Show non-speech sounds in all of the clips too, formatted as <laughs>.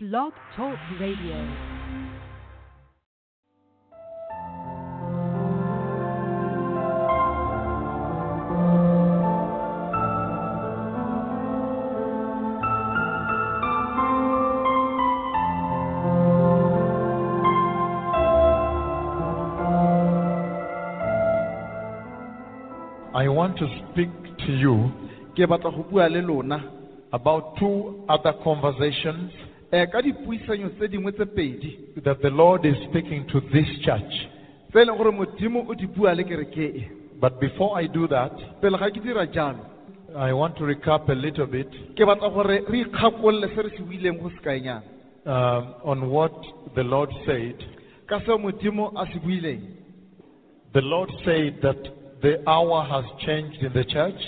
Blog Talk Radio. I want to speak to you ke batla go bua le lona about two other conversations eh ka dipuisanyo tse dingwe tse pedi. That the Lord is speaking to this church. tse leng gore modimo o di bua le kereke But before I do that, pele ga ke dira jalo I want to recap a little bit ke batla gore re ikgakololle se re se buileng go sekaenyana um, on what the Lord said. ka seo modimo a se buileng. The Lord said that the hour has changed in the church,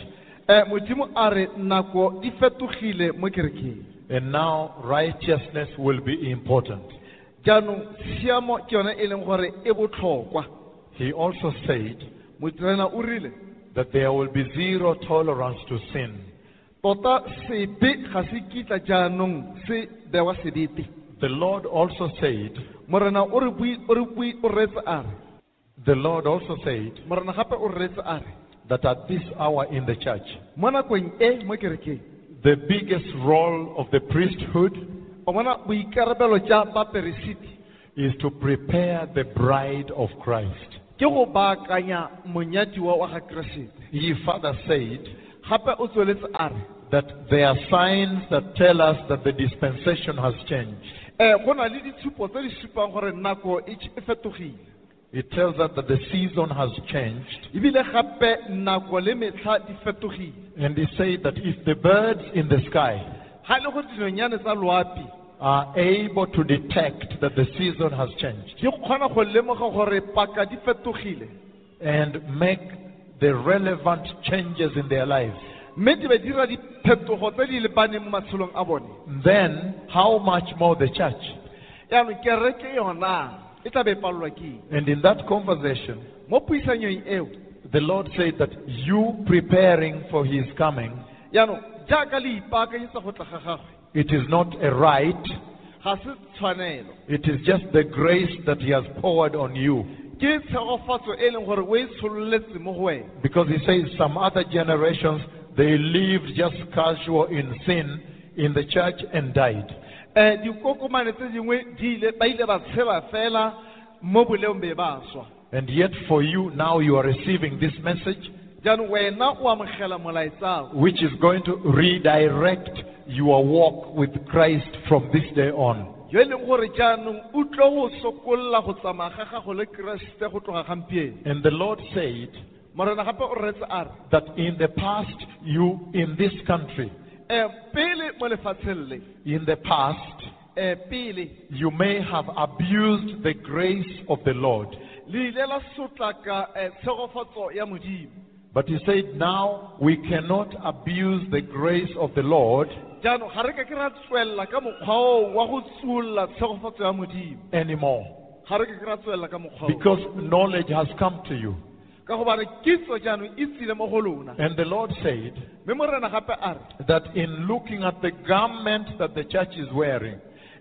modimo a re nako di fetogile mo kerekeng and now righteousness will be important. jaanong siamo ke yone e leng gore e botlhokwa. He also said modirena o rile that there will be zero tolerance to sin. tota sebe ga se kitla jaanong se bewa sebete. The Lord also said, morena o re bui o re bui o reetse a re. the Lord also said morena gape o reetse a re. that at this hour in the church, mo nakong e mo kerekeng the biggest role of the priesthood o bona boikarabelo ja baperesiti is to prepare the bride of Christ. ke go baakanya monyadiwa wa ga keresete He further said gape o tsweletse a re that there are signs that tell us that the dispensation has changed. um go na le ditshupo tse di supang gore nako e ch- e fetogile It tells us that the season has changed. ebile gape nako le metlha di fetogile And he said that if the birds in the sky ga le gore dinonyane tsa loapi are able to detect that the season has changed di kgona go lemoga gore paka di fetogile and make the relevant changes in their lives, mme di be dira diphetogo tse di lebaneng mo matshelong a bone then how much more the church? yaanong kereke yona tla be palelwa ke eng And in that conversation, mo puisanyong eo the Lord said that you preparing for his coming, yaanong jaaka le ipaakanyetsa go tla ga gagwe it is not a right, ga se tshwanelo it is just the grace that he has poured on you. ke tshegofatso leng gore o tshololetse mo go wena Because he says some other generations, they lived just casual in sin in the church and died. Um dikokomane tse dingwe di ile ba ile ba tshela fela mo boleong be ba swa And yet for you, now you are receiving this message, jaanong wena o amogela which is going to redirect your walk with Christ from this day on. yo e leng gore jaanong o tlo go sokolola go tsamaya ga gago le keresete go tloga gampieno. And the Lord said morena gape o retse a re that in the past, you in this country, pele mo lefatsheng le. In the past, um you may have abused the grace of the Lord. le ile la sotlaka tshegofatso ya modimo. But he said, now we cannot abuse the grace of the Lord jaanong ga re ka ke ra tswelela ka mokgwa o wa go tsolola tshegofatso ya modimo. anymore ga re ka ke ra tswelela ka mokgwa o because knowledge has come to you. Ka gobane kitso jaanong e tsile mo go lona And the Lord said mme morena gape a re that in looking at the garment that the church is wearing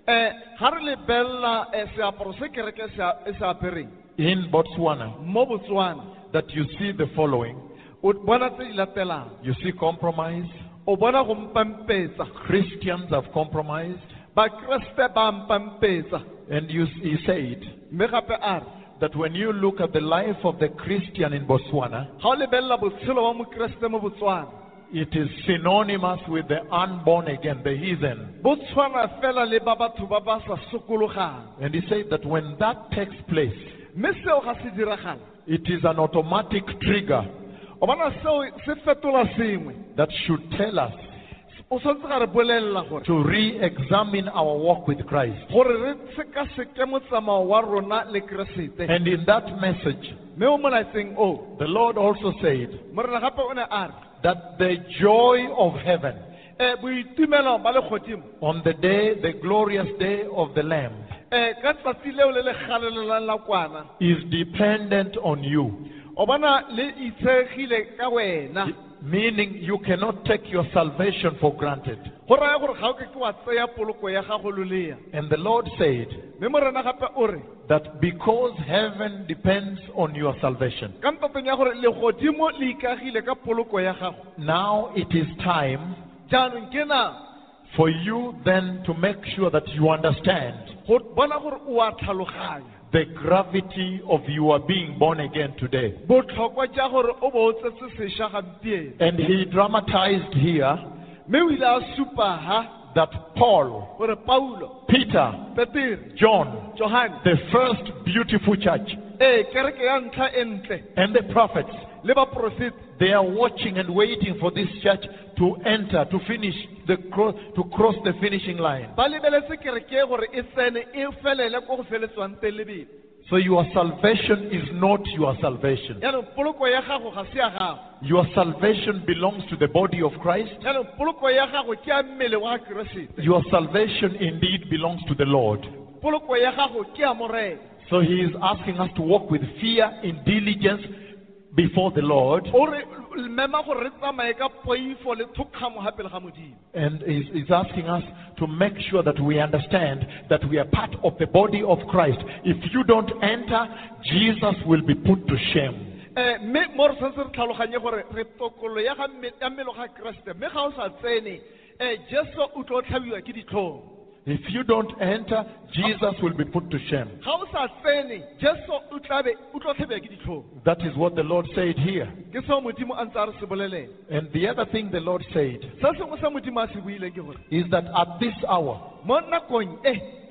um ga re lebelela um seaparo se kereke se a- e se apereng in Botswana, mo botswana that you see the following. o bona tse di latelang You see compromise. o bona go mpampetsa Christians have compromised. bakeresete ba mpampetsa And you, he said mme gape a re that when you look at the life of the Christian in Botswana, ga o lebelela botshelo wa mokeresete mo botswana. it is synonymous with the unborn again, the heathen. bo tshwana fela le ba batho ba ba sa sokologang. And he said that when that takes place, mme seo ga se diragala. it is an automatic trigger o bona seo se fetola sengwe. that should tell us o tshwanetse ga re bolelela gore to re-examine our walk with Christ. gore re sekaseke motsamao wa rona le keresete And in that message, mme mo molaetseng o the Lord also said morena gape o ne a re that the joy of heaven um boitumelo ba legodimo on the day, the glorious day of the Lamb, um ka tsatsi leo le le galelelang la kwana is dependent on you. o bona le itshegile ka wena meaning you cannot take your salvation for granted. go raya gore ga o ke ke wa tseya poloko ya gago lolea And the Lord said mme morena gape o re that because heaven depends on your salvation, ka ntateng ya gore legodimo le ikagile ka poloko ya gago now it is time jaanong ke na. for you then to make sure that you understand go bona gore o a tlhaloganya the gravity of your being born again today. botlhokwa jwa gore o bo o tsetse sešwa gampieno. And he dramatized here mme o ile a supa ha that Paul, Peter, John, the first beautiful church, ee kereke ya ntlha ntle. and the prophets, le baporofeta they are watching and waiting for this church to enter, to finish the cro- to cross the finishing line. ba lebeletse kereke e gore e tsene e felele ko go feletswang teng lebele So your salvation is not your salvation. yaanong poloko ya gago ga se ya gago Your salvation belongs to the body of Christ. yaanong poloko ya gago ke ya mmele wa keresete Your salvation indeed belongs to the Lord. poloko ya gago ke ya morena So he is asking us to walk with fear in diligence before the Lord. o re mema gore re tsamaye ka poifo le thokgamo ga pele ga modimo And is, is asking us to make sure that we understand that we are part of the body of Christ. If you don't enter, Jesus will be put to shame. um mme mo re re tlhaloganye gore re tokolo ya ga mme- ya mmele ga keresete mme ga o sa tsene um jesu o tlo tlhabiwa ke ditlhong If you don't enter, Jesus will be put to shame. ga o sa tsene jesu o tlabe o tlo tlhabiwa ke ditlhong That is what the Lord said here. ke seo modimo a ntse a re se bolelela And the other thing the Lord said se sengwe se modimo a se buileng ke gore is that at this hour,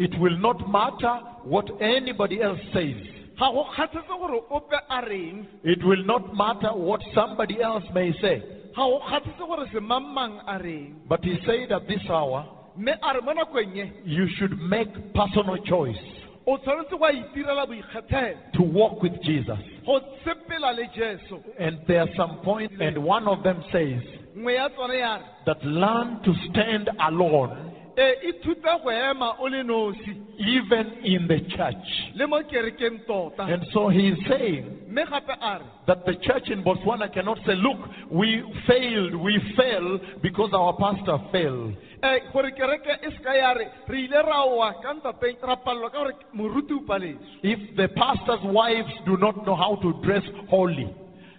it will not matter what anybody else says. ga go kgathetse gore ope a reng It will not matter what somebody else may say. ga go kgathetse gore semangmang a reng But he said at this hour, mme a re mo nakong you should make personal choice o tshwanetse go itirela boikgethelo to walk with Jesus. go sepela le jesu And there are some points, and one of them says nngwe ya tsone ya re that learn to stand alone e ithute go ema o le nosi even in the church. le mo kerekeng tota And so he is saying mme gape a re that the church in Botswana cannot say, look, we failed, we fell because our pastor failed. um gore kereke e seka ya re re ile ra wa ka ntateng ra palelwa ka gore moruti o paletswe If the pastor's wives do not know how to dress holy,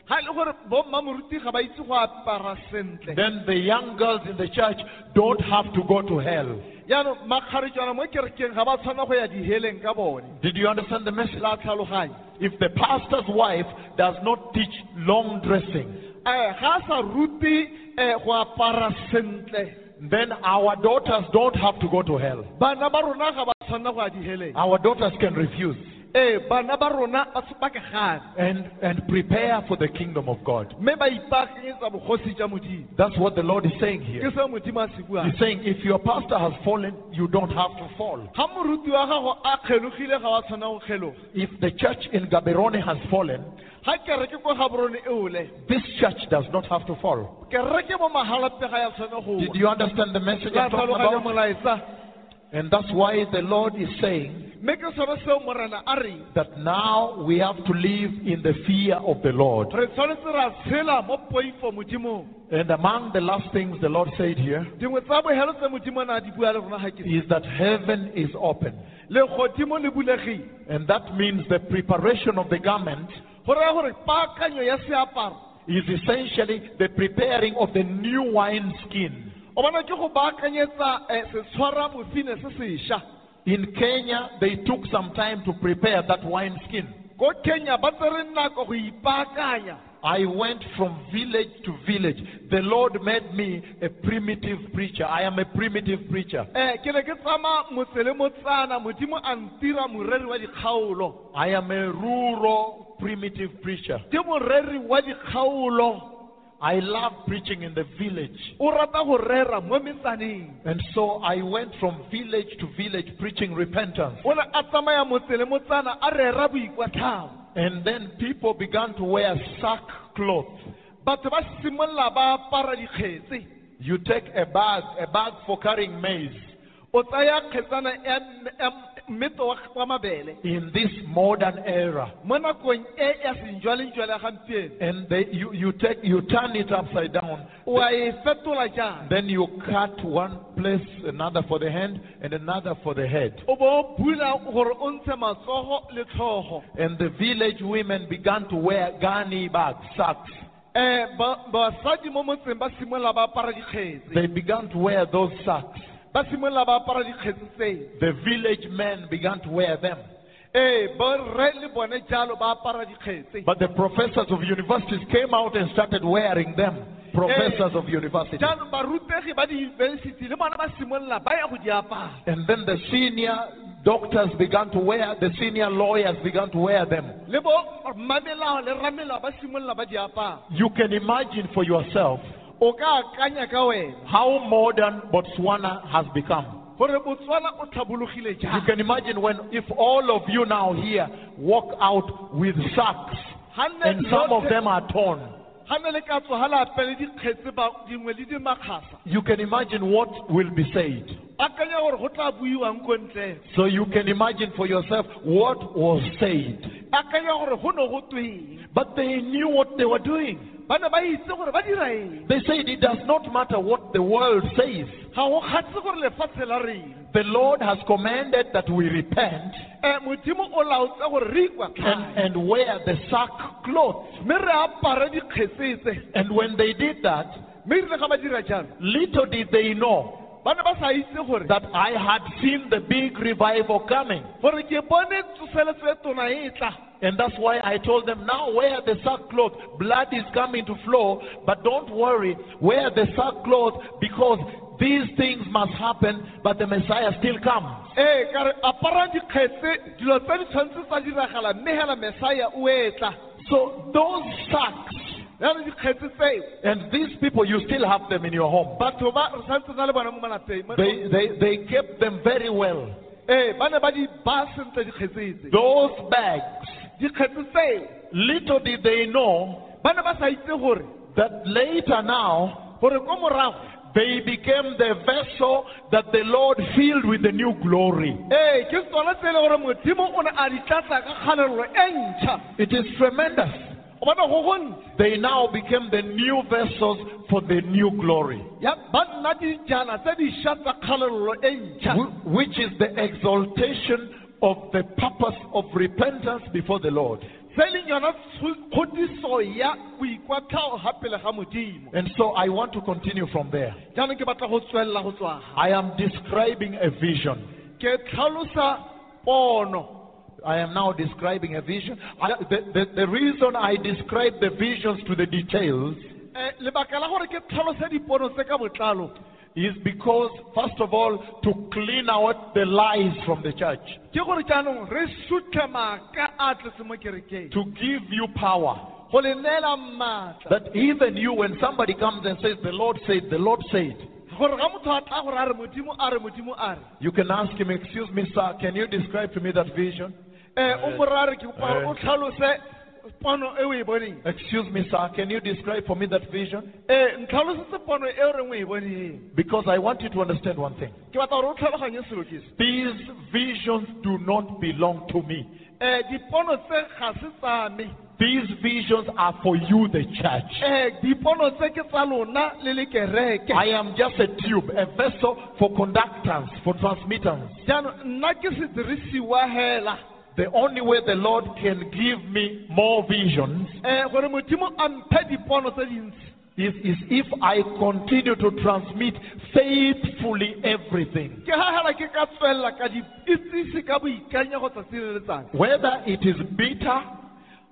ga le gore bomma moruti ga ba itse go apara sentle then the young girls in the church don't have to go to hell. yaanong makgaretšwana mo kerekeng ga ba tshwana go ya diheleng ka bone Did you understand the message? If the pastor's wife does not teach long dressing, eh, ga a sa rute eh, go apara sentle then our daughters don't have to go to hell. bana ba rona ga ba tshwanna go ya diheleng Our daughters can refuse ee bana ba rona ba se- ba ke gane and, and prepare for the kingdom of God. mme ba ipaakanyetsa bogosi jwa modimo That's what the Lord is saying here. seo modimo a se buang He's saying if your pastor has fallen, you don't have to fall. ga moruti wa gago a kgelogile ga wa tshwana go kgeloga If the church in Gaborone has fallen, ga kereke ko gaborone ole this church does not have to fall. kereke mo magalape ga ya tshwana go Did you understand the message I'm talking about? And that's why the Lord is saying mme ke sone seo morena a that now we have to live in the fear of the Lord. re tshwanetse ra tshela mo poifo modimong And among the last things the Lord said here dingwe tsa bogelo tse modimo na di bua le rona ga ke is that heaven is open. legodimo le bulegile And that means the preparation of the garment go raya gore paakanyo ya seaparo is essentially the preparing of the new wine skin. O ke go baakanyetsa eh, setshwara mofine se sešwa In Kenya, they took some time to prepare that wine skin. ko kenya ba tsere nako go ipaakanya I went from village to village. The Lord made me a primitive preacher. I am a primitive preacher. Eh, ke ne ke tsama motse le motsana modimo a ntira moreri wa dikgaolo I am a rural primitive preacher. Ke moreri wa dikgaolo I love preaching in the village. o rata go rera mo metsaneng And so I went from village to village preaching repentance. o ne a tsamaya motse le motsana a rera boikwatlhao And then people began to wear sackcloth. batho ba simolola ba apara dikgetse You take a bag, a bag for carrying maize, o tsaya kgetsana ya mme- ya mmete wa wa mabele in this modern era. mo nakong ya sejwalejwale ya gampieno And they, you, you, take, you turn it upside down. wa fetola jang Then you cut one place, another for the hand, and another for the head. o bo o bula gore o ntshe matsogo le tlhogo And the village women began to wear gunny bags, sacks. Eh, basadi mo motseng ba simolola ba apara dikgetse They began to wear those sacks. Ba simolola ba apara dikgetse tseo The village men began to wear them. ee borre le bone jalo ba apara dikgetse But the professors of universities came out and started wearing them. Professors of university. jaanong barutegi ba di-university le bona ba simolola ba ya go di apara And then the senior doctors began to wear, the senior lawyers began to wear them. le bo mamelao le ramelao ba simolola ba di apara You can imagine for yourself o ka akanya ka wena how modern Botswana has become. gore botswana o tlhabologile You can imagine when, if all of you now here walk out with sacks and some of them are torn, ga ne le ka tsoga le apele dikgetse ba- dingwe le dimakgasa you can imagine what will be said. Akanya gore go tla buiwang ko ntle So you can imagine for yourself what was said. akanya gore go ne go tweng But they knew what they were doing. ba ne ba itse gore ba dira eng They said it does not matter what the world says. ga go kgatse gore lefatshe la reng The Lord has commanded that we repent eh, modimo o laotse gore re ikwa and, and wear the sackcloth. mme re apare dikgetse tse And when they did that, mme erile ga ba dira jalo little did they know ba ne ba sa itse gore that I had seen the big revival coming. gore ke bone tsoseletso tona And that's why I told them, now wear the sackcloth. Blood is coming to flow, but don't worry, wear the sackcloth because these things must happen, but the Messiah still comes. ee ka re apara dikgetse dilo tse di tshwanetse tsa diragala mme hela mesaya o etla So those sacks, jale dikgetse tseo and these people, you still have them in your home. batho ba re santse na le bona mo malapeng They, they, they kept them very well. ee ba ne ba di ba sentle dikgetse tse Those bags, little did they know ba ne ba sa itse gore that later now, gore ko morago they became the vessel that the Lord filled with the new glory. ee ke tsone tse e le gore modimo o ne a di tlatsa ka kganelelo e ntšha It is tremendous. O bona go gontsi They now became the new vessels for the new glory, ya ba nna dijana tse dišwa tsa kganelelo ntšha wh- which is the exaltation of the purpose of repentance before the Lord. se leng yona tsho- kgodiso ya boikwatlhago ga pele ga modimo And so I want to continue from there. jaanong ke batla go tswelela go tswaga I am describing a vision. Ke tlhalosa pono I am now describing a vision. I, the, the, the reason I describe the visions to the details Eh, lebaka la gore ke tlhalose dipono tse ka botlalo is because, first of all, to clean out the lies from the church, ke gore jaanong re sutlhe maaka a tletse mo kerekeng to give you power. go le neela maatla That even you, when somebody comes and says, The Lord said, the Lord said, gore ga motho a tla gore a re modimo a re modimo a re you can ask him, Excuse me, sir, can you describe to me that vision? Um o mo ra re ke kopa gore o tlhalose pono e o e boneng Excuse me, sir, can you describe for me that vision? um ntlhalosetse pono e o reng o e boneng Because I want you to understand one thing. ke batla gore o tlhaloganye selo ke se These visions do not belong to me. dipono tse ga se tsa me These visions are for you, the church. dipono tse ke tsa lona le le kereke I am just a tube, a vessel for conductance, for transmittance. Jaanong nna ke sedirisiwa hela The only way the Lord can give me more visions eh, gore modimo a mphe dipono tse dintsi is, is if I continue to transmit faithfully everything. ke ga hela ke ka tswelela ka di itsise ka boikanyego tsatsi le letsatsi Whether it is bitter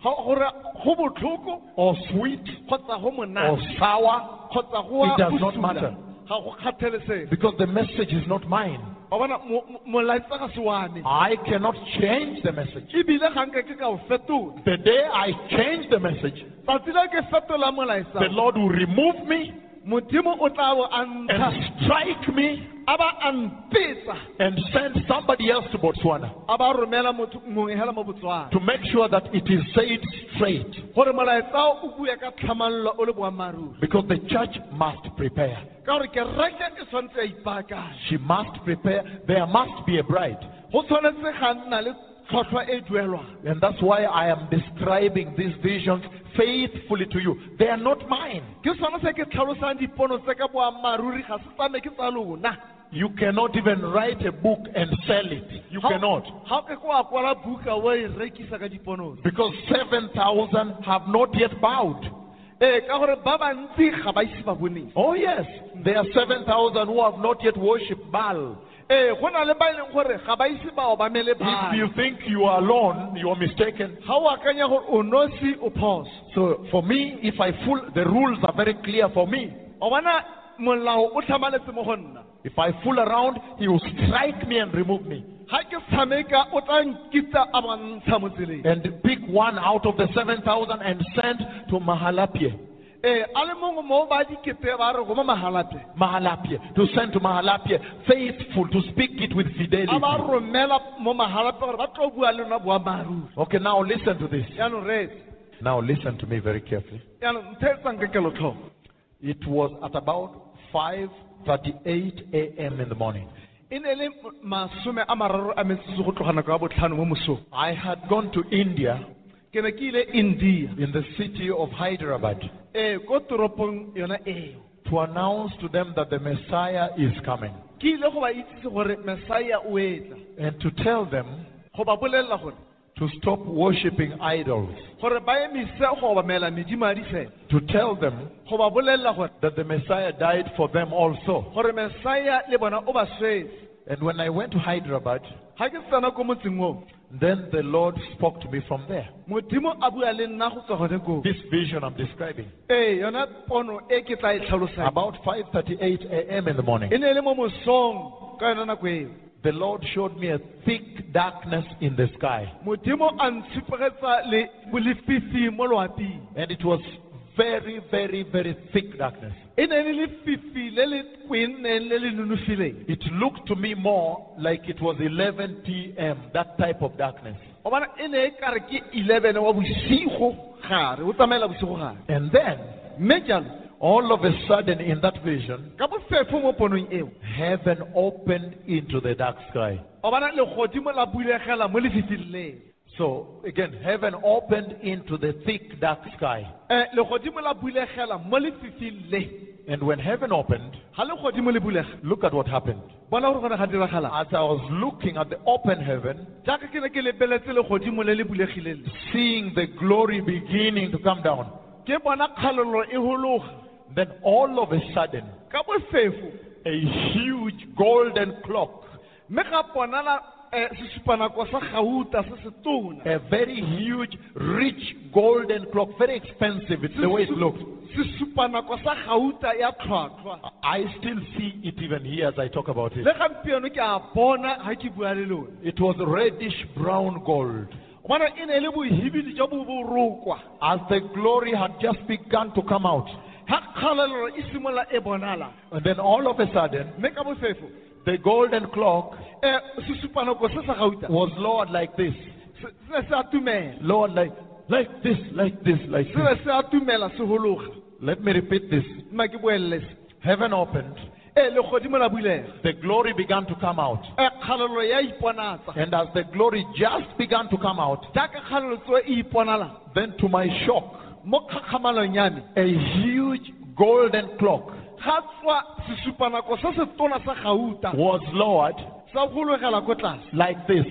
Go- gore go botlhoko or sweet or sour, It does not matter. ga go kgathalesege because the message is not mine. I cannot change the message. ebile ga nka ke ka o fetola The day I change the message, tsatsi le ke fetola the Lord will remove me modimo o tla bo a and strike me a ba a mpetsa and send somebody else to Botswana a ba romela motho mongwe hela mo botswana to make sure that it is said straight gore molaetsa o bue ka tlhamallo o le boammaaruri because the church must prepare. ka gore kereke e tshwanetse ya ipaakanya She must prepare. There must be a bride. go tshwanetse ga nna le And that's why I am describing these visions faithfully to you. They are not mine. ke sone se ke tlhalosang dipono tse ka boammaaruri ga se tsame ke tsa lona You cannot even write a book and sell it. You Ha- cannot. ha ke ko a kwala buka wa rekisa ka dipono. Because 7,000 have not yet bowed. ee ka gore ba bantsi ga ba ise ba boneng Oh, yes. There are 7,000 who have not yet worshipped Baal. Eh, ee go na le ba e leng gore ga ba ise ba obamele If you think you are alone, you are mistaken. ga o akanya gore o nosi o phoso So for me, if I fool, the rules are very clear for me. o bona molao o tlhamaletse mo go nna If I fool around, he will strike me and remove me. ga ke tshameka o tla nkitsa a bantsha And pick one out of the 7,000 and send to Mahalapye. Ee a le mongwe mo ba dikete ba re go mo mahalape Mahalapye. To send to Mahalapye. Faithful to speak it with fidelity. romela mo mahalape gore ba tlo bua le lona boammaaruri Okay, now listen to this. Now listen to me very carefully. yaanong ntho tsang ke kelotlhoko It was at about 5.38 a.m. in the morning. ne le masome a mararo a metsotso go tloga nako ya botlhano mo mosong I had gone to India ke ne ke ile india in the city of Hyderabad ee ko toropong yona eo. to announce to them that the Messiah is coming. Ke ile go ba itsise gore mesaia o etla. And to tell them go ba bolelela gore to stop worshipping idols, gore ba emise go obamela medimo ya to tell them go ba bolelela gore that the Messiah died for them also. gore mesaia le bona o ba swetse. And when I went to Hyderabad, ga ke tsena ko motseng oo then the Lord spoke to me from there. modimo a bua le nna go tswa gone koo This vision I'm describing. ee yona pono ke tla tlhalosang About 5:38 a.m. in the morning, ne le mo mosong ka yona nako eo the Lord showed me a thick darkness in the sky, modimo a ntshipogetsa le bolefifi mo loaping and it was very, very, very thick darkness. ne le lefifi le le kwenneng le le nonofileng It looked to me more like it was 11 p.m. That type of darkness. o bona ne kare ke eleven wa bosigo gare o tsamaela bosigo gare And then, all of a sudden, in that vision, ka bofefo mo ponong eo heaven opened into the dark sky. O bona legodimo la bulegela mo lefifing leo So again, heaven opened into the thick dark sky. Eh, legodimo la bulegela mo lefifing le. And when heaven opened, look at what happened. bona gore gone ga diragalang As I was looking at the open heaven, jaaka ke ne ke lebeletse legodimo le le bulegileng. le seeing the glory beginning to come down, ke bona kgalolo hologa then all of a sudden, a huge golden clock, Eh, mme ga bonala sesupanako sa gauta se se tona a very huge, rich golden clock, very expensive, it's the way it looked. sesupanako sa gauta ya tlhwatlhwa I still see it even here as I talk about it. le gampieno ke a bona ga ke bua le lone It was reddish brown gold. bona ne le bohibidi jo bo borokwa As the glory had just begun to come out. Ga kgalalelo simolola bonala And then all of a sudden, mme ka bofefo the golden clock eh, sesupanako se sa gauta was lowered like this. se se ne se a tumela Lowered like, like this, like this, like this. se a tumela se hologa Let me repeat this. Heaven opened. ee legodimo la bulega The glory began to come out. Eh, iponatsa And as the glory just began to come out, jaaka kgalalelo tseo iponala then to my shock, mo kgakgamalong ya me a huge golden clock ga tswa sesupanako se se tona sa gauta. was lowered sa hologela ko tlase. like this.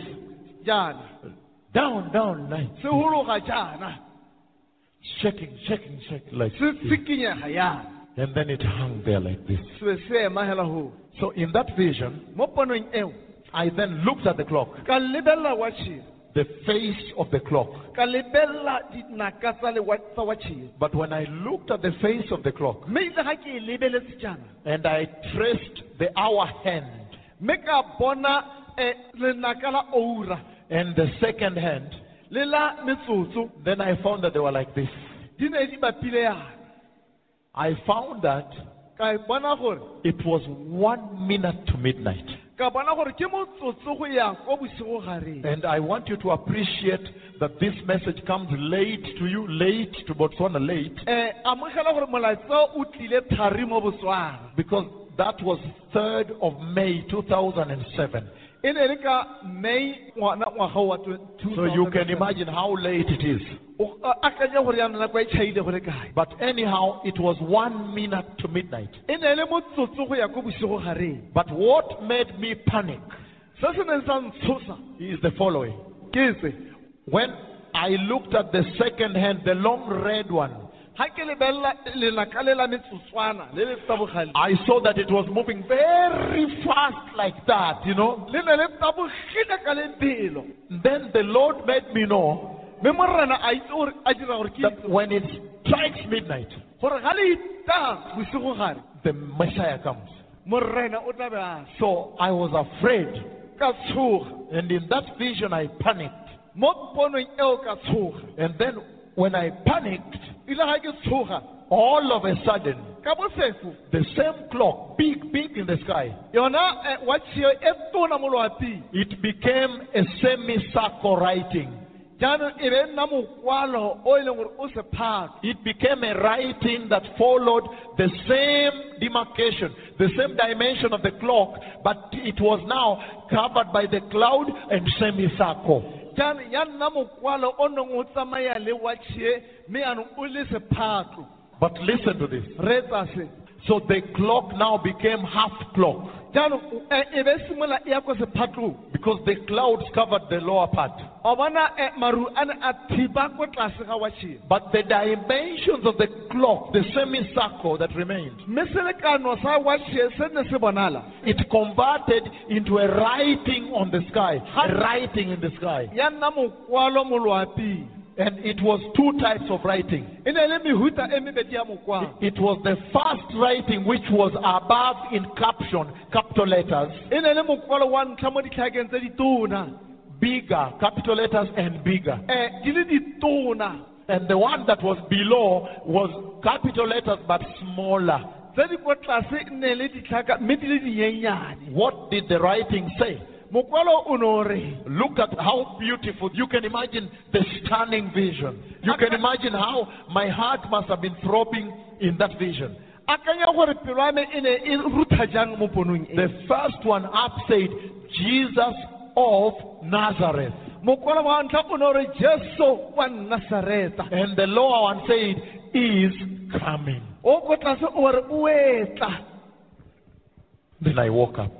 Down, down, like se hologa jaana. Shaking, shaking, shaking, like this. And then it hung there like this. se be se ema hela ho So in that vision, mo ponong eo. I then looked at the clock, ka lebelela watšheng the face of the clock. ka lebelela dinaka tsa lewa- tsa watšheng But when I looked at the face of the clock mme ile ga ke e lebeletse jaana and I traced the hour hand mme ka bona eh, lenaka la oura and the second hand, le la metsotso then I found that they were like this. di ne di bapile yana I found that ka bona gore it was one minute to midnight. Ka bona gore ke motsotso go ya ko bosigo gareng And I want you to appreciate that this message comes late to you, late to Botswana, late, eh, amogela gore molaetsa o tlile thari mo botswana. Because that was 3rd of May 2007. Ne le ka may ngwana ngwaga wa So you can imagine how late it is. akanya gore yana nako tšhaile go le kae But anyhow, it was one minute to midnight. ne le motsotso go ya ko bosigo gareng But what made me panic se se neng sa ntshosa is the following. When I looked at the second hand, the long red one, ga ke lebelela lenaka le la metsotswana le le tabogale I saw that it was moving very fast like that, you know. le ne le tabogile ka lebelo Then the Lord made me know mme morena a itse gore a dira gore ke that when it strikes midnight, gore ga le itang bosigo gare the Messiah comes. morena o tla be a So I was afraid. And in that vision, I panicked. mo ponong eo ka tshoga And then when I panicked, ile ga ke tshoga all of a sudden, the same clock, big, big in the sky, eh, wa tšhio tona mo loaping it became a semicircle writing. jaanong be nna mokwalo o leng gore o sephato It became a writing that followed the same demarcation, the same dimension of the clock, but it was now covered by the cloud and semicircle. Ya nna mokwalo o neng o tsamaya le wa tšhie mme yaanong o le sephato But listen to this. re etsa se So the clock now became half clock. Eh, be simola ya ko sephatlong. Because the clouds covered the lower part. eh, maru a ne a thiba ko tlase ga wa tšhie But the dimensions of the clock, the semicircle that remained, mme selekano sa wa tšhie se ne se bonala. it converted into a writing on the sky, a writing in the sky. Ya nna mokwalo mo loaping And it was two types of writing. ne le mehuta mebedi ya mokwalo It was the first writing which was above in caption, capital letters, ne le mokwalo wa ntlha mo ditlhakeng tse ditona bigger, capital letters and bigger. Eh, ditona And the one that was below was capital letters but smaller. tse di ko tlase ne le ditlhaka mme di le dinyenyane What did the writing say? Mokwalo o ne o re Look at how beautiful. You can imagine the stunning vision. You can imagine how my heart must have been throbbing in that vision. akanya gore pelo ya me ne rutha jang mo ponong The first one up said, Jesus of Nazareth. mokwalo wa ntlha o ne o re jesu wa nasareta And the lower one said, is coming. o ko tlase o re o etla Then I woke up.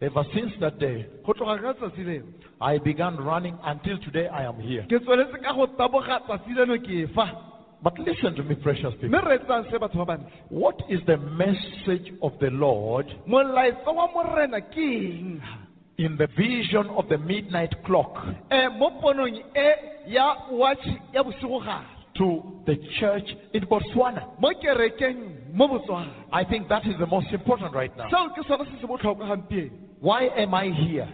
Ee ke tsoga Ever since that day, go tloga ka tsatsi leo I began running until today I am here. ke tsweletse ka go taboga tsatsi leno ke fa. But listen to me, precious people. mme re se batho ba bantle What is the message of the Lord molaetsa wa morena ke eng? in the vision of the midnight clock? Um mo ponong e ya watch ya bosigo gare to the church in Botswana? mo kerekeng mo botswana I think that is the most important right now. seo ke sone se se botlhokwa gampieno Why am I here?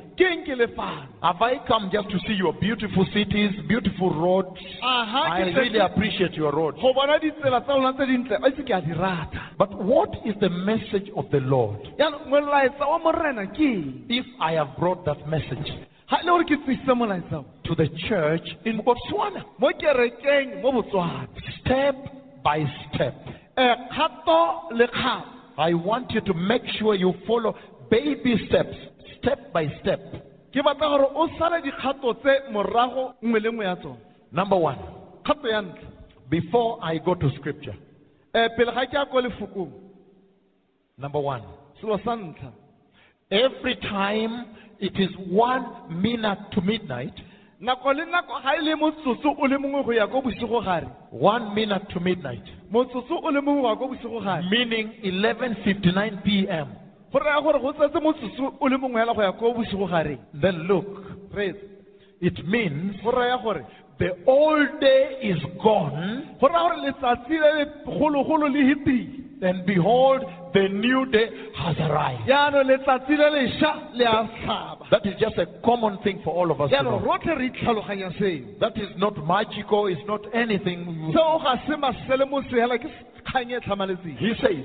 Have I come just to see your beautiful cities, beautiful roads? I really appreciate your roads. go bona ditsela tsa lona tse dintle a itse ke a di rata But what is the message of the Lord? yaanong molaetsa wa morena ke eng If I have brought that message ga le gore ke tlisitse to the church in Botswana, mo kerekeng mo botswana. Step by step, eh, kgato I want you to make sure you follow baby steps, step by step. ke batla gore o sale dikgato tse morago nngwe le nngwe ya tsone Number one, kgato ya ntlha. Before I go to scripture, eh, pele ga ke ya ko lefokong. Number one, every time it is one minute to midnight, nako le nako ga e le motsotso o le mongwe go ya ko bosigo gare. One minute to midnight, motsotso o le mongwe go ya ko bosigo gare. Meaning 11:59 p.m. go raya gore go tsetse motsotso o le mongwe hela go ya ko bosigo gareng Then look, reetse it means go raya gore the old day is gone, go raya gore letsatsi le le le hitile and behold, the new day has arrived. jaanong letsatsi le lešwa le a tlhaba That is just a common thing for all of us to know. rotlhe re itlhaloganya seo That is not magical, it's not anything. seo ga se masele mo seela ke kgang tlhamaletseng He says,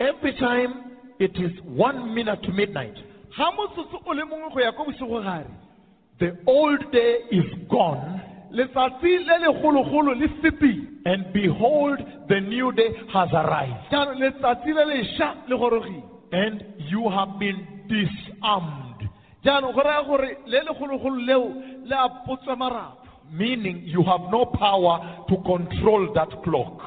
every time it is one minute to midnight, ga motsotso o le mongwe go ya ko bosigo gare the old day is gone, letsatsi le legologolo le fetile and behold, the new day has arrived. jaanong letsatsi le lešwa le gorogile And you have been disarmed, jaanong go raya gore le legologolo leo le a potswa marapo meaning you have no power to control that clock.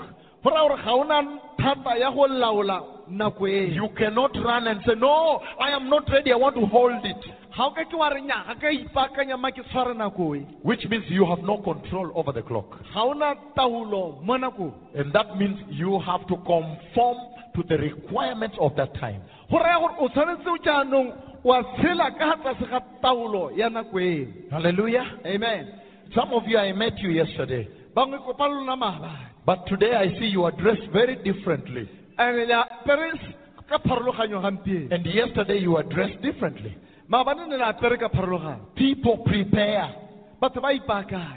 go raya gore ga o na thata ya go laola nako You cannot run and say, No, I am not ready, I want to hold it. Ga o ka ke wa re nya ga ka ipaakanya ma ke tshware nako Which means you have no control over the clock. ga o na taolo mo nakong And that means you have to conform to the requirements of that time. go raya gore o tshwanetse o jaanong wa tshela ka ga tlase ga taolo ya nako eo Hallelujah. amen Some of you, I met you yesterday, bangwe kopa lona maabane but today I see you are dressed very differently. and le apere ka pharologanyo gampieno And yesterday you were dressed differently. Maabane ne le apere ka pharologanyo People prepare. ba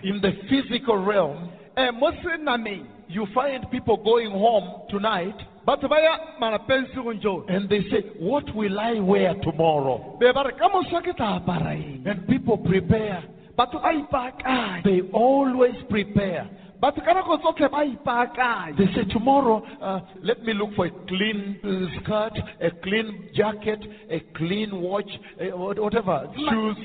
In the physical realm, eh, senameng you find people going home tonight batho ba ya malapeng segong joo and they say, What will I wear tomorrow? be ba re ka moso ke tla apara eng And people prepare. They always prepare. Batho ka nako tsotlhe ba ipaakanya They say, Tomorrow, uh, let me look for a clean uh, skirt, a clean jacket, a clean watch, whatever, shoes.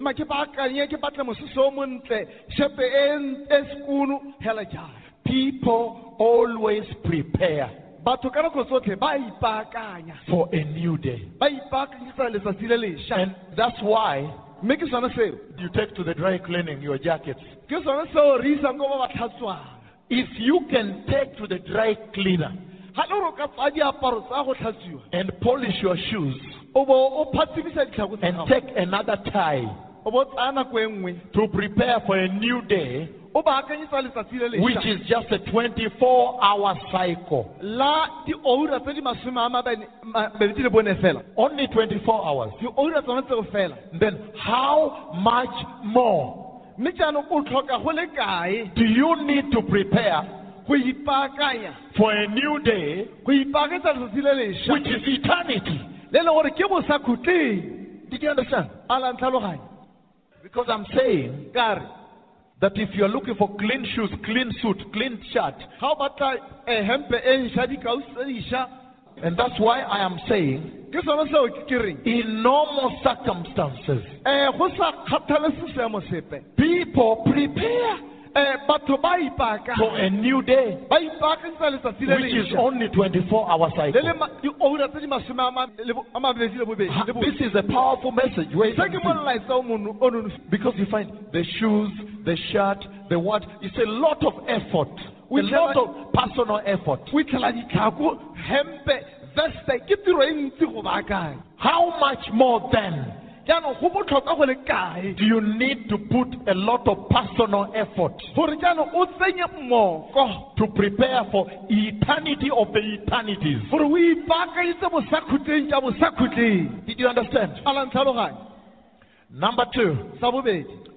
ma ke baakanye ke batle mosese o montle shepe n- sekunu hela jalo People always prepare batho ka nako tsotlhe ba ipaakanya for a new day. ba ipaakanyetsa letsatsi le lešwa And that's why mme ke sone seo. You take to the dry cleaning your jackets. ke sone seo re isang ko ba ba tlhatswang If you can take to the dry cleaner ga le gore o ka tsaya diaparo tsa go tlhatswiwa and polish your shoes o bo o phatsimisa ditlhako tsa and take another tie o bo o tsaya nako e nngwe. to prepare for a new day, o baakanyetsa letsatsi le which is just a 24 hour cycle. la dioura tse di masome a mabedi mabedi le bone fela. Only 24 hours. dioura tsone tseo fela. Then, how much more? Mme jaanong o tlhoka go le kae? Do you need to prepare for a new day, go ipaakanyetsa letsatsi le lešwa which is eternity? le le gore ke bosa khutleng. Did you understand? a la ntlhaloganya. Because I'm saying that if you're looking for clean shoes, clean suit, clean shirt, ga o batla hempe nšwa dikausi tse dišwa and that's why I am saying, ke sone seo ke ke reng? in normal circumstances, um go sa kgathalese seemo sepe. people prepare Eh, batho ba for a new day, ba ipaakanyetsa letsatsi le which is only 24 hour le cycle. le tse di masome a ma- le bo- a mabedi le bobedi This is a powerful message. Se ke molaetsa o mono- o nonofileng Because you find the shoes, the shirt, the what, it's a lot of effort. A We lot of personal effort. o itlhela ditlhako hempe veste ke tiro e ntsi go baakanya How much more then jaanong go botlhokwa go le kae? Do you need to put a lot of personal effort? Gore jaanong o tsenye mmoko to prepare for eternity of the eternities? gore o ipaakanyetse bosakhutleng tša bosakhutleng Did you understand? Number two,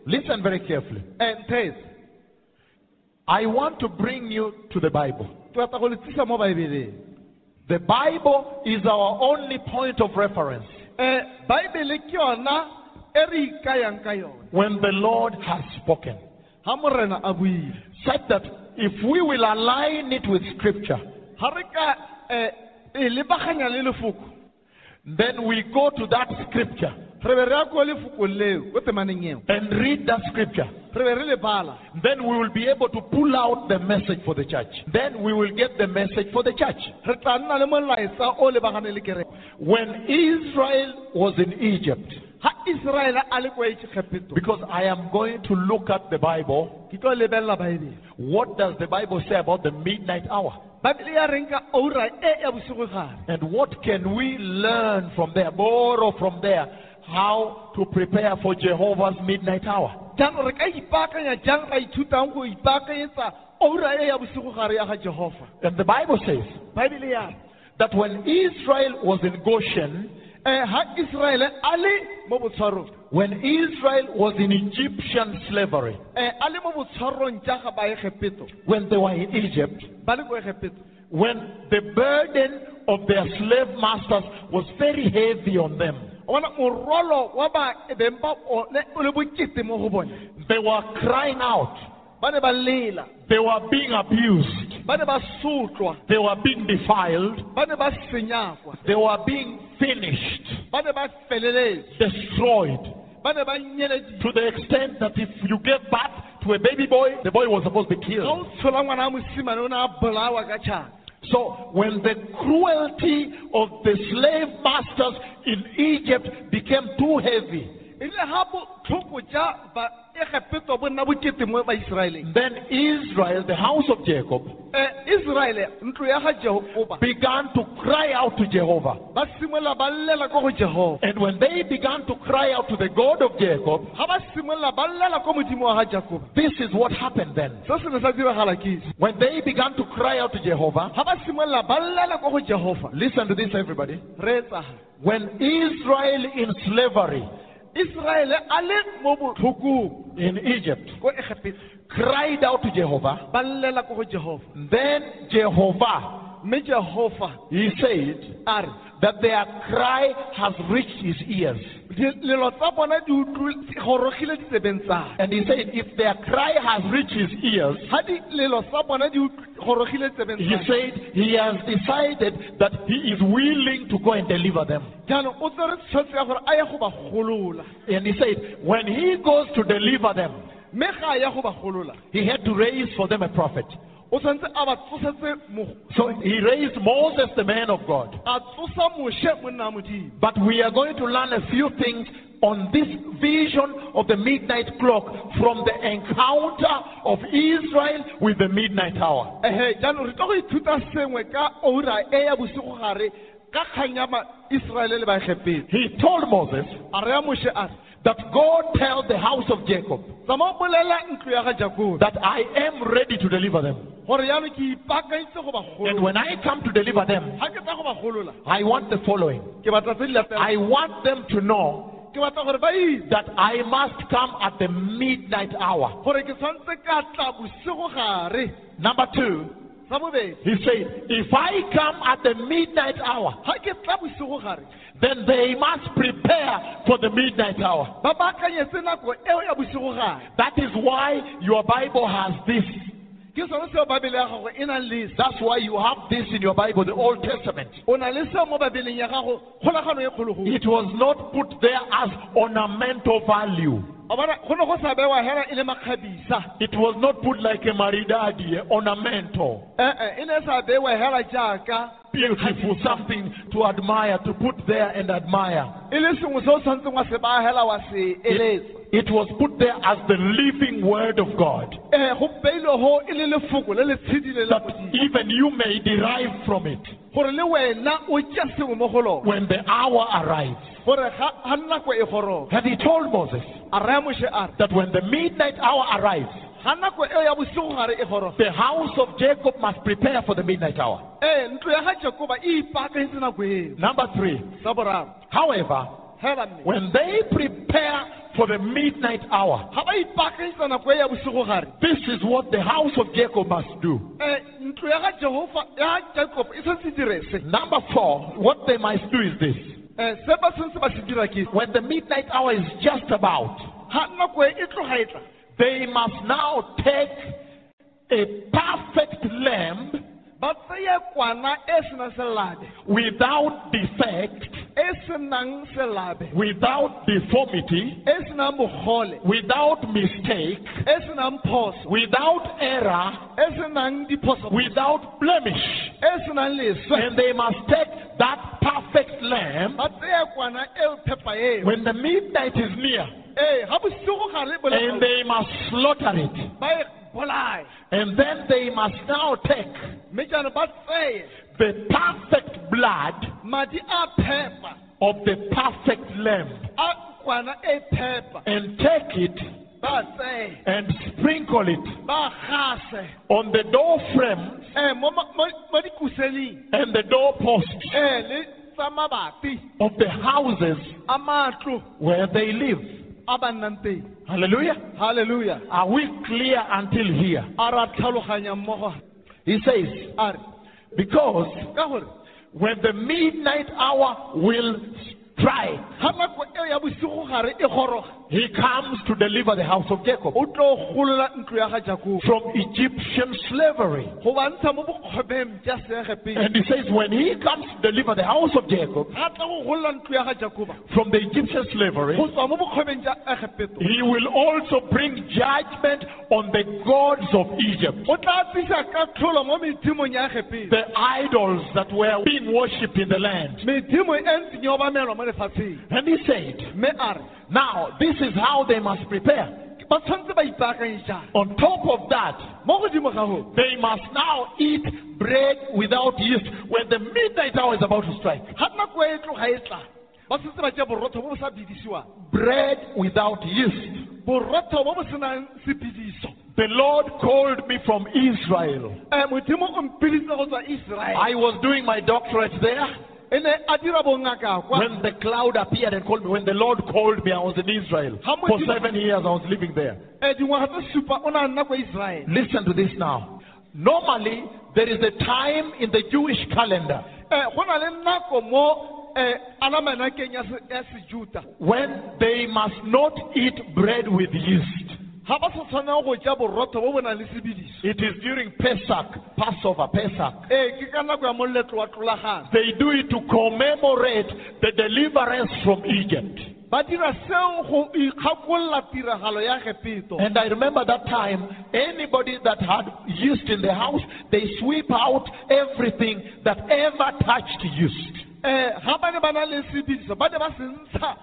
listen very carefully. And nthes I want to bring you to the Bible. ke rata go le tlisa mo baebeleng The Bible is our only point of reference um baebele ke yona e re ikayang ka yone when the Lord has spoken. ga morena a buile. Such that if we will align it with Scripture, ga re ka um e lebaganya le lefoko. then we go to that Scripture re be re ya ko lefokong leo ko temaneng eo and read that Scripture. re be re le bala Then we will be able to pull out the message for the church. Then we will get the message for the church. re tla nna le molaetsa o lebagane le kereke When Israel was in Egypt, ga iseraele a le kwa etsegepetong because I am going to look at the Bible, ke tlo lebelela baebele what does the Bible say about the midnight hour? baebele ya reng ka oura ya bosigo gare And what can we learn from there, borrow from there, how to prepare for Jehovah's midnight hour? jaanong re ka ipaakanya jang ra ithutang go ipaakanyetsa oura e ya bosigo gare ya ga jehova? And the Bible says baebele ya re that when Israel was in Goshen eh, ha iseraele a le mo botshwarong when Israel was in Egyptian slavery, eh, a le mo botshwarong tša ga ba when they were in Egypt, ba le ko egepeto when the burden of their slave masters was very heavy on them, o bona morwalo wa baebeng ba one o le bokete mo go bone they were crying out, ba ne ba lela. They were being abused, ba ne ba sotlwa they were being defiled, ba ne ba senyakwa. They were being finished, ba ne ba destroyed. ba ne ba nyeleditse To the extent that if you gave birth to a baby boy, the boy was supposed to be killed. So when the cruelty of the slave masters in Egypt became too heavy, then Israel, the house of Jacob, began to cry out to Jehovah. And when they began to cry out to the God of Jacob, this is what happened then. When they began to cry out to Jehovah, listen to this, everybody. When Israel in slavery iseraele a le mo botlhokong in Egypt. Ko egepeto cried out to Jehovah, ba llela ko go jehova then Jehovah, mme jehova he said, a re that their cry has reached his ears. dilelo tsa bona di utlwi- di gorogile ditsebeng tsa And he said, if their cry has reached his ears, ga dilelo tsa bona di utlwi- gorogile tsebeng he said he has decided that he is willing to go and deliver them. jaanong o tsere tshwetso ya gore a ye go ba golola And he said, when he goes to deliver them, mme ga a ya go ba golola he had to raise for them a prophet. O tshwanetse a ba tsosetse mo So he raised Moses, the man of God. a tsosa moshe monna wa modimo But we are going to learn a few things on this vision of the midnight clock from the encounter of Israel with the midnight hour. ehe jaanong re tlo go ithuta sengwe ka ora ya bosigo gare ka kgang ya maiseraele le baegepedi He told Moses a re ya moshe a re that God tells the house of Jacob tsama o bolela ntlo ya ga jakobe that I am ready to deliver them. gore yaanong ke ipaakantse go ba And when I come to deliver them, ga ke tla go ba golola I want the following. ke batla tse di latelang I want them to know ke batla gore ba itse that I must come at the midnight hour. gore ke tshwanetse ka tla bosigo gare Number two, he said, if I come at the midnight hour, ga ke tla bosigo gare then they must prepare for the midnight hour. ba baakanyetse nako eo ya bosigo gare That is why your Bible has this. ke sone seo babele ya gago nang le se That's why you have this in your Bible, the Old Testament. o na le seo mo babeleng ya gago kgolagano kgologolo It was not put there as ornamental value. A bona go ne go sa bewa hela le makgabisa. It was not put like a maridadi, a ornamental, ee ne sa hela jaaka beautiful, something to admire, to put there and admire. le sengwe se o tshwanetseng wa se baya hela wa se eletsa. It was put there as the living word of God, ee go beilwe ho le lefoko le le tshedile la that even you may derive from it. Gore le wena o tšea sengwe mo go lona. When the hour arrives. Gore ga ga nako goroga And he told Moses a raya moshe a re. that when the midnight hour arrives, ga nako eo ya bosigo gare goroga the house of Jacob must prepare for the midnight hour. ee ntlo ya ga jakoba ipaakantse Number three, however, when they prepare for the midnight hour, ga ba ipaakantsa nako ya bosigo gare this is what the house of Jacob must do. ntlo ya ga jehova ya jacob tshwanetse dire se. Number four, what they must do is this. Eh, se ba tshwanetse ba se dira ke When the midnight hour is just about, ga nako tloga tla. they must now take a perfect lamb ba tseye kwana without defect, without deformity, without mistake, without error, without blemish. And they must take that perfect lamb. Ba tseye kwana eo when the midnight is near. Ee ga bosigo gare bo and they must slaughter it. And then they must now take mme jaanong ba tseye the perfect blood madi a phepa of the perfect lamb a kwana phepa and take it and sprinkle it on the door frames eh, mo ma- mo mo dikuseleng. and the doorposts eh, tsa mabapi. of the houses where they live. A ba nnang Hallelujah. Are we clear until here? a ra tlhaloganya mmogo. He says, a because when the midnight hour will strike, ga nako eo ya bosigo gare goroga he comes to deliver the house of Jacob. O tlo golola ntlo ya ga jakobo. From Egyptian slavery. go ba ntsha mo bokgwebeng ja seege pele And he says, when he comes to deliver the house of Jacob ga tla go golola ntlo ya ga jakoba from the Egyptian slavery, go tswa mo bokgwebeng ja ege peto he will also bring judgment on the gods of Egypt, o tla tlisa katlholo mo medimong ya ege pele the idols that were being worshipped in the land. medimo ntseng obamelwa mo lefatsheng. And he said, mme a re now this is how they must prepare. ba tshwanetse ba ipaakanye jang On top of that, mo godimo ga go they must now eat bread without yeast when the midnight hour is about to strike. ga nako tloga tla ba setse ba ja borotho bo bo sa bidisiwang Bread without yeast. borotho bo bo senang sebidiso The Lord called me from Israel. Eh, modimo o mpiditse go tswa israele I was doing my doctorate there ne a dira bongaka kwa when the cloud appeared and called me. When the Lord called me, I was in Israel. For seven years, I was living there. Eh, dingwaga tse supa o ne a nna kwa israele Listen to this now. Normally, there is a time in the Jewish calendar eh, go na le nako mo eh, alamanakeng ya se- ya sejuta when they must not eat bread with yeast. Ga ba sa tshwaneng go ja borotho bo bo nang le sebidiso It is during Pesach, Passover, Pesach. ee ke ka nako ya moletlo wa tlolagano They do it to commemorate the deliverance from Egypt. ba dira seo go ikgakolola tiragalo ya gepeto And I remember that time, anybody that had yeast in the house, they sweep out everything that ever touched yeast. ga ba ne ba na le sebidiso ba ne ba se ntsha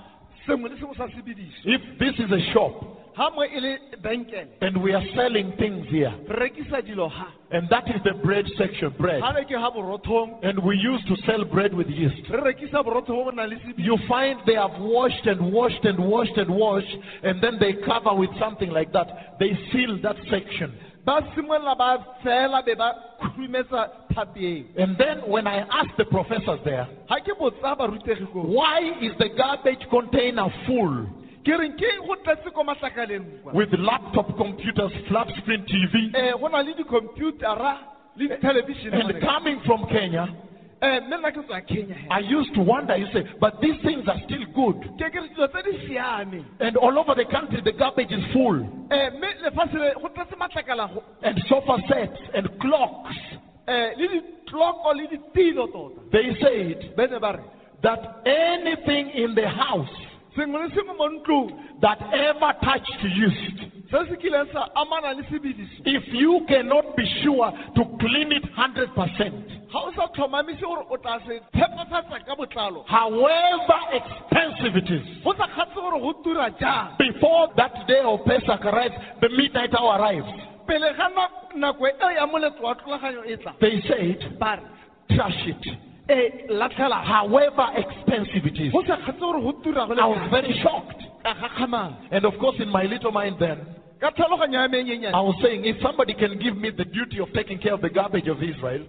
sengwe le sengwe sa sebidiso If this is a shop ga mo le benkele and we are selling things here, re rekisa dilo ga and that is the bread section, bread, ga re ke ga borothong. And we used to sell bread with yeast. re rekisa borotho bo bo nang le sebidiso You find they have washed and washed and washed and washed, and then they cover with something like that. They seal that section. ba simolola ba fela be ba khurumetsa phapi eo And then when I asked the professors there, ga ke botsa barutegi ko why is the garbage container full ke reng ke go tletse ko matlakaleng kwa with laptop computers, flat screen TV, go eh, na le dikhomputara le dithelebishene and coming from Kenya? Eh, mme nna ke tswa kenya. I used to wonder, you say, but these things are still good. ke ke re dilo tse di And all over the country, the garbage is full. Eh, mme lefatshe le go tletse And sofa sets and clocks. le ditloko le ditilo tota They said ba ne ba re that anything in the house sengwe le sengwe mo ntlong that ever touched yeast, se se kileng sa amana le sebidiso if you cannot be sure to clean it 100%, ga o sa tlhomamise gore o tla se phepafatsa ka botlalo. however expensive it is, go sa kgatse gore go tura jang. before that day of Pesach arrives, the midnight hour arrives, pele ga na- nako eo ya moletlo wa tlholaganyo tla. They said, trash it. E latlhela However expensive it is. go sa kgatse gore go tura go le I was very shocked. And of course, in my little mind then, ka tlhaloganyo ya I was saying, if somebody can give me the duty of taking care of the garbage of Israel,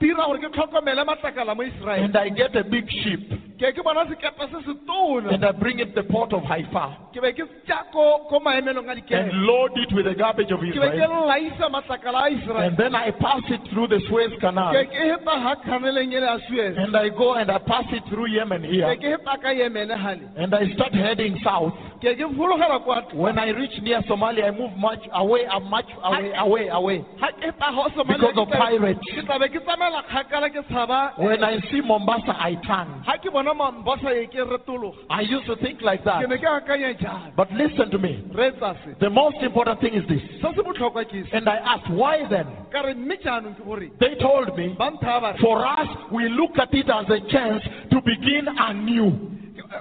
ka re ga motho a ka dira gore ke tlhokomele matlakala mo israele and I get a big ship, ke ke bona sekepe se se tona and I bring it to the port of Haifa, ke be ke tsa ko ko maemelong a and load it with the garbage of ke be ke Israel, laisa matlakala a and then I pass it through the Suez Canal, ke ke hepa ha khaneleng ele ya suez. And I go and I pass it through Yemen here, ke hepa ka yemene hale and I start heading south. Ke ke fologela kwa When I reach near Somalia, I move much away, uh, much away, away, away. ha ke hepa ho Somalia, Because of pirates. ke tla be ke tsamaela kgakala ke tshaba When I see Mombasa, I turn. ha ke bona mambosa ke retologa I used to think like that. ke ne ke akanya jalo But listen to me. re etsa se The most important thing is this. se se botlhokwa ke se And I asked, why then? ka re mme jaanong ke gore They told me, ba nthaya ba re for us, we look at it as a chance to begin anew.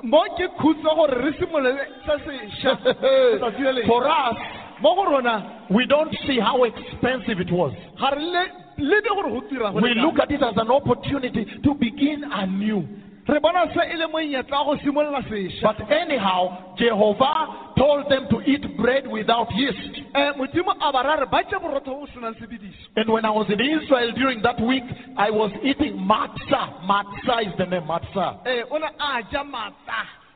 Mo ke khutse gore re simolole se sešwa <laughs> letsatsi le lengwe. For us, mo go rona we don't see how expensive it was. ga re le lebe gore go tira go We le look at it as an opportunity to begin anew. jang. re bona se e le monyetla wa go simolola sešwa But anyhow, Jehovah told them to eat bread without yeast. Eh, modimo a ba ra re ba je borotho bo o senang sebediso And when I was in Israel during that week, I was eating matzah. Matzah is the name, matzah. Eh, o ne a ja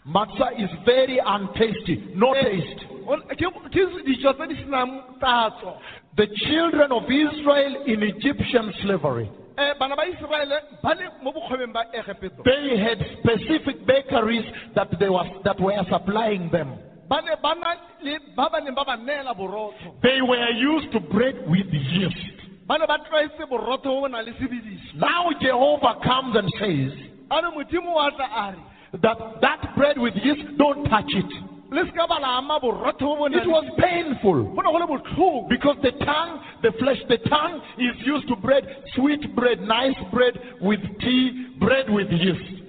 Matzah is very untasty, no eh, taste. O- ke ke dijo tse di senang tatso The children of Israel in Egyptian slavery, bana ba iseraele ba le ba egepeto they had specific bakeries that, they was, that were supplying them. Ba ne ba na le ba ba neng ba ba neela borotho They were used to bread with yeast. ba ne ba tlwaetse borotho bo bo nang le sebediso Now Jehovah comes and says a re modimo wa tla a re that that bread with yeast, don't touch it. le se ka ba la ama borotho bo bo It was painful. go ne go le botlhoko Because the tongue, the flesh, the tongue is used to bread, sweet bread, nice bread with tea, bread with yeast.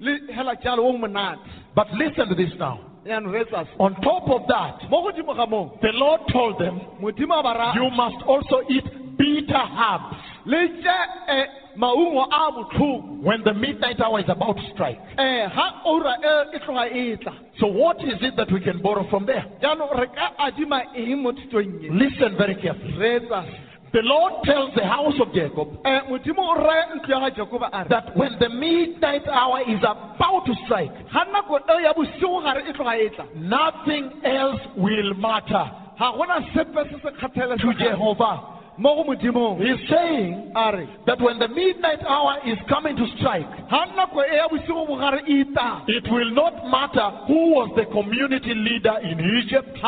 Leleme le tlwaetse borotho bo bo sukiri le hela jalo bo monate But listen to this now. yaanong re etsa se On top of that, mo godimo ga moo the Lord told them, modimo a ba ra you must also eat bitter herbs le je maungo a botlhoko when the midnight hour is about to strike. um ga ora e e tloga e tla So what is it that we can borrow from there? jaanong re ka adima eng mo thutong Listen very carefully. Re etsa se The Lord tells the house of Jacob eh, modimo o raya ntlo ya ga jakoba a re that when the midnight hour is about to strike, ga nako eo ya bosigo gare tloga tla nothing else will matter ga gona sepe se se to Jehovah. He's saying that when the midnight hour is coming to strike, ga nako ya bosigo bogare tang it will not matter who was the community leader in Egypt.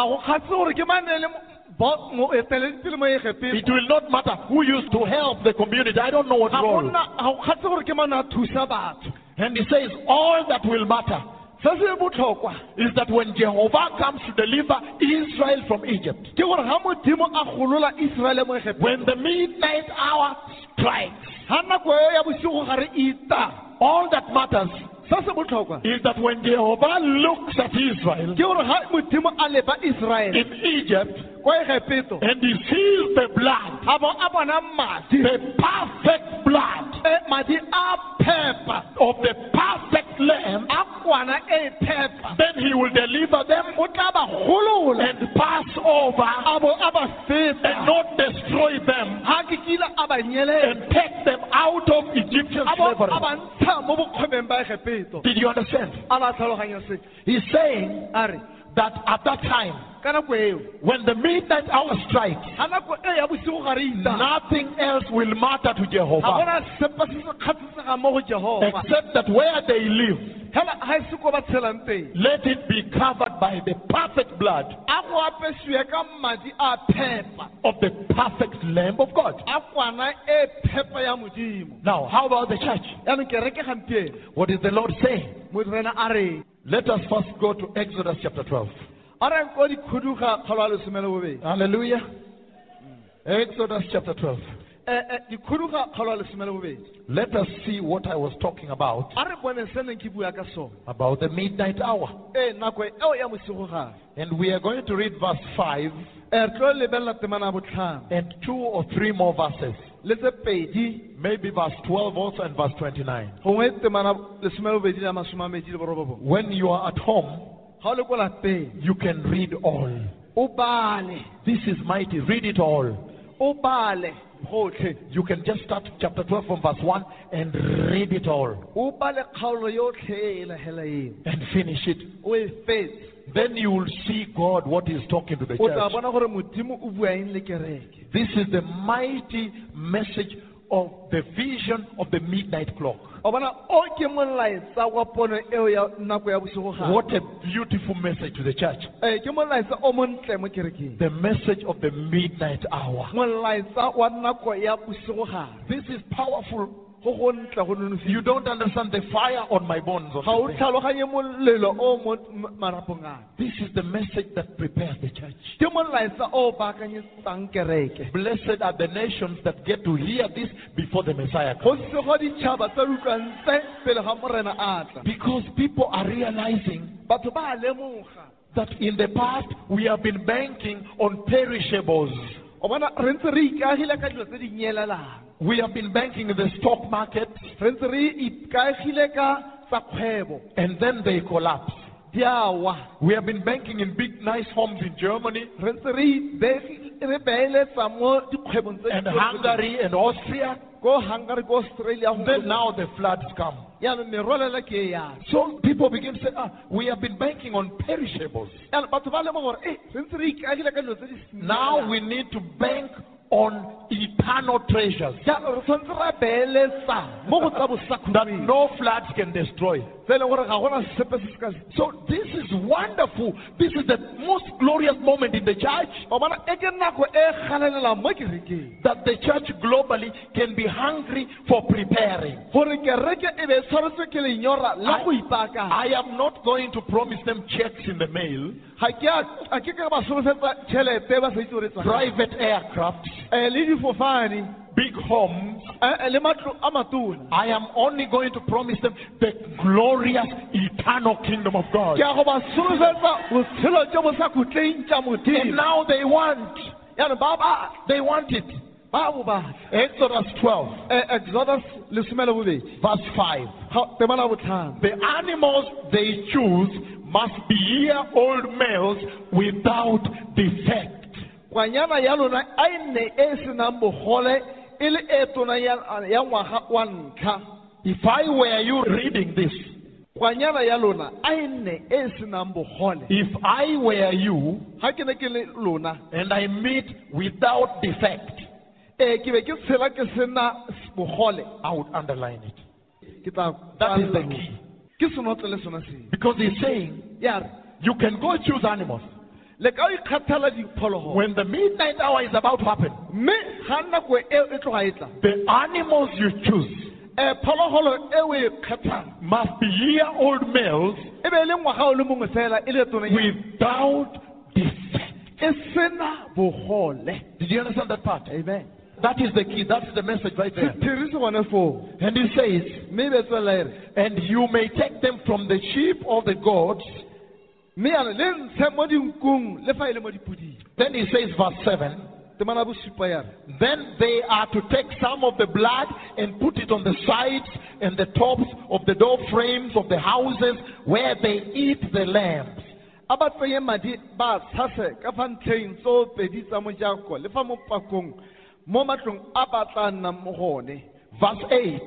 Ga go kgatse gore ke manele moeteledipele mo eh, egepele eh, It will not matter who used to help the community. I don't know what role. gona ga go kgatse gore ke mane a thusa batho And he says all that will matter se se botlhokwa is that when Jehovah comes to deliver Israel from Egypt, ke gore ga modimo a golola iseraele mo eh, egepele when the midnight hour strikes, ga nako ya bosigo gare tang all that matters se se botlhokwa is that when Jehovah looks at Israel ke gore ga modimo a leba iseraele in Egypt and he sees the blood, the perfect blood Eh, of the perfect lamb, a kwana e then he will deliver them o tla ba and pass over and not destroy them ga ke kile a ba nyelela. and take them out of Egyptian a bo a slavery. ba ntsha mo bokgwebeng ba egepeto. Did you understand? a ba tlhaloganya se He's saying that at that time, ka nako eo when the midnight hour strikes, ga nako ya bosigo gare tang nothing else will matter to Jehovah gona sepe se se kgatlhisega mo go jehova except that where they live, fela ga se ko ba tshelang teng let it be covered by the perfect blood a go apesiwe ka madi a phepa of the perfect Lamb of God. a kwana phepa ya modimo Now, how about the church? What is the Lord saying? modirena a reng Let us first go to Exodus chapter 12. A re ko dikhuduga kgolo a lesome le Hallelujah. Exodus chapter 12. Eh, eh, dikhuduga kgolo a lesome le bobedi Let us see what I was talking about, a re bone se neng ke bua ka sone about the midnight hour. ee nako eo ya bosigo And we are going to read verse 5 um re tlo temana ya and two or three more verses. le tse pedi Maybe verse 12 also and verse 29. gongwe temana lesome le bobedi le masome a medi le When you are at home, ga o le ko lapeng you can read all. This is mighty. Read it all. o You can just start chapter 12 from verse 1 and read it all o bale kgaolo yotlhe lahela eo and finish it. e fetse Then you will see God what He's talking to the church. bona gore modimo o bua eng le kereke This is the mighty message of the vision of the midnight clock. O bona o ke molaetsa wa pono eo ya nako ya bosigo gare What a beautiful message to the church. ee ke molaetsa o montle mo kerekeng The message of the midnight hour. molaetsa wa nako ya bosigo gare This is powerful. Go go ntle go nonofile You don't understand the fire on my bones. on this day. tlhaloganye molelo o mo m- marapong a This is the message that prepares the church. ke molaetsa o baakanyetsang kereke Blessed are the nations that get to hear this before the Messiah comes. sego ditšhaba tse di utlwang tse pele ga morena a tla Because people are realizing batho ba a lemoga that in the past we have been banking on perishables. O bona re ntse re ikaegile ka dilo tse di nyelelang We have been banking in the stock market re ntse re ikaegile ka tsa kgwebo and then they collapse. di a wa We have been banking in big, nice homes in Germany re ntse re ibegi- re beeletsa mo dikgwebong tse and di- Hungary and Austria. ko hungary ko australia go- Then now the floods come. yaanong merwalela ke e yana So people begin to say, ah, we have been banking on perishables. yaanong batho ba lemo gore e re ntse re ikagile ka dilo tse di Now we need to bank on eternal treasures jaanong re tshwanetse ra beeletsa mo go tsa that no floods can destroy. Tse leng gore ga gona sepe se se ka So this is wonderful. This is the most glorious moment in the church. O bona ke nako galelelang mo kerekeng that the church globally can be hungry for preparing. gore kereke be tshwaretswe ke lenyora la go ipaakanya I am not going to promise them checks in the mail, ga ke a- ga ke ka ba solofetsa tšhelete ba sa itse gore tswa kae. private aircrafts, Eh, big homes. eh, le matlo a matona I am only going to promise them the glorious eternal kingdom of God. ke a go ba solofetsa botshelo jo bo sa khutleng tša And now they want, yaanong ba ba they want it. Exodus 12, Eh, exodus lesome le bobedi verse 5. Ga- temana botlhano The animals they choose must be year old males without defect. Kwanyana ya lona a nne senang bogole le tona ya ya ngwaga wa ntlha If I were you reading this, kwanyana ya lona a nne senang bogole if I were you ga ke ne ke le lona and I meet without defect, ee ke be ke tshela ke sena bogole I would underline it. That is the key. ke senotle le sona seo Because he's saying you can go choose animals. Le ka o ikgathela diphologolo When the midnight hour is about to happen, mme ga nako tloga tla the animals you choose phologolo o kgethang must be year old males be le ngwaga o le mongwe fela le tona without defect. Did you understand that part? amen That is the key. That is the message right there. sephiri se gone And he says, mme be tswelela re and you may take them from the sheep or the goats. Then he says, verse 7, temana bosupa ya re then they are to take some of the blood and put it on the sides and the tops of the door frames of the houses where they eat the lambs. a ba tsenye madi ba tshase ka fa ntlheng tseo pedi tsa mojako le fa mo pakong mo matlong a ba tla nnang mo gone. Verse 8,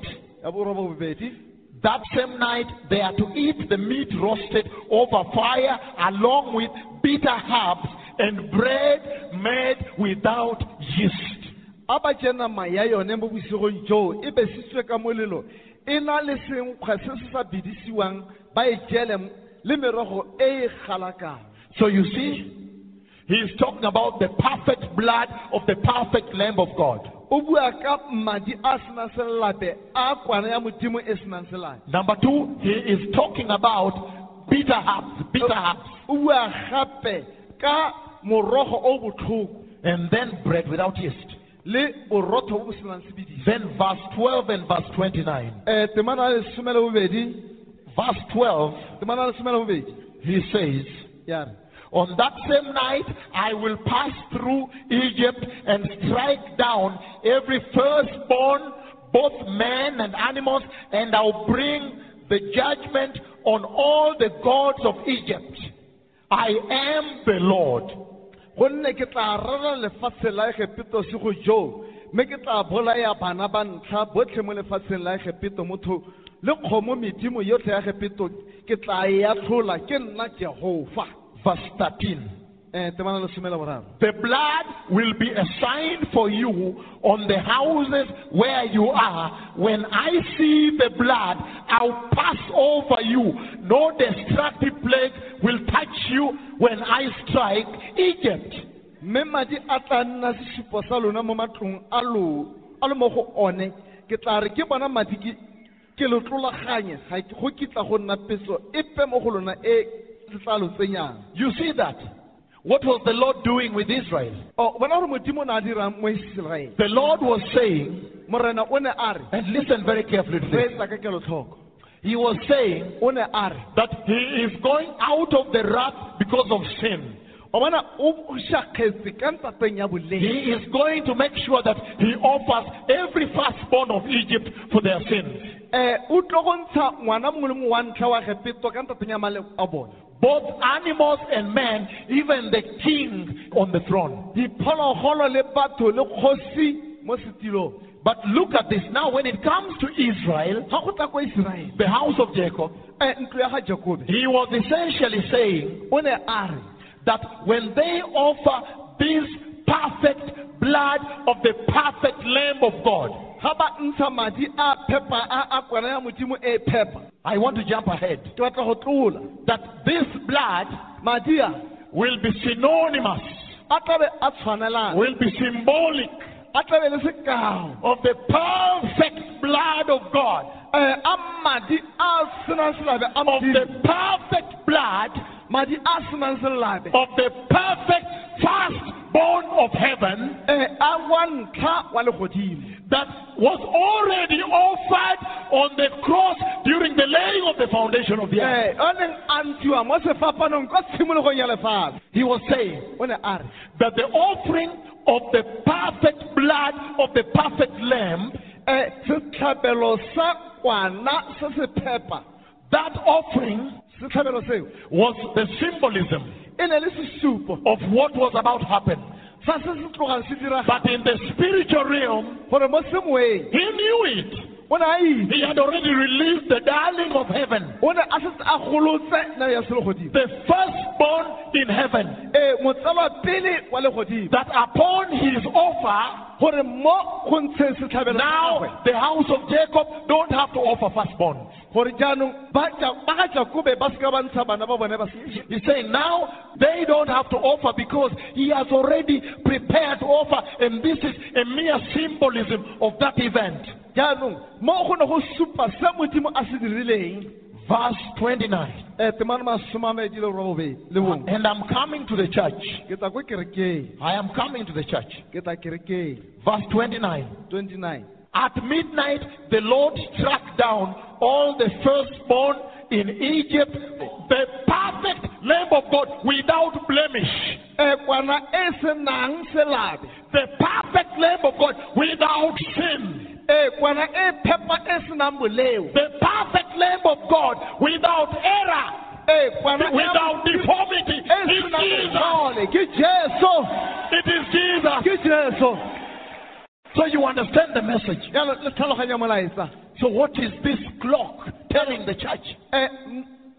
ya borobo bobedi that same night they are to eat the meat roasted over fire along with bitter herbs and bread made without yeast. a ba je nama ya yone mo bosigong joo e besitswe ka molelo e na le senkgwa se se sa bidisiwang ba e jele le merogo e e galakang So you see, he is talking about the perfect blood of the perfect Lamb of God. O bua ka madi a senang selape a kwana ya modimo senang selape Number two, he is talking about bitter herbs, bitter herbs, o bua ka morogo o botlhoko. And then bread without yeast. le borotho bo bo Then verse 12 and verse 29. um temana ya lesome le Verse 12, temana ya lesome le he says, On that same night I will pass through Egypt and strike down every firstborn, both men and animals, and I'll bring the judgment on all the gods of Egypt. I am the Lord. gonne ke tla rara lefatshe la egepito se go joo mme ke tla bolaya bana ba ntlha botlhe mo lefatsheng la egepito motho le kgomo medimo yotlhe ya egepito ke tla e atlhola ke nna jehova Verse 13. le boraro The blood will be a sign for you on the houses where you are. When I see the blood, I'll pass over you. No destructive plague will touch you when I strike Egypt. mme madi a tla nna sesupo sa lona mo matlong a lo a le mo go one ke tla re ke bona madi ke ke ga go kitla go nna peso epe mo go lona e le tla lo tsenyang You see that? What was the Lord doing with Israel? o bona gore modimo o ne a dirang mo iseraele The Lord was saying, morena o ne a re and listen very carefully to this. etsa ka kelotlhoko He was saying o ne a re that he is going out of the wrath because of sin. o bona o šakgetse ka ntateng ya boleng He is going to make sure that he offers every firstborn of Egypt for their sins. Eh, o tlo go ntsha ngwana mongwe le mongwe wa ntlha wa gepeto ka ntateng ya male a bone both animals and men, even the king on the throne. diphologolo le batho le kgosi mo setilong But look at this. Now, when it comes to Israel, ga go tla ko iseraele the house of Jacob, Eh, ntlo ya ga jakobe he was essentially saying o ne a that when they offer this perfect blood of the perfect Lamb of God, I want to jump ahead. ke batla go That this blood will be synonymous, a tlabe a will be symbolic a tlabe le of the perfect blood of God, a madi a senang selabe a of the perfect blood madi a senang of the perfect firstborn of heaven a wa ntlha wa legodimo. that was already offered on the cross during the laying of the foundation of the earth. o neng a ntshiwa mo sefapanong kwa tshimologong ya lefatshe. He was saying o ne a re that the offering of the perfect blood of the perfect lamb, setlhabelo sa kwana se se phepa. that offering was the symbolism ne le sesupo. of what was about to happen. sa se se tlogang se diraga But in the spiritual realm, gore mo semoeng he knew it. a itse. He had already released the darling of heaven, o ne a setse a golotse nao ya se legodimo the firstborn in heaven, eh, ee motsalwa pele wa legodimo. That upon his offer, gore mo go ntsheng setlhabelo now the house of Jacob don't have to offer firstborn. gore jaanong ba Ja- ba ga jakobe ba seka ba ntsha bana ba bone ba se He's saying now they don't have to offer because he has already prepared to offer, and this is a mere symbolism of that event. Jaanong mo go ne go supa se modimo a se dirileng Verse 29. um temane masome a mabedi le robobedi le bongwe And I'm coming to the church. ke tla ko I am coming to the church. ke tla kerekeng Verse 29. 29 At midnight, the Lord struck down all the firstborn in Egypt, the perfect Lamb of God without blemish. um e selabe The perfect Lamb of God without sin. Eh, um kwana e eh, phepa e senang boleo The perfect Lamb of God without error, without deformity. e It's Jesus. bogole ke jesu It is Jesus. So you understand the message. jalo le tlhaloganya molaetsa So what is this clock telling the church?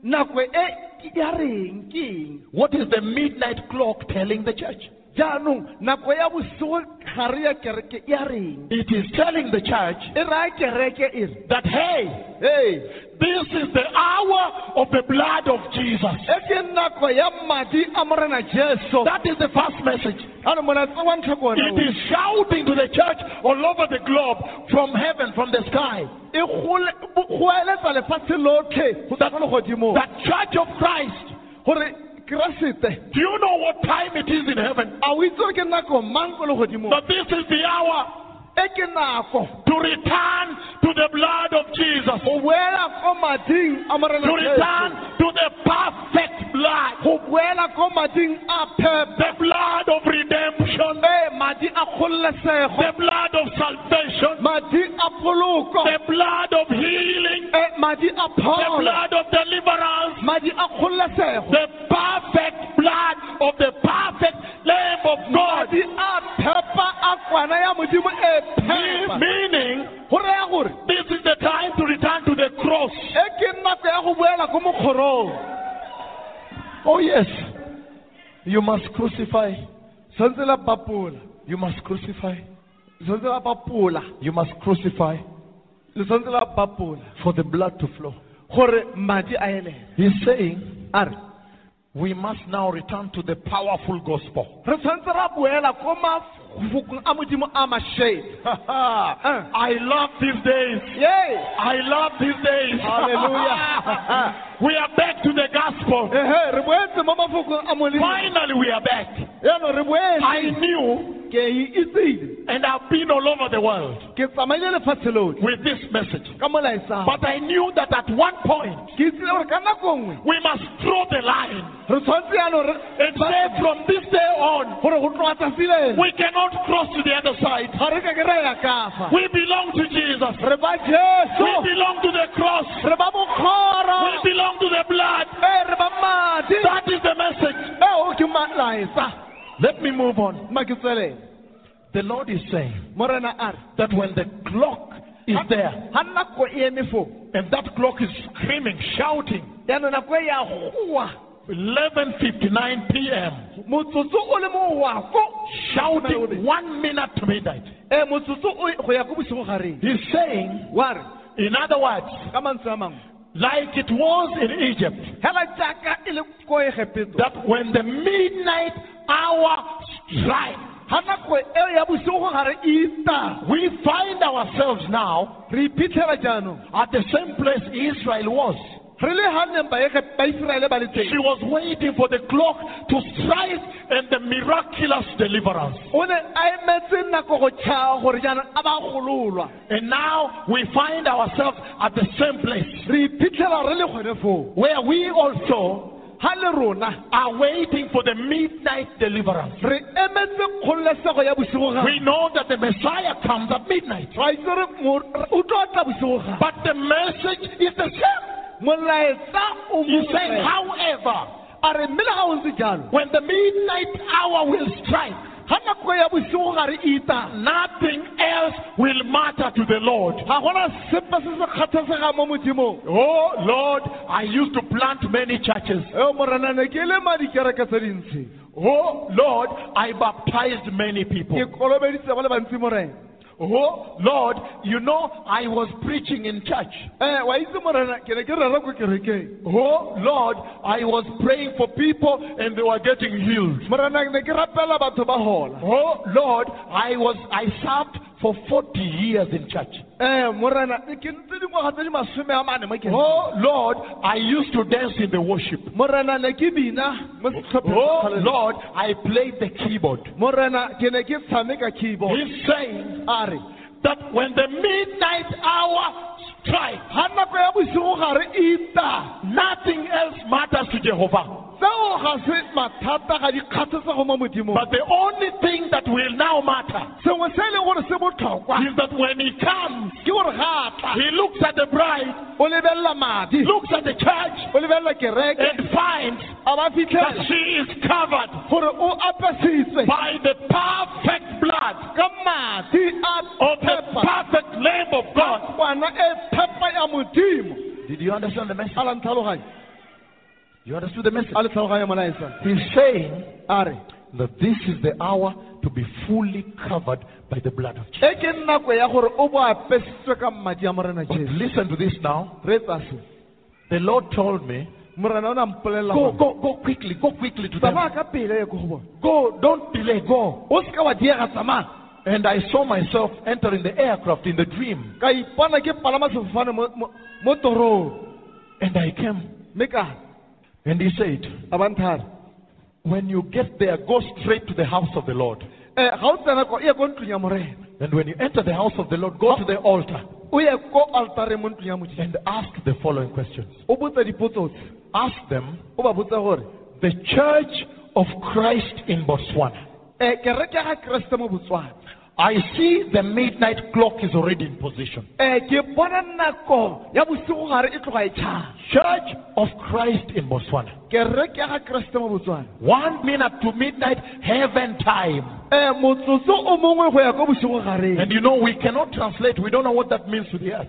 nako ya reng ke eng What is the midnight clock telling the church? Jaanong nako ya bosigo gare ya kereke ya reng It is telling the church e that, hey, hey, this is the hour of the blood of Jesus. ke nako ya madi a morena jesu That is the first message. ano molaetsa wa ntlha ona o. shouting to the church all over the globe from heaven, from the sky. gole- bo- go eletsa lefatshe lotlhe go tswa legodimong That church of Christ, do you know what time it is in heaven? a o itse gore ke nako mang ko legodimong That this is the hour to return to the blood of Jesus, go boela ko mading a morena to return to the perfect blood, go boela ko mading a phepa the blood of redemption, eh, e kgololesego the blood of salvation, madi a poloko the blood of healing, eh, e a the blood of deliverance, madi a kgololesego the perfect blood of the perfect Lamb of God. Madi a phepa a kwana ya modimo Me- phepa Meaning, go raya gore this is the time to return to the cross. e ke nako ya go boela ko mokgorong Oh, yes. You must crucify. tshwanetse la papola You must crucify. le tshwanetse la papola You must crucify le tshwanetse la papola for the blood to flow. gore madi a elele He's saying we must now return to the powerful gospel. re tshwanetse ra boela ko mafokong a modimo I love these days. ye I love these days. Hallelujah. we are back to the gospel. ehe re boetse mo mafokong a molemo Finally, we are back. I knew and I've been all over the world ke tsamaile lefatshe lotlhe with this message. But I knew that at one point ke itsile gore ka nako nngwe we must draw the line. and say from this day on gore go tloga tsatsi lena. we cannot cross to the other side. ga re ka ke ra ya ka fa We belong to Jesus. We belong to the cross. We belong to the blood. re ba madi That is the message. ke malaetsa ah, Let me move on. ma ke tswelele The Lord is saying that when the clock is there ga nako eme foo and that clock is screaming, shouting, yaanong nako e ya goa 11:59 p.m., motsotso o le mo wa ko shouting one minute to midnight. ee motsotso o go ya ko He's saying, wa re? in other words, ka mantswe a mangwe. like it was in Egypt, hela jaaka e le ko egepeto that when the midnight hour strikes, ga nako eo ya bosigo e ita we find ourselves now re iphitlhela jaanong. at the same place Israel was. Re le ganeng baege- baiseraele ba le She was waiting for the clock to strike and the miraculous deliverance. o ne a emetse nako go tšhaa gore jaanong a ba gololwa. And now we find ourselves at the same place. Re iphitlhela re le gone foo. Where we also are waiting for the midnight deliverance. re emetse kgololesego ya bosigo We know that the Messiah comes at midnight, ra itse re mo- o tlo tla bosigo ga. But the message is the same. Molaetsa o saying, mongwe. however, a re ga o jalo when the midnight hour will strike, ga nako ya bosigo gare nothing else will matter to the Lord. ga gona sepe se se kgathasegang mo modimong Oh Lord, I used to plant many churches. eo moranane ke le madikereke tse dintsi Oh Lord, I baptized many people. Ke kolobeditse ba le bantsi morena Oh Lord, you know I was preaching in church. Eh, wa itse morena ke ne ke rera Oh Lord, I was praying for people and they were getting healed. morena ke ne ke rapela batho ba gola Oh Lord, I was I served for 40 years in church. Eh, morena ke ntse dingwaga tse di masome a mane mo kereke Oh Lord, I used to dance in the worship. morena ne ke bina mo setlhopheng sa Oh. Lord, I played the keyboard. morena ke ne ke tshameka keyboard He's saying that when the midnight hour strikes, ga nako ya bosigo gare ita nothing else matters to Jehovah. Tseo ga se mathata ga di kgatlhesego mo modimong But the only thing that will now matter sengwe se leng gore se botlhokwa is that when he comes, ke gore ga a tla. he looks at the bride, o lebelela madi. looks at the church, and finds that she is covered gore o apesitswe by the perfect blood ka madi a of the perfect Lamb of God. kwana phepa ya modimo. Did you understand the message? A la ntlhaloganya You understood the message? a le tlhaloganya molaetsa He's saying that this is the hour to be fully covered by the blood of Jesus. ke nako ya gore o bo apesitswe ka madi a morena But listen to this now. The Lord told me, morena o ne a mpolelela go, go, go quickly, go quickly to them. tsamaya ka pele ye ko go don't delay, go. o seka wa diega tsamaya And I saw myself entering the aircraft in the dream. And I came. And he said, a banthare when you get there, go straight to the house of the Lord. um ga o tsena ko e ye ko ntlong ya morena And when you enter the house of the Lord, go to the altar o ye ko altareng mo ntlong ya modimo and ask the following questions. o botse dipotso tse Ask them, o ba botse gore the church of Christ in Botswana. um kereke ya ga keresete mo botswana I see the midnight clock is already in position. um ke bona nako ya bosigo gare e tloga e tšhaa Church of Christ in Botswana. kereke ya ga keresete mo botswana One minute to midnight, heaven time. motsotso o mongwe go ya ko bosigo gareng And you know, we cannot translate. We don't know what that means to the earth.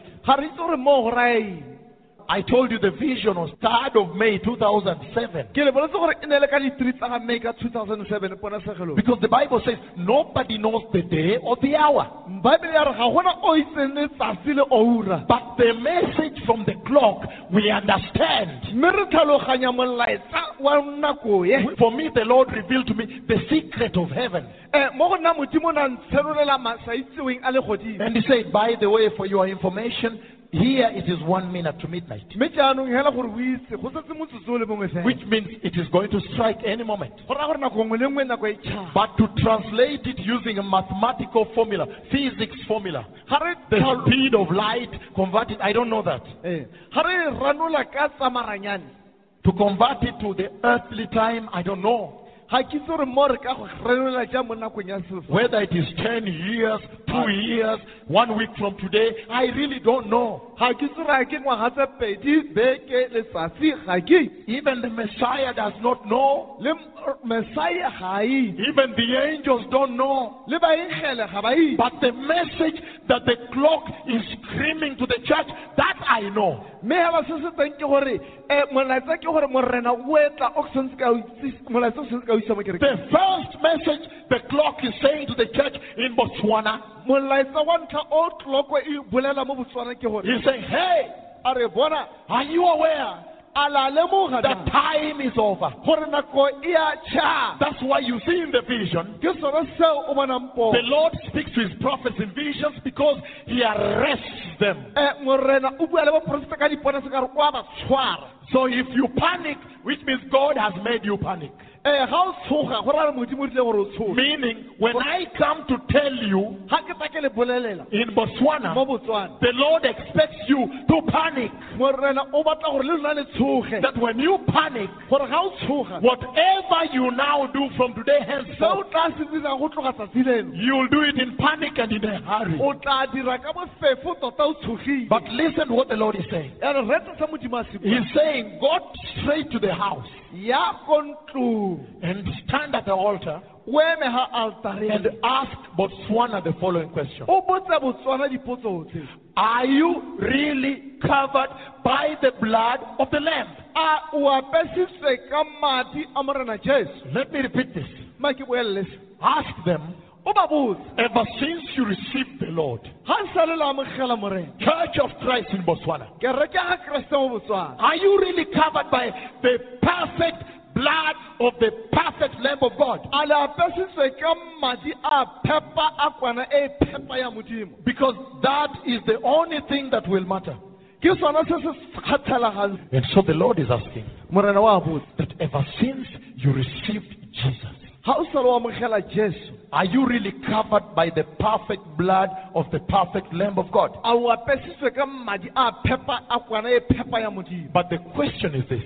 I told you the vision was 3rd of May 2007. ke le boletse gore e ne le ka di-three tsa ga may ka two thousand and seven ponasegelong Because the Bible says nobody knows the day or the hour. baebele ya re ga gona o itseng letsatsi le oura But the message from the clock, we understand. mme re tlhaloganya molaetsa wa nako For me, the Lord revealed to me the secret of heaven. Eh, mo go nna modimo o na ntshenolela masa itseweng a le godimo And he said, by the way, for your information, here it is one minute to midnight. mme jaanong hela gore o itse go setse motsotso o le mongwe fela Which means it is going to strike any moment. go raya gore nako nngwe le nngwe nako tšhaa But to translate it using a mathematical formula, physics formula, the speed of light, converted, I don't know that. Eh, ga re ranola ka tsamaranyane To convert it to the earthly time, I don't know. ga ke itse gore mo re ka go ranola jang mo nakong ya sefo Whether it is 10 years, two years, one week from today. I really don't know. ga ke tsira ke ngwaga tse pedi beke letsatsi ga ke Even the Messiah does not know. le M- er, mesaya ga a itse Even the angels don't know. le baengele ga ba itse But the message that the clock is screaming to the church, that I know. mme hela se se teng ke gore eh, molaetsa ke gore morena o etla o sentse ka o itsise- molaetsa o sentse ka o isa mo kerekeng The first message the clock is saying to the church in Botswana, molaetsa wa ntlha o e bolela mo botswana ke gore he's saying, Hey, a re bona are you aware a la lemoga that na time is over? gore nako e a tšha That's why you see in the vision, ke sone seo o bonang po the Lord speaks to his prophets in visions because he arrests them. Eh, morena o bua le baporofeta ka dipone se kare o a ba tshwara So if you panic, which means God has made you panic. Eh, ga o tshoga go ra re modimo o rile gore o tshoge Meaning, when I come to tell you ga ke tla ke le bolelela in Botswana, the Lord expects you to panic. morena o batla gore le lona le tshoge That when you panic, gore ga o tshoga whatever you now do from today henceforth, tla se dirang go tloga tsatsi leno you'll do it in panic and in a hurry. o tla dira ka bofefo tota But listen what the Lord is saying. ere rete sa modimo a se bua. He's saying, go straight to the house ya ko ntlong and stand at the altar o eme ga and ask Botswana the following question. o botsa botswana dipotso tse Are you really covered by the blood of the Lamb? a o apesitswe ka madi a morena jesu Let me repeat this. Ask them, o ba botse ever since you received the Lord, ga le sa le le amogela morena. Church of Christ in Botswana, ke reke ga keresete mo botswana. Are you really covered by the perfect blood of the perfect Lamb of God? a le apesitswe ka madi a phepa a kwana phepa ya modimo. Because that is the only thing that will matter. ke sona se se kgatlhelegang And so the Lord is asking morena wa botse that ever since you received Jesus, ga o sa le o amogela jesu are you really covered by the perfect blood of the perfect Lamb of God? a o apesitswe ka madi a phepa a kwana phepa ya modimo But the question is this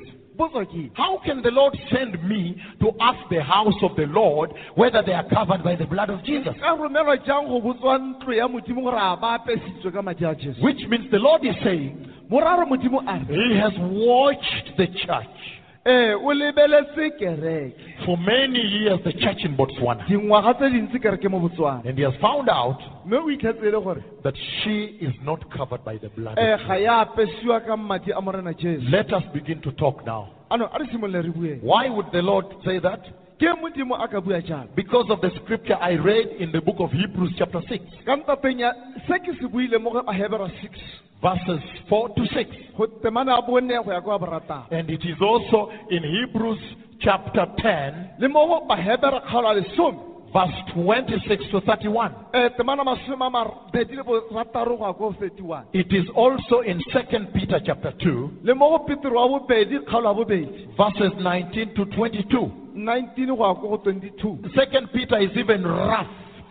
How can the Lord send me to ask the house of the Lord whether they are covered by the blood of Jesus? ka romelwa jang go botswa ntlo ya modimo gore a ba apesitswe ka madi a jesu Which means the Lord is saying moraro modimo a re He has watched the church. Ee o lebeletse kereke For many years, the church in Botswana. dingwaga tse dintsi kereke mo botswana And he has found out mme o itlhatsele gore that she is not covered by the blood. Eh, of ga ya apesiwa ka madi a morena jesu Let us begin to talk now. ano a re simolole re bueng Why would the Lord say that? Ke modimo a ka bua jalo Because of the scripture I read in the book of Hebrews, chapter 6, ka ntateng ya se ke se buile mo go ahebera six. Verses 4 to 6. go temana a bone go ya kwa boratang And it is also in Hebrews, chapter 10, le mo go bahebera kgaolo a lesome verse 26 to 31. Eh, temana masome a mabedi le borataro go ya ko thirty-one It is also in 2 Peter, chapter 2, le mo go petero wa bobedi kgaolo ya bobedi verses 19 to 22. nineteen go ya ko go twenty-two 2 Peter is even rough.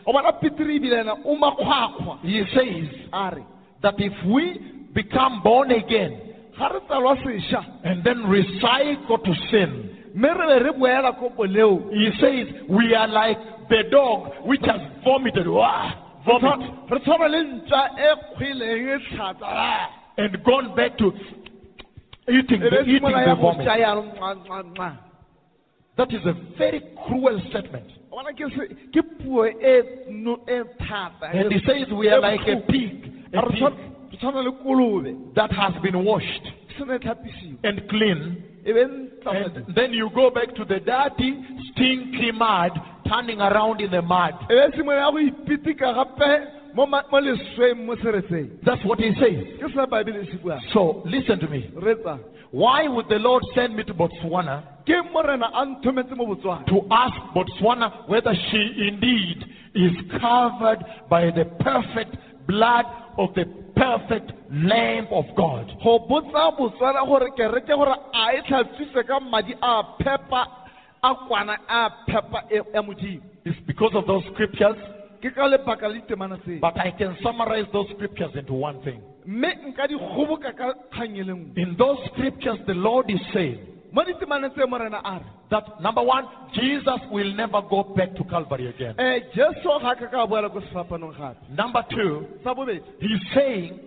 o bona petero ebile ena o makgwakgwa He says that if we become born again ga re tsalwa sešwa and then recycle to sin, mme re be re boela ko poleo he says we are like the dog which has vomited. Wah, vomit. re tshwana le ntša kgweleng tlhatsa and gone back to eating the, eating the vomit. tša ya nqa That is a very cruel statement. bona ke se- ke puo no- thata And he says we are like a pig, a pig tshwana- re tshwana le kolobe that has been washed se ne tlhapisiwa and clean. And then you go back to the dirty, stinky mud, turning around in the mud. be simola ya go ipitika gape mo ma- mo lesweng mo seretseng That's what he says. ke se baebele se buang So listen to me. Why would the Lord send me to Botswana ke morena a nthometse mo botswana to ask Botswana whether she indeed is covered by the perfect blood of the perfect Lamb of God. go botsa botswana gore kereke gore a e tlhatswitse ka madi a phepa a kwana a phepa e- modimo It's because of those scriptures, ke ka lebaka le temana se but I can summarize those scriptures into one thing. mme nka di goboka ka kgang e le nngwe In those scriptures, the Lord is saying mo ditemaneng tse morena a re that number one, Jesus will never go back to Calvary again. Eh, jesu ga ka ka boela ko sefapanong gape Number two, he's saying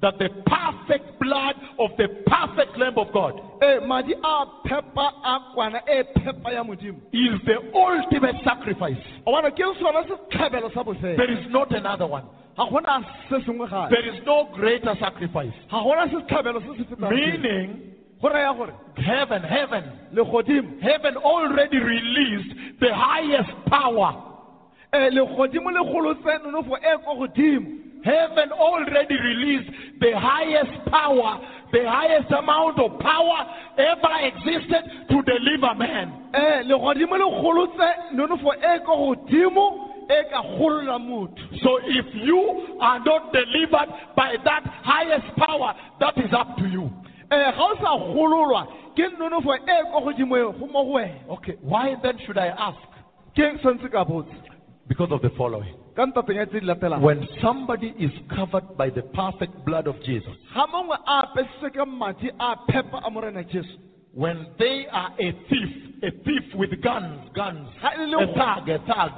that the perfect blood of the perfect Lamb of God ee madi a phepa a kwana e phepa ya modimo is the ultimate sacrifice. o bona ke sona setlhabelo sa bofela There is not another one. ga gona se sengwe gape There is no greater sacrifice. ga gona setlhabelo se se fetang seo. Meaning, go raya gore heaven, heaven, heaven already released the highest power. um legodimo le golotse nonofo e ko godimo Heaven already released the highest power, the highest amount of power ever existed to deliver man. um legodimo le golotse nonofo e ko godimo e ka golola motho So if you are not delivered by that highest power, that is up to you. Um ga o sa gololwa ke nonofo e ko godimo e go mo go wena. Okay, why then should I ask? ke tshwanetse ka botse? Because of the following. ka ntateng ya tse di latelang. When somebody is covered by the perfect blood of Jesus, ga mongwe a apesitse ka madi a phepa a morena jesu. when they are a thief, a thief with guns, guns, a thug, a thug,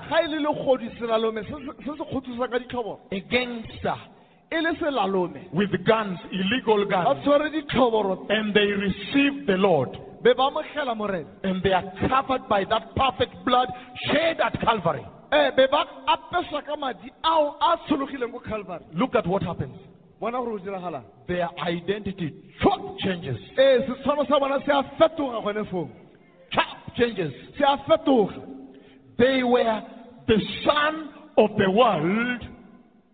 a gangster with guns, illegal guns, and they receive the Lord, be ba amogela morena and they are covered by that perfect blood shed at Calvary. be ba apeswa ka madi ao a tshologileng ko calvary Look at what happens. Their identity changes. ee setshwano sa bona se a fetoga gone foo Chop changes. se a fetoga They were the son of the world.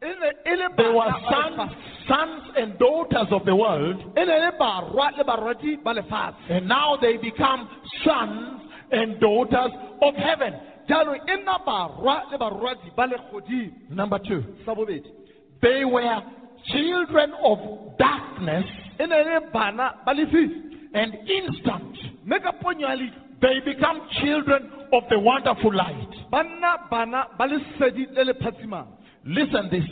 They were sons, sons and daughters of the world. ne le barwa le barwadi ba lefatshe And now they become sons and daughters of heaven. jaanong nna barwa le barwadi ba legodimo Number two, they were children of darkness ne le bana and instant. mme ka ponyo ya leitlho They become children of the wonderful light. Ba nna bana ba lesedi le le phatsimang Listen this.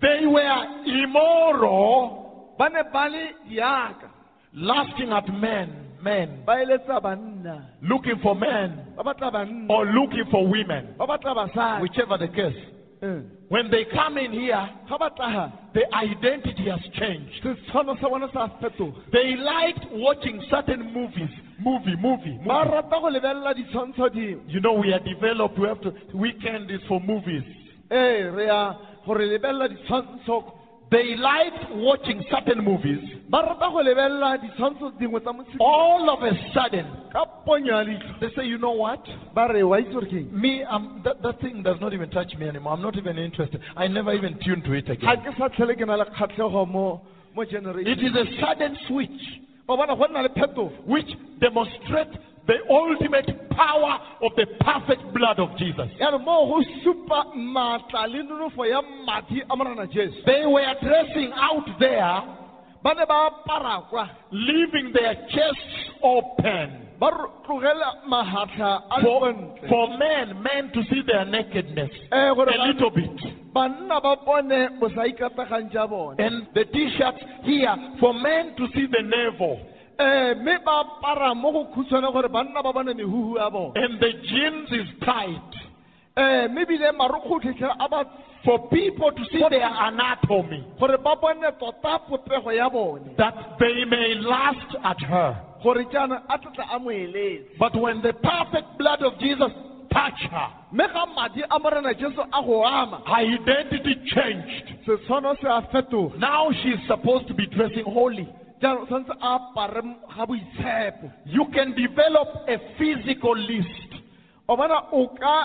They were immoral, ba ne ba lasting at men, men, ba eletsa banna looking for men ba batla banna or looking for women, ba batla basadi whichever the case. Eh. When they come in here, ga ba tla the identity has changed. setshwano sa bona sa fetoga They liked watching certain movies, movie, movie, movie. rata go lebelela ditshwantsho dingwe You know, we are developed. We have to. Weekend is for movies. Ee re ya gore lebelela ditshwantsho They liked watching certain movies. ba rata go lebelela ditshwantsho dingwe tsa motshiko All of a sudden, ka ponyo ya leitlho they say, "You know what? ba re wa itse gore ke eng Me, um, that, that thing does not even touch me anymore. I'm not even interested. I never even tune to it again." ke sa tlhele ke na le kgatlhego mo mo It is a sudden switch ba bona go nna le phetogo which demonstrates the ultimate power of the perfect blood of Jesus. yaanong mo go supa maatla le nonofo ya madi a morana jesu They were dressing out there, ba ne ba apara kwa leaving their chests open ba ro- tlogela mahatlha a for, for men, men to see their nakedness Eh, a little bit. banna ba bone bosa ikatagang tša bone And the t-shirts here for men to see the navel. Eh, mme ba apara mo go khutshwane gore banna ba bone mehuhu ya bone And the jeans is tight eh, mme ebile marokgotlhetlhela a ba for people to see their anatomy gore ba bone tota popego ya bone that they may last at her. gore jaanong a tlatla a mo eletse But when the perfect blood of Jesus touched her, mme ga madi a morena jesu a go ama her identity changed. setshwano se a fetoga Now she's supposed to be dressing holy. Jaanong tshwanetse a apare ga boitshepo You can develop a physical list, o bona o ka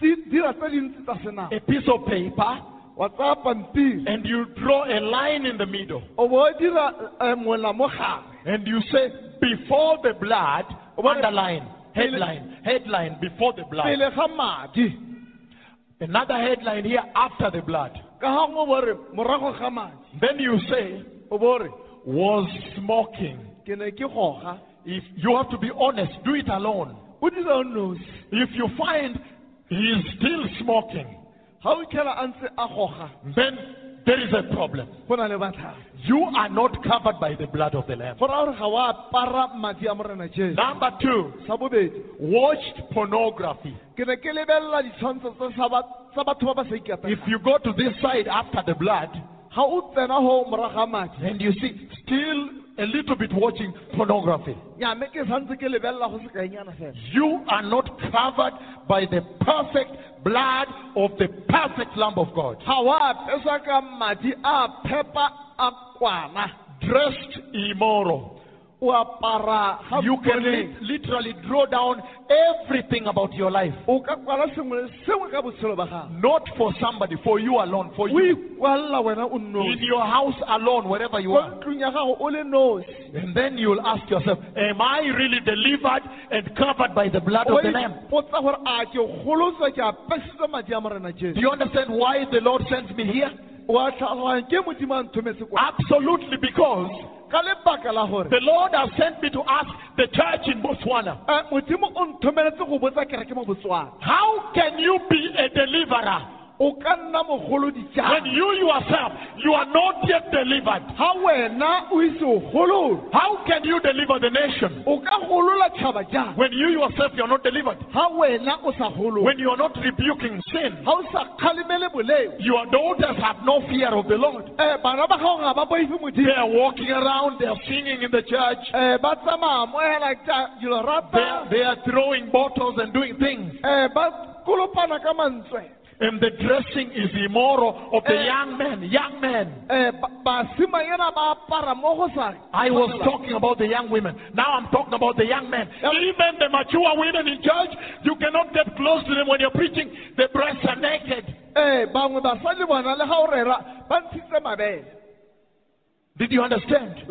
di- dira tse dintsi tsa senao a piece of paper, wa tsaya pampiri. And you draw a line in the middle. o bo o dira mola mo gare. And you say, before the blood, underline, headline, headline, before the blood. Another headline here, after the blood. ka ga ngwe bo re morago ga madi. Then you say, o bo re was smoking. ke ne ke goga If you have to be honest, do it alone. o dira o nosi If you find he is still smoking, ga o itlhela a ntse a then there is a problem. go na le batlhare You are not covered by the blood of the Lamb. go raya gore ga wa apara madi a morena jesu Number two, watched pornography. ke ne ke lebelela ditshwantsho tse sa ba- tsa batho ba ba sa ikatang If you go to this side after the blood, ga o tsena go morago ga madi and you see still a little bit watching pornography, nyame ke santse ke lebelela go sekaenyana fela you are not covered by the perfect blood of the perfect Lamb of God. ga wa apeswa ka madi ah, a phepa a ah, kwana Dressed immoral. O apara ga You can literally draw down everything about your life. o ka kwala sengwe le sengwe ka botshelo ba gago Not for somebody, for you alone, for you. ikwalela wena o In your house alone, wherever you are. ntlong ya gago o le nosi And then you'll ask yourself, Am I really delivered and covered by the blood of the Lamb? ipotsa gore a ke golotswa ke apesitswe madi a morena Do you understand why the Lord sends me here? Wa tlhaloganya ke modimo a nthometse kwa? Absolutely, because ka lebaka la gore the Lord has sent me to ask the church in Botswana, eh, modimo o nthomeletse go botsa kereke mo botswana. How can you be a deliverer o ka nna mogolo when you yourself you are not yet delivered? ga wena o ise o golole How can you deliver the nation o ka golola when you yourself you are not delivered? ga wena o sa golole When you are not rebuking sin? ga o sa kgalemele boleo Your daughters have no fear of the Lord. Eh, bana ba gago ga ba boife They are walking around, they are singing in the church, eh, ba tsamaya mo hela tša dilo they are, they are throwing bottles and doing things. Eh, ba kolopana ka mantswe And the dressing is immoral of the Eh. young men. Young men. Eh, basimanyana ba apara mo go sa I was talking about the young women. Now I'm talking about the young men. Eh. Even the mature women in church, you cannot get close to them when you're preaching. The breasts are naked. Eh, bangwe basadi bona le ga o rera ba ntshitse mabele Did you understand?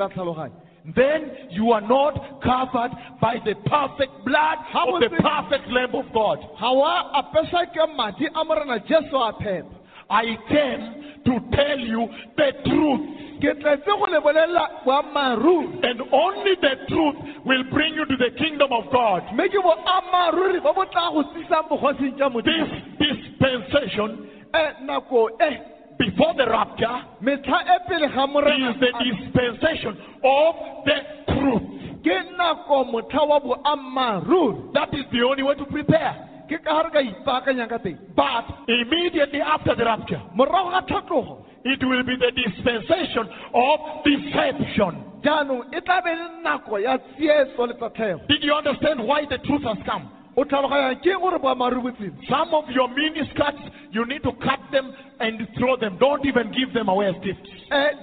Then you are not covered by the perfect blood How of the it- perfect Lamb of God. ga wa apesa ke madi a morena jesu a phepa I came to tell you the truth. ke tletse go le bolelela boammaaruri And only the truth will bring you to the kingdom of God. mme ke boammaaruri bo bo tla go tlisang bogosing jwa This dispensation um nako e before the rapture is the dispensation of the truth. ke nako motlha wa boammaaruri That is the only way to prepare. ke ka ga re ka ipaakanyang ka teng But immediately after the rapture, morago ga tlhatlogo it will be the dispensation of deception. jaanong tla be le nako ya tsietso le tatlhego Did you understand why the truth has come? O tlhaloganyang ke gore boammaaruri botsene Some of your miniskirts, you need to cut them and throw them. Don't even give them away as gifts.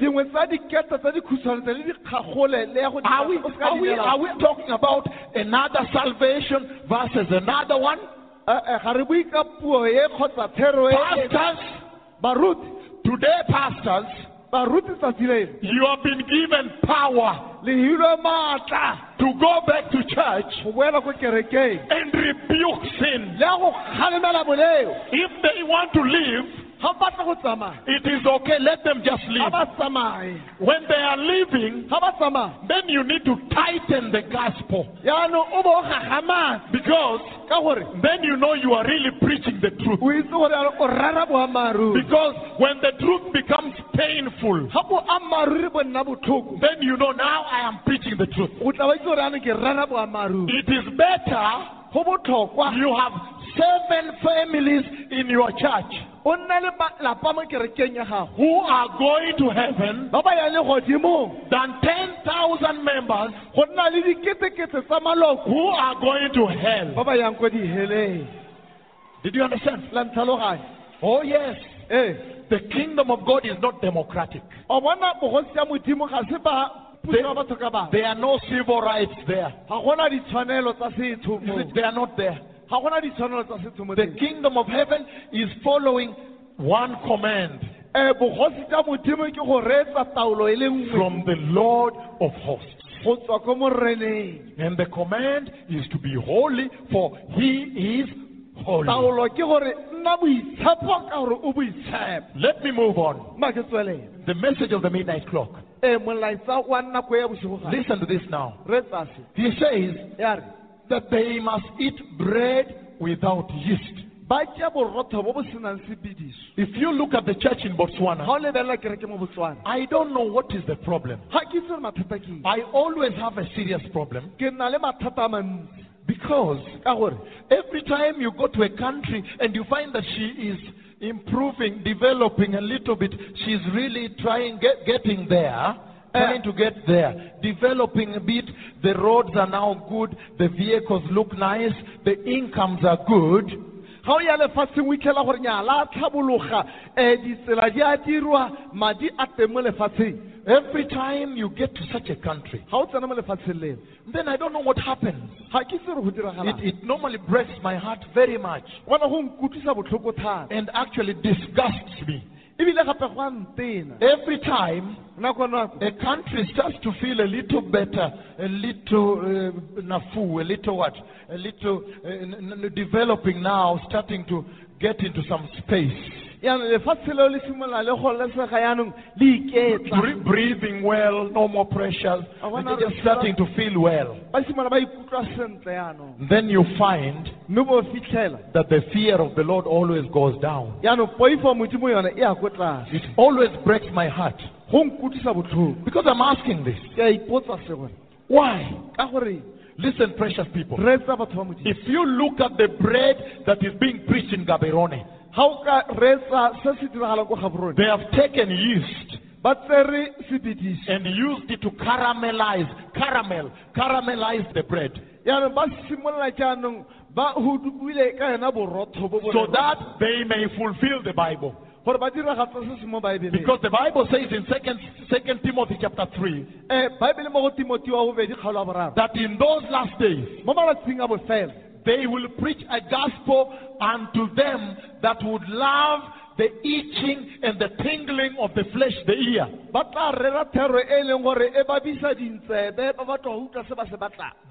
dingwe tsa dikete tsa dikhutshwane tse le dikgagole le ya go Are we, are, we, are we talking about another salvation versus another one? Eh, eh, ga re bue ka puo kgotsa thero Pastors, today, pastors, baruti tsatsi leno you have been given power le hilwe maatla to go back to church go boela ko kerekeng. and rebuke sin. le ya go kgalemela boleo. If they want to leave, ga ba batla go it is okay. Let them just leave. When they are leaving, ga ba tsamaya then you need to tighten the gospel. Yaanong o bo o gagamase because then you know you are really preaching the truth. o itse gore yaanong o rara boammaaruri Because when the truth becomes painful, ga boammaaruri bo nna botlhoko. then you know now I am preaching the truth. o tla ba itse gore yaanong ke rara boammaaruri It is better you have seven families in your church o nna le lapa mo kerekeng ya gago who are going to heaven ba ba yang than 10,000 members go nna le diketekete tsa maloko who are going to hell. ba yang ko Did you understand? Oh, yes. ee The kingdom of God is not democratic. o bona bogosi ya modimo ga se ba puso ya batho ka bangwe There are no civil rights there. ga gona ditshwanelo tsa setho You see, They are not there. Ga gona ditshwanelo tsa setho mo The kingdom of heaven is following one command um bogosi jwa modimo ke go reetsa taolo e le nngwe from the Lord of hosts. go tswa ko moreneng And the command is to be holy, for he is holy. taolo ke gore nna boitshepo ka gore o boitshepo Let me move on. ma ke tswelela The message of the midnight clock. ee molaetsa wa nako ya bosigo ga Listen to this now. He says that they must eat bread without yeast. ba tšea borotho bo bo senang sepediso If you look at the church in Botswana, o lebelela kereke mo botswana I don't know what is the problem. ga ke itse gore mathata ke eng I always have a serious problem ke nna le mathata a mantsi because every time you go to a country and you find that she is improving, developing a little bit, she's really trying, get, getting there. Trying to get there, developing a bit. The roads are now good. The vehicles look nice. The incomes are good. ga o ya lefatsheng o itlhela gore nyala a tlhabologa um ditsela di a dirwa madi a teng mo lefatsheng Every time you get to such a country, ga o tsena mo lefatsheng leo then I don't know what happens. ga ke itse gore go It, diragalang it normally breaks my heart very much gona go nkutlwisa botlhoko thata and actually disgusts me. Ebile gape go a ntena Every time a country starts to feel a little better, a little uh, nafu, a little what, a little uh, developing now, starting to get into some space. Yaanong lefatshe leo le simolola le golesega yaanong le iketla Bre- breathing well, no more pressures, I wanna- they're just starting to feel well. ba simolola ba ikutlwa sentle yaanong Then you find mme bo fitlhela that the fear of the Lord always goes down. yaanong poifo modimo yone e ya ko tlase It always breaks my heart go nkutlwisa botlhoko because I'm asking this. ke a ipotsa se Why? ka gore Listen, precious people. re batho ba modimo If you look at the bread that is being preached in Gaborone, ga o ka reetsa se se diragalang ko gaborone they have taken yeast ba tsere sebedisi and used it to caramelize, caramel, caramelize the bread. Yaanong ba simolola jaanong ba huduile ka yona borotho bo bo so that they may fulfill the Bible. gore ba diragatsa se se mo baebeleng Because the Bible says in second, second Timothy chapter 3 um baebele mo go timoti wa bobedi kgaolo ya boraro. that in those last days mo malatsing a bofela they will preach a gospel unto them that would love the itching and the tingling of the flesh, the ear.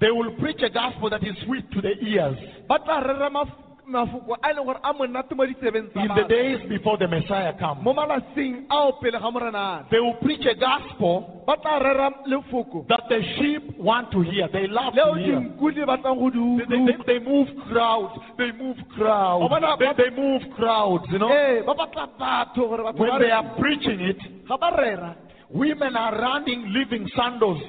They will preach a gospel that is sweet to the ears ba tla rera maf- mafoko a leng gore a monate mo ditsebeng tsa in the days before the Messiah comes. mo malatsing ao pele ga morenane They will preach a gospel ba tla rera lefoko that the sheep want to hear. They love to hear. dinku di batlang go di They, they, they, move crowds. They move crowds. They, they move crowds, you know. ee ba batla batho gore batho When they are preaching it, ga ba rera women are running, leaving sandals.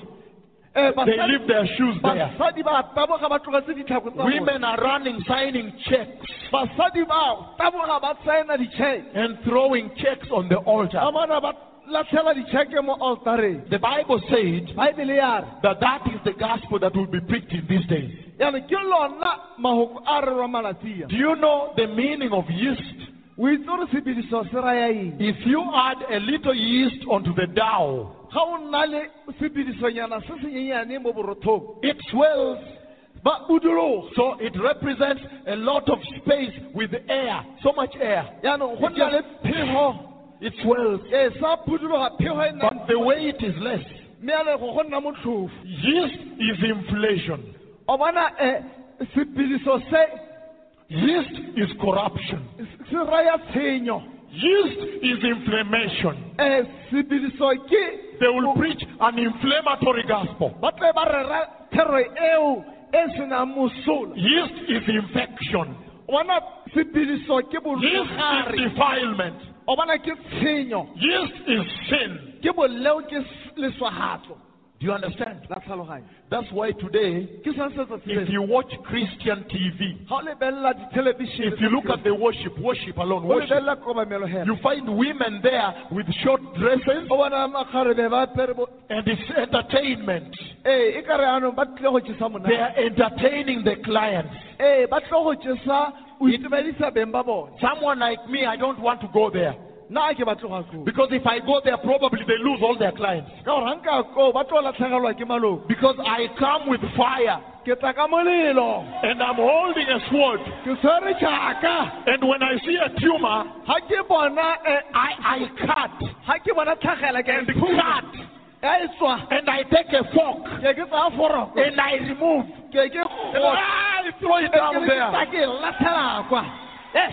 Eh, They leave their shoes there. basadi ba taboga ba tlogetse ditlhako tsa bone. Women are running, signing checks basadi ba taboga ba saena ditšheke and throwing checks on the altar. ba bona ba latlhela ditšheke mo altareng The Bible said baebele ya re that that is the gospel that will be preached in these days. yaanong ke lona mahoko a rerwa malatsia Do you know the meaning of yeast? O itse gore sebediso se raya eng If you add a little yeast onto the dough, ga o nna le sebedisonyana se senyenyane mo borothong it swells. budologa So it represents a lot of space with air, so much air. yaanong go nna le phego It swells. ee sa budologa phego e But the weight is less. mme yanego go nna motlhofo Yeast is inflation. o bona um sebediso se Yeast is corruption. se raya tshenyo Yeast is inflammation. They will preach an inflammatory gospel. ba tle ba rera thero eo senang mosola Yeast is infection. o bona sebediso ke Yeast is defilement. o bona ke tshenyo Yeast is sin. Ke boleo ke s- leswagatlo Do you understand? That's why today, ke sa setsa if you watch Christian TV, ga o lebelela dithelebishene if you look at the worship, worship alone, worship, lebelela kobamelo hela you find women there with short dresses o bona makgarebe ba apere bo and it's entertainment. ee ka re anong ba tlile go jesa They are entertaining the clients. ee ba tlile go jesa o itumedisa beng ba bone Someone like me, I don't want to go there. Nna ke batlo ga koo Because if I go there, probably they lose all their clients. ka gore ga nka koo ba tlo latlhegelwa ke maloko. Because I come with fire. Ke tla ka molelo. And I'm holding a sword. ke tshwere jaaka And when I see a tumor, ga ke bona eh, I, I cut. ga ke bona tlhagela ke and cut. And I take a fork. Ke ke tsaya and I remove. And I throw it down there. ke e latlhela kwa Eh,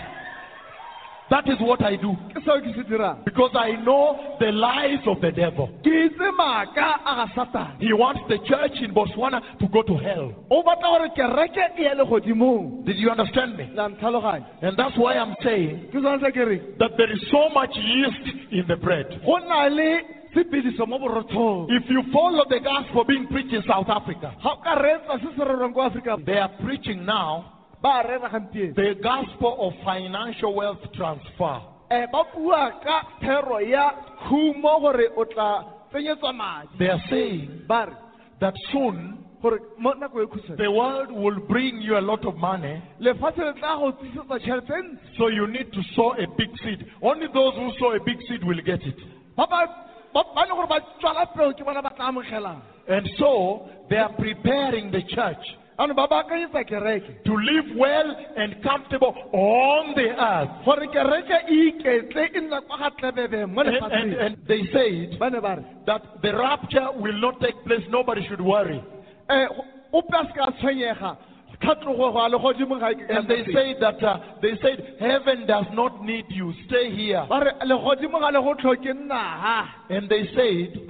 That is what I do. ke seo ke se dirang Because I know the lies of the devil. ke itse maaka a ga satane He wants the church in Botswana to go to hell. o batla gore kereke ye legodimong Did you understand me? And that's why I'm saying ke sone se ke reng that there is so much yeast in the bread. go na le sepediso mo borothong If you follow the gospel being preached in South Africa, ga o ka reetsa se se rerwang ko aforika they are preaching now ba rera gampieno the gospel of financial wealth transfer. Eh, ba bua ka thero ya khumo gore o tla tsenyetswa madi They are saying that soon gore mo nako khutshwane the world will bring you a lot of money, lefatshe le tla go tlisetsa tšhelete ntsi so you need to sow a big seed. Only those who sow a big seed will get it. And so they are preparing the church ano ba baakanyetsa kereke to live well and comfortable on the earth. gore kereke iketle nna kwa ga tlebebe mo And, and, and they said ba ne ba re that the rapture will not take place. Nobody should worry. um ope a se ka tshwenyega tlhatlogo go a legodimo ga e ke ka And they say that uh, they said heaven does not need you. Stay here. ba re legodimo ga le go tlhoke nnaga And they said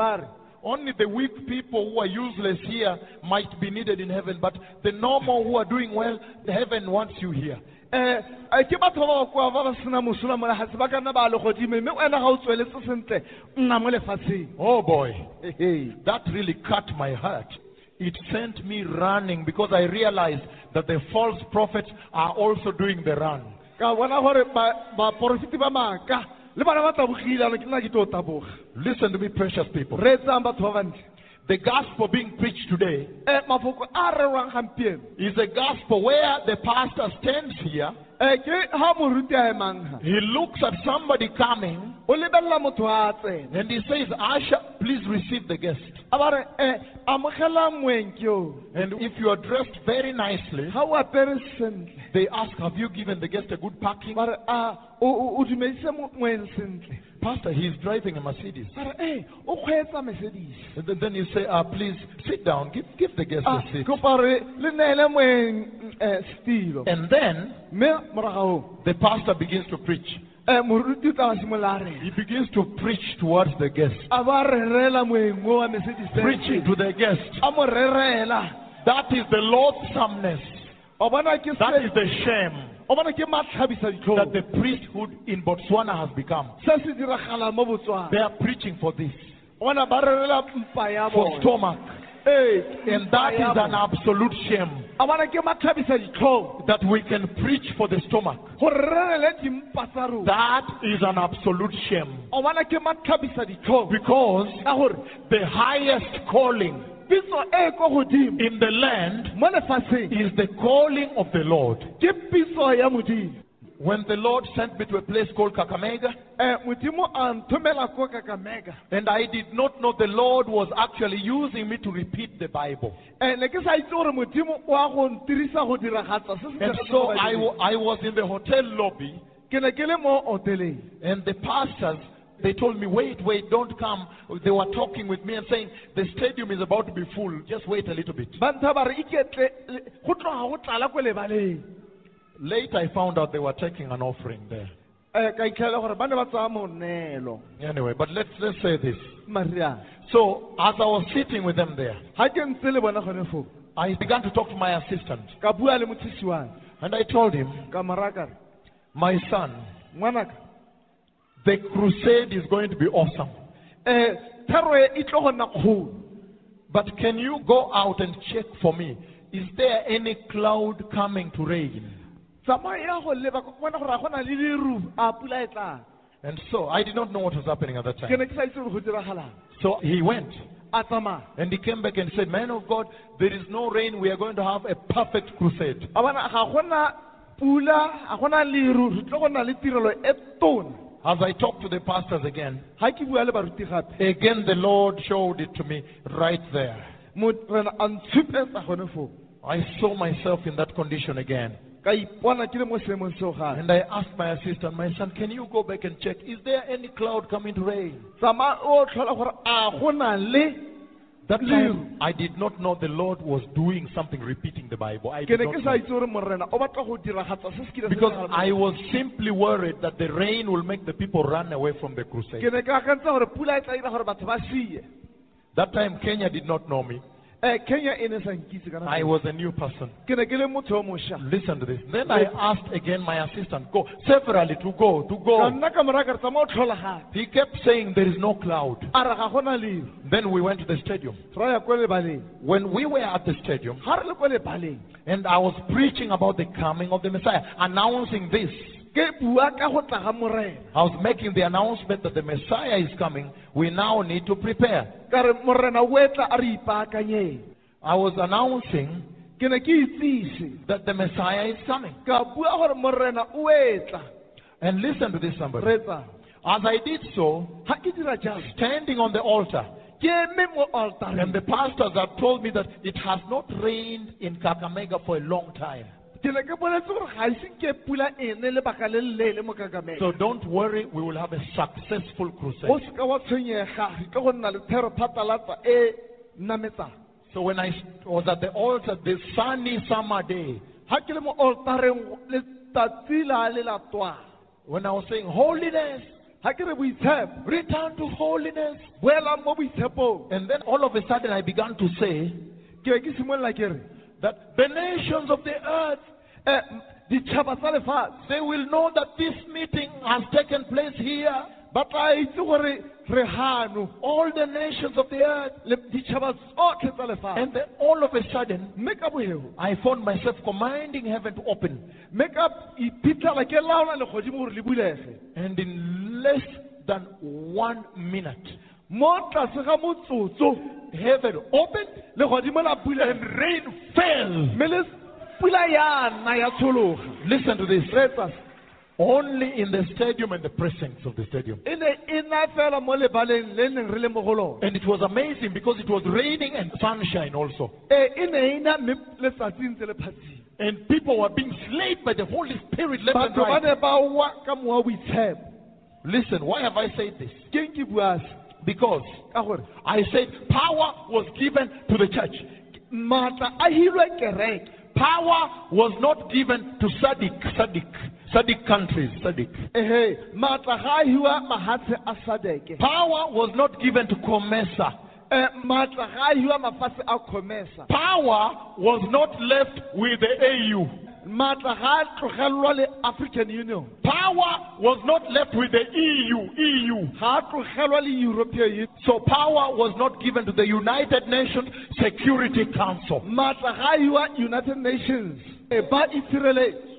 only the weak people who are useless here might be needed in heaven, but the normal who are doing well, heaven wants you here. um ke batho ba ba ba ba sena mosola mo legatse ba ka nna ba mme wena ga o tsweletse sentle nna mo lefatsheng Oh boy, that really cut my heart. It sent me running because I realized that the false prophets are also doing the run. Ka bona gore ba- baporofiti ba maaka le bana ba tabogile ano ke nna ke tlo taboga. Listen to me, precious people. re etsang batho ba bantle. The gospel being preached today eh, mafoko a rerwang gampieno. is a gospel where the pastor stands here, Eh, ke ga moruti a emang ha he looks at somebody coming, o lebelela motho a tsena and he says, Asha, please receive the guest. a ba re eh, amogela moeng ke o And if you are dressed very nicely, ga o apere sentle they ask, Have you given the guest a good parking? Pastor, he's driving a Mercedes. ba re e o kgweetsa mercedes And then- you say, ah, Please sit down, give, give the guest a a seat. kopa re le neele moeng setilo And then the pastor begins to preach. Eh, moruti o tla ba simolola a rena He begins to preach towards the guest, a ba rerela moeng mo wa mercedes preaching to the guest. a mo rerela That is the loathsomeness. That is the shame o bona ke matlhabisa that the priesthood in Botswana has become. se se diragalang mo botswana They are preaching for this, o bona ba rerela mpa ya for stomach. And that is an absolute shame. A bona ke matlhabisa ditlhong that we can preach for the stomach. go rerele dimpa tsa rona That is an absolute shame. o bona ke matlhabisa ditlhong Because ka the highest calling pitso ko godimo in the land is the calling of the Lord. Ke pitso ya modimo When the Lord sent me to a place called Kakamega, eh, modimo a nthomela ko kakamega and I did not know the Lord was actually using me to repeat the Bible. Eh, ne ke sa itse gore modimo o a go ntirisa go diragatsa se se And so I, I was in the hotel lobby, ke ne ke le mo hoteleng and the pastors, they told me, wait, wait, don't come. They were talking with me and saying, the stadium is about to be full. Just wait a little bit. Later, I found out they were taking an offering there. ka itlhela gore ba ne ba tsaya monelo Anyway, but let's, let's say this. mariana So, as I was sitting with them there, ga ke ntse le bona gone foo I began to talk to my assistant. ka bua le motshisi wane And I told him, ka my son, ngwanaka the crusade is going to be awesome. um thero e e tlo go nna kgolo But can you go out and check for me? Is there any cloud coming to rain? Tsamaya go leba ko bona gore a gona le leru a pula e tlang And so I did not know what was happening at that ke time. ne ke sa itse gore go diragalang So he went a tsamaya and he came back and said, Man of God, there is no rain. We are going to have a perfect crusade. a bona ga gona pula ga gona leru re tlo go nna le tirelo e tona As I talked to the pastors again, ga ke bua le baruti gape again the Lord showed it to me right there. mo a ntshupetsa gone foo I saw myself in that condition again. Ka ipona ke le mo seemong seo gape And I asked my assistant, my son, can you go back and check? Is there any cloud coming to rain? tsamaya o tlhola gore a go na le That time, I did not know the Lord was doing something, repeating the Bible. I did not know. itse gore morena o batla go diragatsa se se kile sa Because I was simply worried that the rain will make the people run away from the crusade. ke ne ke akantsa gore pula tla dira gore batho ba sie That time, Kenya did not know me. Um kenya e ne sa nkitse ka nako I was a new person. ke ne ke le motho o mošwa Listen to this. Then I asked again my assistant, go, severally to go, to go. nna ka moraga re tsamaya o tlhola gape He kept saying there is no cloud. a re ga gona leo Then we went to the stadium. ra ya kwa lebaleng When we were at the stadium, ga re le kwa lebaleng and I was preaching about the coming of the Messiah, announcing this. Ke bua ka go tla ga morena I was making the announcement that the Messiah is coming. We now need to prepare. ka re morena o etla a re ipaakanyeng I was announcing ke ne ke itsise that the Messiah is coming. ka bua gore morena o etla And listen to this, somebody. As I did so, ga ke dira standing on the altar, ke eme mo and the pastors have told me that it has not rained in Kakamega for a long time. Ke ne ke boletse gore ga ise ke pula ene lebaka le leele mo kakameng So don't worry, we will have a successful crusade. seka wa tshwenyega ka go nna le thero phatalatsa nametsang. So when I was at the altar this sunny summer day, ga ke le mo altareng letsatsi la le la twang when I was saying, Holiness, return to holiness. boelang mo boitshepong. And then all of a sudden I began to say ke be ke simolola ke re that the nations of the earth, <laughs> ditšhaba tsa lefatshe they will know that this meeting has taken place here. ba tla itse gore re gano All the nations of the earth. ditšhaba tsotlhe tsa lefatshe And then all of a sudden, mme ka boego I found myself commanding heaven to open. mme ka iphitlhela ke laola legodimo gore le bulege And in less than one minute, mo tlase ga motsotso heaven opened legodimo la and rain fell. Mme le pula ya na ya tshologa Listen to this. etsa. Only in the stadium and the precincts of the stadium. ne na fela mo lebaleng le neng re le mo go lona And it was amazing because it was raining and sunshine also. ee ne na mme letsatsi ntse le phatsing And people were being slayed by the Holy Spirit left and right. ne ba wa ka mowa Listen, why have I said this? keng ke bua Because I said power was given to the church. Maatla a hilwe kereke Power was not given to SADC, SADC, SADC countries, SADC. ehe maatla ga a hiwa mahatshe a sadeke Power was not given to Comesa. um maatla ga a hiwa mafatshe a Comesa Power was not left with the AU. Maatla ga a tlogelelwa le african union Power was not left with the EU, EU. ga a tlogelwa le european union So power was not given to the United Nations Security Council. maatla ga a hiwa united nations e ba itshireletse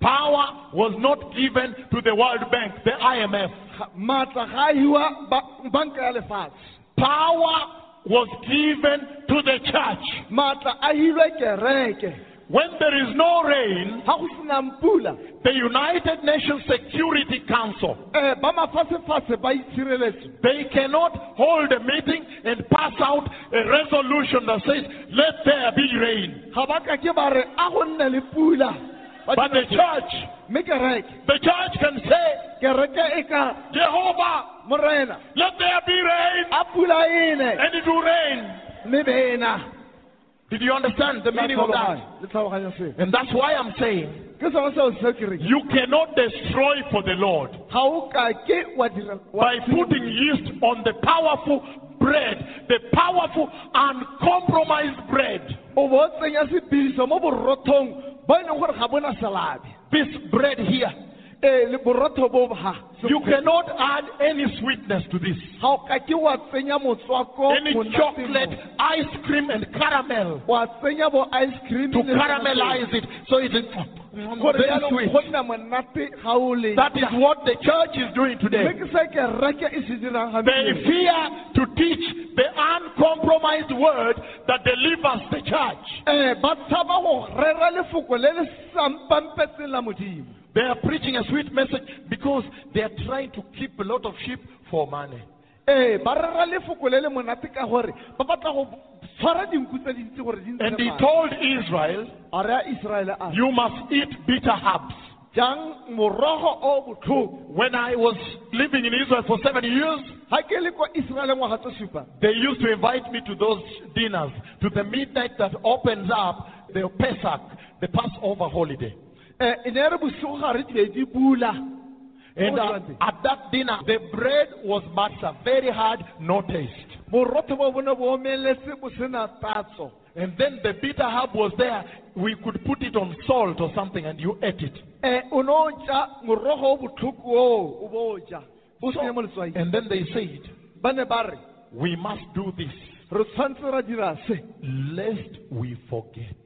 Power was not given to the World Bank, the IMF. Ga- maatla ga a hiwa ba- banka ya lefatshe Power was given to the church. maatla a kereke When there is no rain, ga go senang pula the United Nations Security Council, eh, ba mafatshefatshe ba itshireletse. they cannot hold a meeting and pass out a resolution that says, let there be rain. ga ba ka ke ba re a go nne le pula. Ba But the church, the church can say, Jehovah, morena let there be rain, and it will rain. Did you understand the meaning of that? le tlhaloganya se And that's why I'm saying, ke sone seo se ke you cannot destroy for the Lord ga o ka ke wa dira wa by putting yeast on the powerful bread, the powerful uncompromised bread. o bo o tsenya sepiriso mo borothong bo leng gore ga bona salabe This bread here, ee le borotho bo ha. You cannot add any sweetness to this. ga o ka ke wa tsenya motswako Any chocolate, ice cream, and caramel. Wa tsenya bo ice cream to caramelize it so it is gore mm-hmm. very sweet. go nna monate ga o le That is what the church is doing today. ke se kereke se dirang They fear to teach the uncompromised word that delivers the church. Eh, ba tshaba go rera lefoko le le sampampetseng la modimo They are preaching a sweet message because they are trying to keep a lot of sheep for money. ee ba rera lefoko le le monate ka gore ba batla go tshwara dinku tse dintsi gore di And he told Israel, a re a iseraele a You must eat bitter herbs. jang morogo o botlhoko When I was living in Israel for seven years, ga ke le kwa israele ngwaga tse supa they used to invite me to those dinners, to the midnight that opens up the Pesach, the Passover holiday. Um e ne re bosigo ga re di di bula And uh, at that dinner, the bread was matzah, very hard, no taste. borotho bo bone bo omeletse bo sena tatso And then the bitter herb was there. We could put it on salt or something and you ate it. o So- senye mo letswai and then they said, ba ne ba re we must do this re tshwanetse ra dira se lest we forget.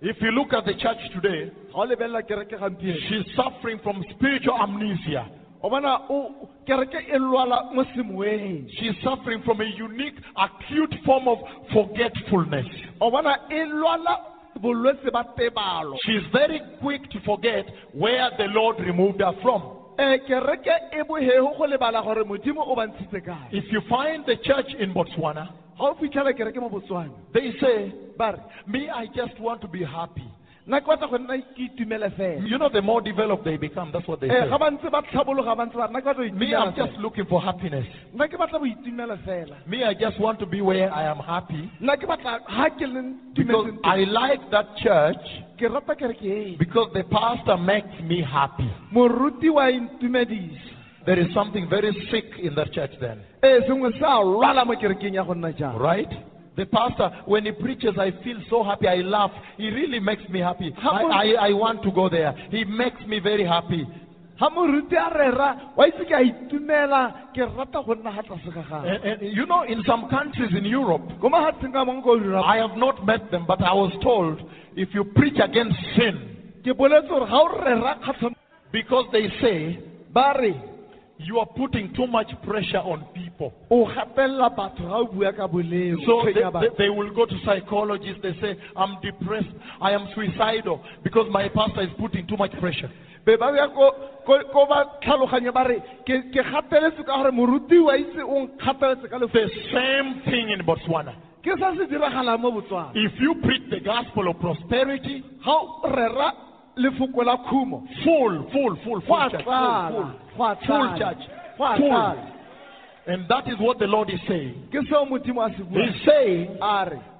If you look at the church today, ga o lebelela kereke gampieno she's suffering from spiritual amnesia. o bona o kereke lwala mo semoeng She's suffering from a unique, acute form of forgetfulness. o bona lwala bolwetse ba tebalo She's very quick to forget where the Lord removed her from. kereke bogego go lebala gore modimo o ba ntshitse kae If you find the church in Botswana, ga o fitlhela kereke mo botswana they say, but Me, I just want to be happy. nna ke batla go nna ke itumele fela You know, the more developed they become, that's what they um say. ga ba ntse ba tlhabologa ba ntse ba nna ke batla go Me, I'm just looking for happiness. nna ke batla go itumela fela Me, I just want to be where I am happy nna ke batla ga because I like that church ke rata kereke because the pastor makes me happy. Moruti wa intumedisa There is something very sick in that church then, eh, ee sengwe sa lwala mo kerekeng ya go nna jang right? The pastor, when he preaches, I feel so happy. I laugh. He really makes me happy. I, I, I want to go there. He makes me very happy. ga moruti a rera wa itse ke a itumela ke rata go nna ga tlase ga gage And, eh, and eh, you know, in some countries in Europe, ko magatsheng ka mangwe ko dira I have not met them, but I was told if you preach against sin, ke boletse gore ga o rera kgatlhon because they say you are putting too much pressure on people. o gatelela batho ga o bua ka boleng So they, they, they will go to psychologists. They say, I'm depressed. I am suicidal because my pastor is putting too much pressure. The same thing in Botswana. ke sa se diragalang mo botswana If you preach the gospel of prosperity, rera lefoko la khumo. Full, full, full, full church, full, full, full. church, full. And that is what the Lord is saying. ke seo modimo a se bua He's saying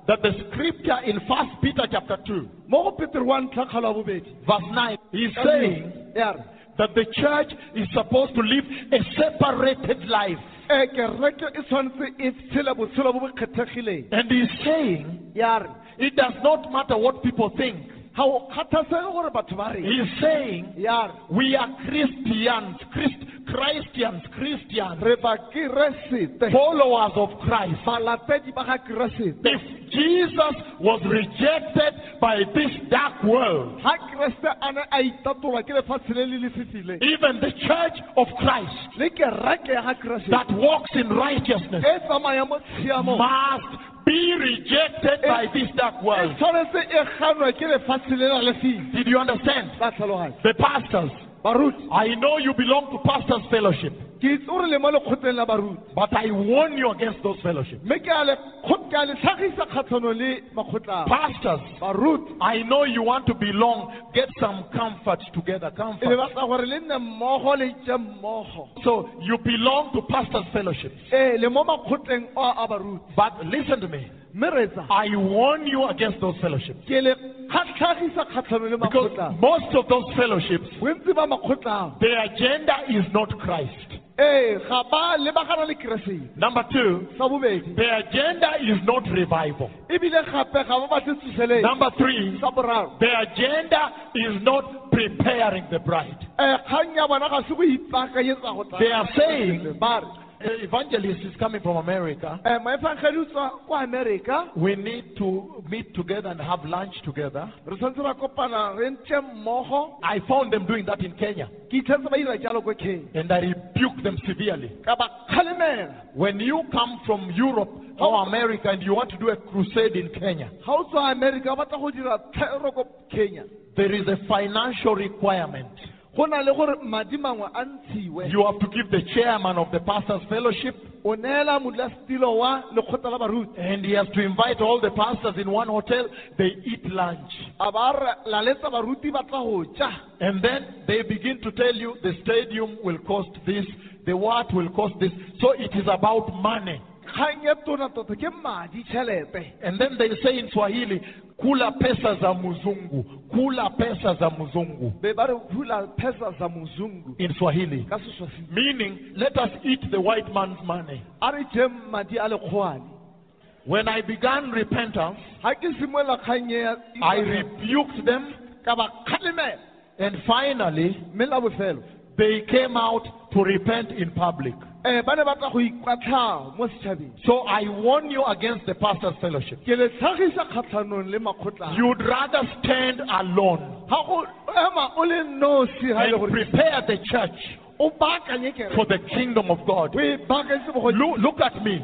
that the scripture in First Peter chapter 2, mo go petere wa ntlha kgalo wa bobedi. verse 9, he's saying that the church is supposed to live a separated life. kereke tshwanetse tshele botshelo bo bo kgethegileng. And he's saying it does not matter what people think. Ga o kgathasege gore batho ba reng He's saying we are Christians, Christ, Christians, Christians, followers of Christ. balatedi ba ga keresete If Jesus was rejected by this dark world, even the church of Christ le kereke ya ga keresete that walks in righteousness tsamaya mo. tshiamong must be rejected eh, by this dark world. Eh, tshwanetse e ganwe ke lefatshe le la lefile Did you understand? The pastors, I know you belong to pastors' fellowship, ke itse gore le mo lekgotleng la baruti but I warn you against those fellowships. mme ke a le kgo- ke a le tlhagisa kgatlhano le makgotlana Pastors, I know you want to belong. Get some comfort together. Comfort. batla gore le nne mmogo le itse mmogo So you belong to pastors' fellowships. ee le mo makgotleng a a baruti But listen to me. I warn you against those fellowships. ke le kgatlhagisa kgatlhano le Because most of those fellowships, bontsi ba makgotlana their agenda is not Christ. Eh, ee ga ba lebagana le keresete Number two, their agenda is not revival. ebile gape ga ba batle tsoseleng Number three, their agenda is not preparing the bride. Eh, kgang ya bona ga se go ipaakanyetsa go tla They are saying, Eh, evangelist is coming from America. Eh, moefangedi o tswa kwa america We need to meet together and have lunch together. re tshwanetse ra kopana re ntse mmogo I found them doing that in Kenya, ke itlhetse ba dira jalo ko kenya and I rebuked them severely. When you come from Europe or America and you want to do a crusade in Kenya, ga o america o batla go dira thero ko kenya there is a financial requirement. Go na le gore madi mangwe a ntshiwe You have to give the chairman of the pastors' fellowship, o neela modulasetilo wa lekgotla la baruti and he has to invite all the pastors in one hotel. They eat lunch. a ba re laletsa baruti ba tla go ja And then they begin to tell you the stadium will cost this, the what will cost this. So it is about money. Kgang tona ke madi tšhelete And then they say in Swahili, kula pesa za muzungu, kula pesa za muzungu. be ba re za mozungu In Swahili. Meaning, let us eat the white man's money. a re jeng madi a lekgoane When I began repentance, ga ke simolola kgang ya- I rebuked them, ka ba kgalemela and finally, mme la bofelo they came out to repent in public. Eh, ba ne ba tla go ikwatlhao mo setšhabeng. So I warn you against the pastor's fellowship. ke le tlhagisa kgatlhanong le makgotlana You'd rather stand alone ga go ema o le nosi ga le and prepare the church. o baakanye kere for the kingdom of God. o baakantse bogo Look, look at me.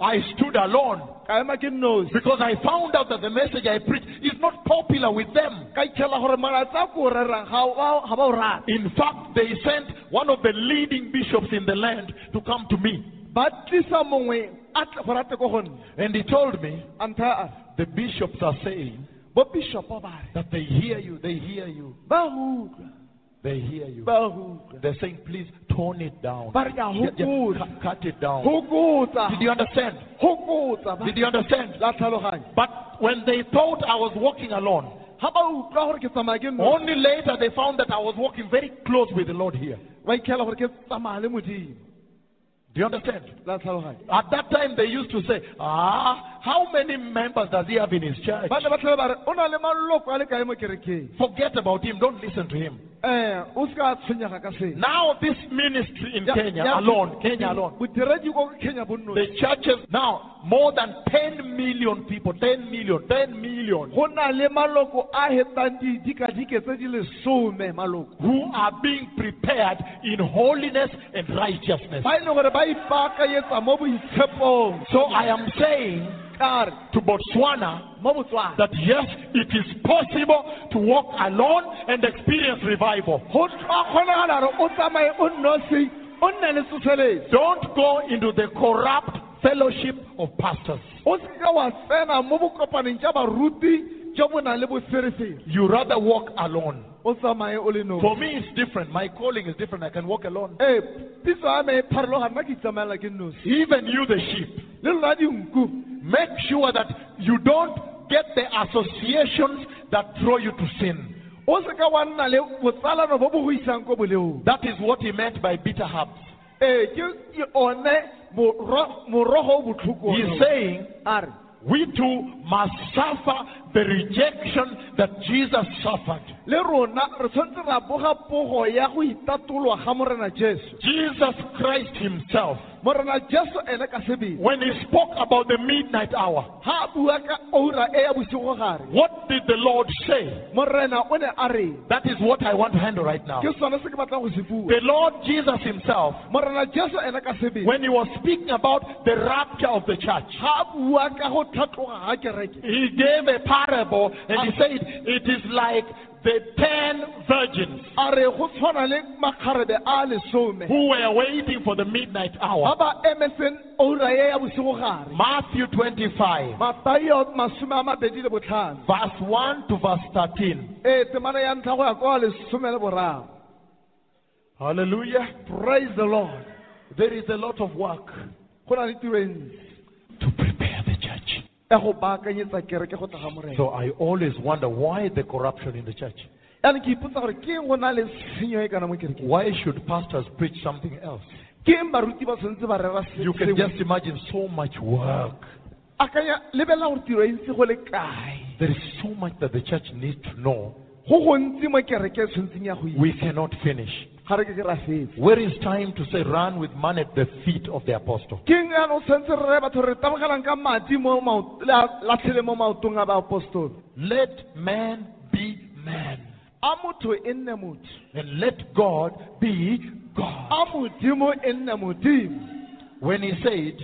I stood alone ka ema ke nosi because I found out that the message I preached is not popular with them. ka ikgela gore malatsi a ko o rerang ga ba ga ba o rata In fact, they sent one of the leading bishops in the land to come to me. ba tlisa mongwe a tle go rate ko go nna And he told me, a ntlha a the bishops are saying bo bishopo ba that they hear you, they hear you, ba go utlwa they hear you. ba go utlwa They're saying, please tone it down. ba re Yeah, yeah, cut it down. Did you understand? Did you understand? But when they thought I was walking alone, ga ba utlwa gore ke tsamaya ke nosi only later they found that I was walking very close with the Lord here. ba ikgela gore ke tsamaya le modimo Do you understand? At that time, they used to say, Ah, how many members does he have in his church? ba ne ba tlhele ba re o na le maloko a le kae mo kerekeng? Forget about him, don't listen to him. Eh, o se ka tshwenyega ka seo Now, this ministry in Kenya alone, Kenya alone, the churches now, more than 10 million people, 10 million, 10 million, go na le maloko a hetang didikadike tse di lesome maloko. Who are being prepared in holiness and righteousness. ba leng gore ba ipaakanyetsa mo boitshepong. So I am saying to Botswana botswana that yes, it is possible to walk alone and experience revival. go tla kgonagala gore o tsamaye o nosi o nne le tsoseletso Don't go into the corrupt fellowship of pastors. o seka wa tsena mo bokopaneng tša baruti jo bo nang le boferefere You rather walk alone. o tsamaye o le nosi For me, it's different. My calling is different. I can walk alone. ee pitso ya me pharologane nna ke itsamaela ke nosi Even you, the sheep, le lona dinku make sure that you don't get the associations that throw you to sin. o seka wa nna le botsalano bo bo go isang ko boleong That is what he meant by bitter herbs. ee eh, ke ke one moro- morogo o botlhoko He's saying we too must suffer the rejection that Jesus suffered. le rona re tshwanetse ra boga pogo ya go itatolwa ga morena jesu Jesus Christ himself, morena jesu ene ka sebele. When he spoke about the midnight hour, ga a bua ka oura ya bosigo gare. what did the Lord say? morena o ne a re That is what I want to handle right now. ke sone se ke batlang go se bua. The Lord Jesus himself, morena jesu ene ka sebele. when he was speaking about the rapture of the church, ga a bua ka go tlhatloga ga kereke. he gave a parable and he said it is like the ten virgins a re go tshwana le makgarebe a lesome. who were waiting for the midnight hour. ba emetseng oura ya bosigo gare. Matthew 25, matayo masome a mabedi le botlhano. Verse 1 to verse 13. ee temana ya ntlha go ya kwa lesome le boraro. Hallelujah. praise the lord. There is a lot of work. Go na le tiro e ntsi to So I always wonder why the corruption in the church. yaanong ke ipotsa gore ke eng go na le tshenyo kana mo kerekeng Why should pastors preach something else? ke eng baruti ba tshwanetse ba rera se- You can just imagine so much work. akanya lebelela gore tiro ntse go le kae There is so much that the church needs to know. go gontsi mo kereke tshwanetseng ya go We cannot finish. Ga re ke ke ra fetse Where is time to say run with man at the feet of the apostle? ke eng yaanong tshwanetse re re batho re tabogelang ka madi mo mao- la- latlhele mo maotong a baapostoli Let man be man. a motho nne motho And let God be God. a modimo nne modimo When he said,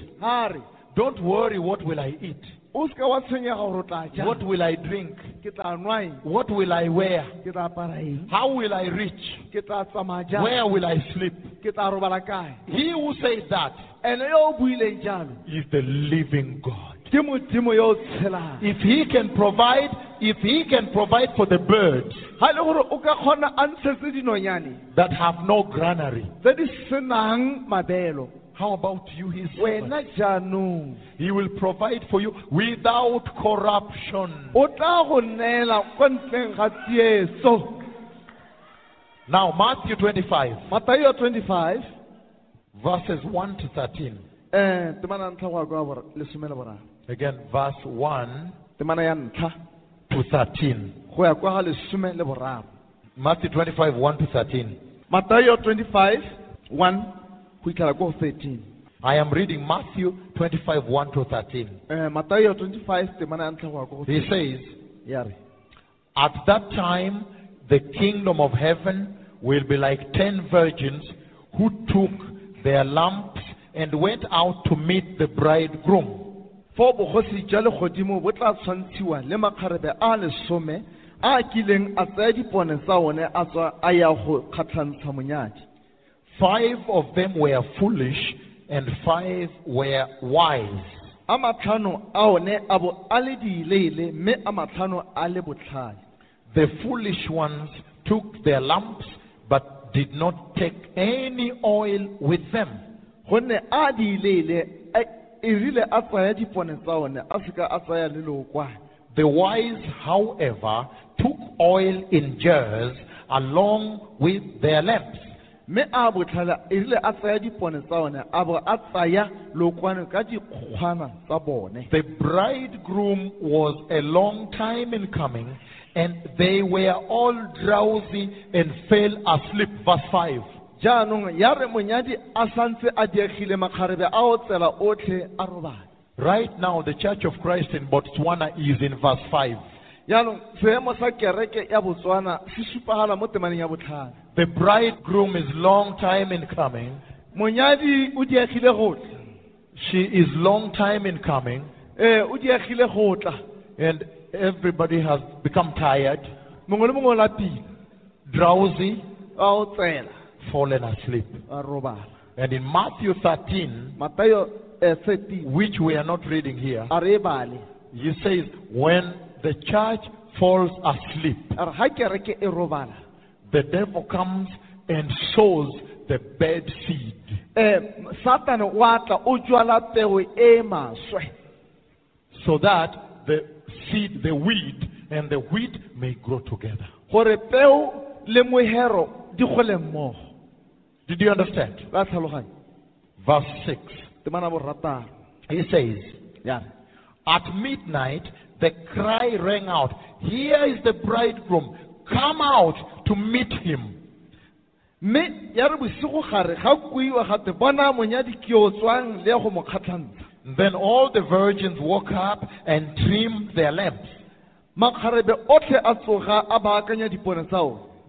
Don't worry, what will I eat? O seka wa tshwenyega gore o tla ja What will I drink? ke tla nwa eng What will I wear? ke tla apara eng How will I reach? ke tla tsamaya jang Where will I sleep? ke tla robala kae He who says that ene yo o buileng jalo is the living God. ke modimo yo o tshelang If he can provide, if he can provide for the birds ga e le gore o ka kgona a ntshetse dinonyane that have no granary, tse di senang mabelo how about you, his servant? He will provide for you without corruption. o tla go neela kwa ntleng ga tieso Now, Matthew 25, matayo 25 verses 1 to 13. um temana ya ntlha go ya kwa bora- lesome le boraro Again, verse 1 temana ya ntlha to 13. go ya kwa ga lesome le boraro Matthew 25, 1 to 13. matayo 25 1 itlhela go 13 I am reading Matthew 25, 1 to 13. um matayo 25 temana ya ntlha go ya ko go He says, At that time, the kingdom of heaven will be like ten virgins who took their lamps and went out to meet the bridegroom. fo bogosi jwa legodimo bo tla tshwantshiwa le makgarebe a lesome a a kileng a tsaya dipone tsa one a tswa a ya go kgatlhantsha monyadi Five of them were foolish, and five were wise. a matlhano a one a bo a le diileile mme a matlhano a le botlhale The foolish ones took their lamps, but did not take any oil with them. gonne a diileile a erile a tsaya dipone tsa one a seka a tsaya le leokwane The wise, however, took oil in jars along with their lamps. Mme a botlhale a tsaya dipone tsa one a bo a tsaya ka dikgwana tsa bone The bridegroom was a long time in coming, and they were all drowsy and fell asleep. Verse 5. jaanong ya re monyadi a santse a diegile makgarebe a o tsela otlhe a Right now, the Church of Christ in Botswana is in verse 5. jaanong seemo sa kereke ya botswana se supagala mo temaneng ya botlhale The bridegroom is long time in coming. monyadi o diegile go tla She is long time in coming, ee o diegile go tla and everybody has become tired, mongwe le mongwe o lapile. Drowsy, a o tsela fallen asleep. a robala. And in Matthew 13, matayo eh, 13 which we are not reading here, a re e bale. he says, when the church falls asleep, a re ga kereke e robala the devil comes and sows the bad seed. um satane o atla o jwala peo e so that the seed, the weed, and the wheat may grow together. gore peo le mohero di gole mmogo Did you understand? Verse 6. temana borataro He says, re At midnight, the cry rang out, Here is the bridegroom, come out to meet him. mme ya re bosigo gare ga kuiwa gate bona monyadi ke o tswang le go mo kgatlhantsha Then all the virgins woke up and trimmed their lamps. makgarebe otlhe a tsoga a baakanya dipone tsa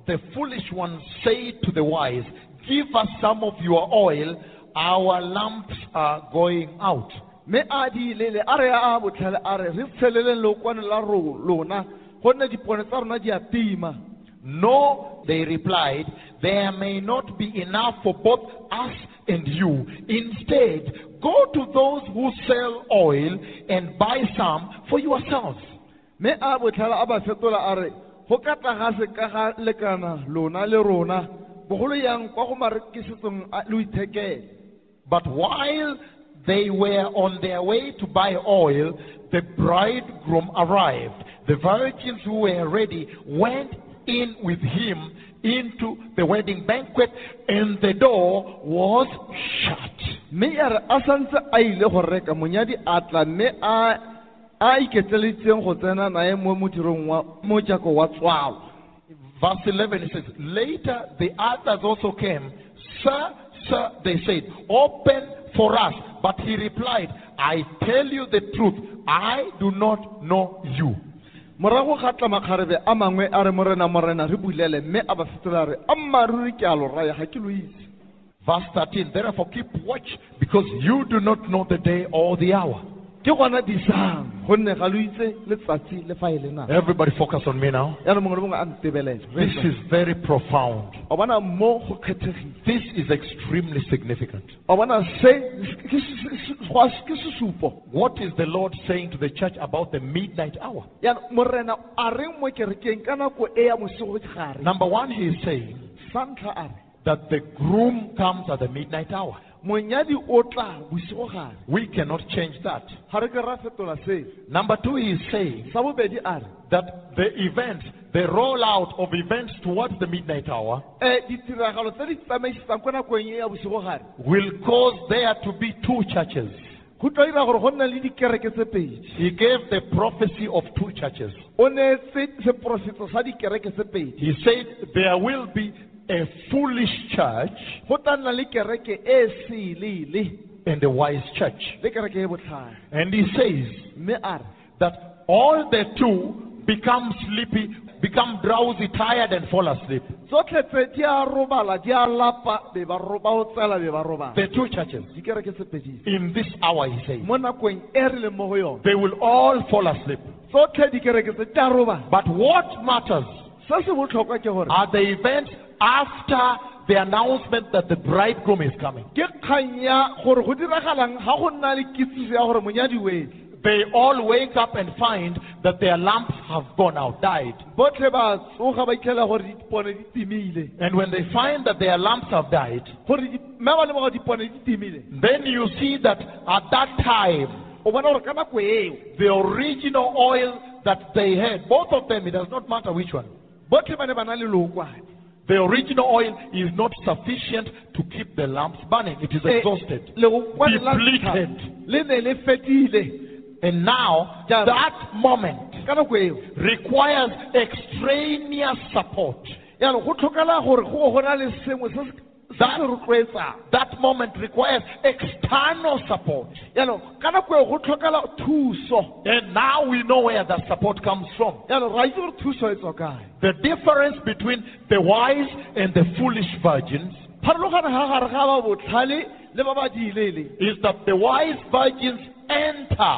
The foolish ones say to the wise, Give us some of your oil, our lamps are going out. mme a diilele a re a botlhale a re re tsheleleng leokwane la lona gonne dipone tsa rona di a tima No, they replied, there may not be enough for both us and you. Instead, go to those who sell oil and buy some for yourselves. mme a botlhale a ba fetola a re go ka tla se ka ga lekana lona le rona bogolo yang kwa go marekisetsong a- le o ithekele But while they were on their way to buy oil, the bridegroom arrived. The virgins who were ready went in with him into the wedding banquet, and the door was shut. mme ya re a santse a ile go reka monyadi a tla mme a a iketleleditseng go tsena nae mo modirong wa mo wa tswalo Verse 11 it says, Later the others also came. Sir, sir, they said, Open for us. But he replied, I tell you the truth, I do not know you. Morago ga tla makgarebe a mangwe a re morena morena re bulele mme a ba fetola re a mmaruri ke a lo raya ga ke lo itse Verse 13, Therefore keep watch, because you do not know the day or the hour. Ke gona disang gonne ga lo itse letsatsi le fa e le nako Everybody focus on me now. yaanong mongwe le mongwe a ntebelele This is very profound. o bona mo go kgethegile This is extremely significant. o bona se ke se- se- se- go a- ke sesupo What is the Lord saying to the church about the midnight hour? yaanong morena a reng mo kerekeng ka nako e ya mosegogare Number one, he is saying sa a re that the groom comes at the midnight hour. Monyadi o tla bosigogare We cannot change that. ga re ke ra fetola seo Number two, he is saying sa bobedi a re that the events, the rollout of events towards the midnight hour um ditiragalo tse di tsamaisetsang ko nakong e ya bosigogare will cause there to be two churches. go tlo dira gore go nna le dikereke tse pedi He gave the prophecy of two churches. o neetse seprofeto sa dikereke tse pedi He said there will be a foolish church go tla nna le kereke selele and a wise church. le kereke botlhale And he says mme a re that all the two become sleepy, become drowsy, tired, and fall asleep. tsotlhe tse di a robala di a lapa be ba ro- ba o tsela be ba robala. The two churches. In this hour, he says, mo nakong re leng mo go yone they will all fall asleep. tsotlhe dikereke tse di a robala. But what matters se se botlhokwa are the events after the announcement that the bridegroom is coming. ke kgang gore go diragalang ga go nna le kitsiso ya gore monyadi o They all wake up and find that their lamps have gone out, died. botlhe ba tsoga ba itlhela gore dipone di timile And when they find that their lamps have died, gore di- mme ba lemoga dipone di timile then you see that at that time, o bona gore ka nako eo the original oil that they had, both of them, it does not matter which one, botlhe ba ne ba na le lookwane the original oil is not sufficient to keep the lamps burning. It is Eh, exhausted. leokwane la ntlha Depleted. le ne le fetile And now, that moment ka nako eo requires extraneous support. That- se rotloetsang uh, That moment requires external support. yaanong ka nako eo go tlhokela thuso And now we know where that support comes from. yaanong ra itse gore thuso e tswa kae The difference between the wise and the foolish virgins pharologano ga gare ga ba botlhale le ba ba diilele is that the wise virgins enter.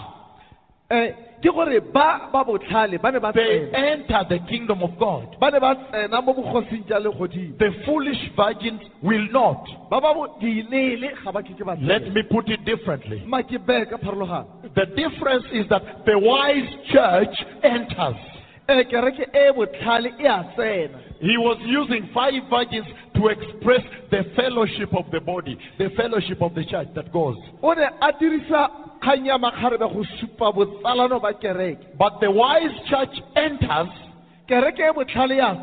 Eh, ke gore ba ba botlhale ba ne ba They tsena enter the kingdom of God. ba ne ba tsena mo bogosing jwa legodimo The foolish virgins will not. ba ba bo- diilele ga ba keke ba Let tsena me put it differently. ma ke bee ka pharologano The difference is that the wise church enters. Kereke botlhale a tsena He was using five virgins to express the fellowship of the body, the fellowship of the church that goes. o ne a dirisa kgang ya makgarebe go supa botsalano ba kereke But the wise church enters, kereke botlhale ya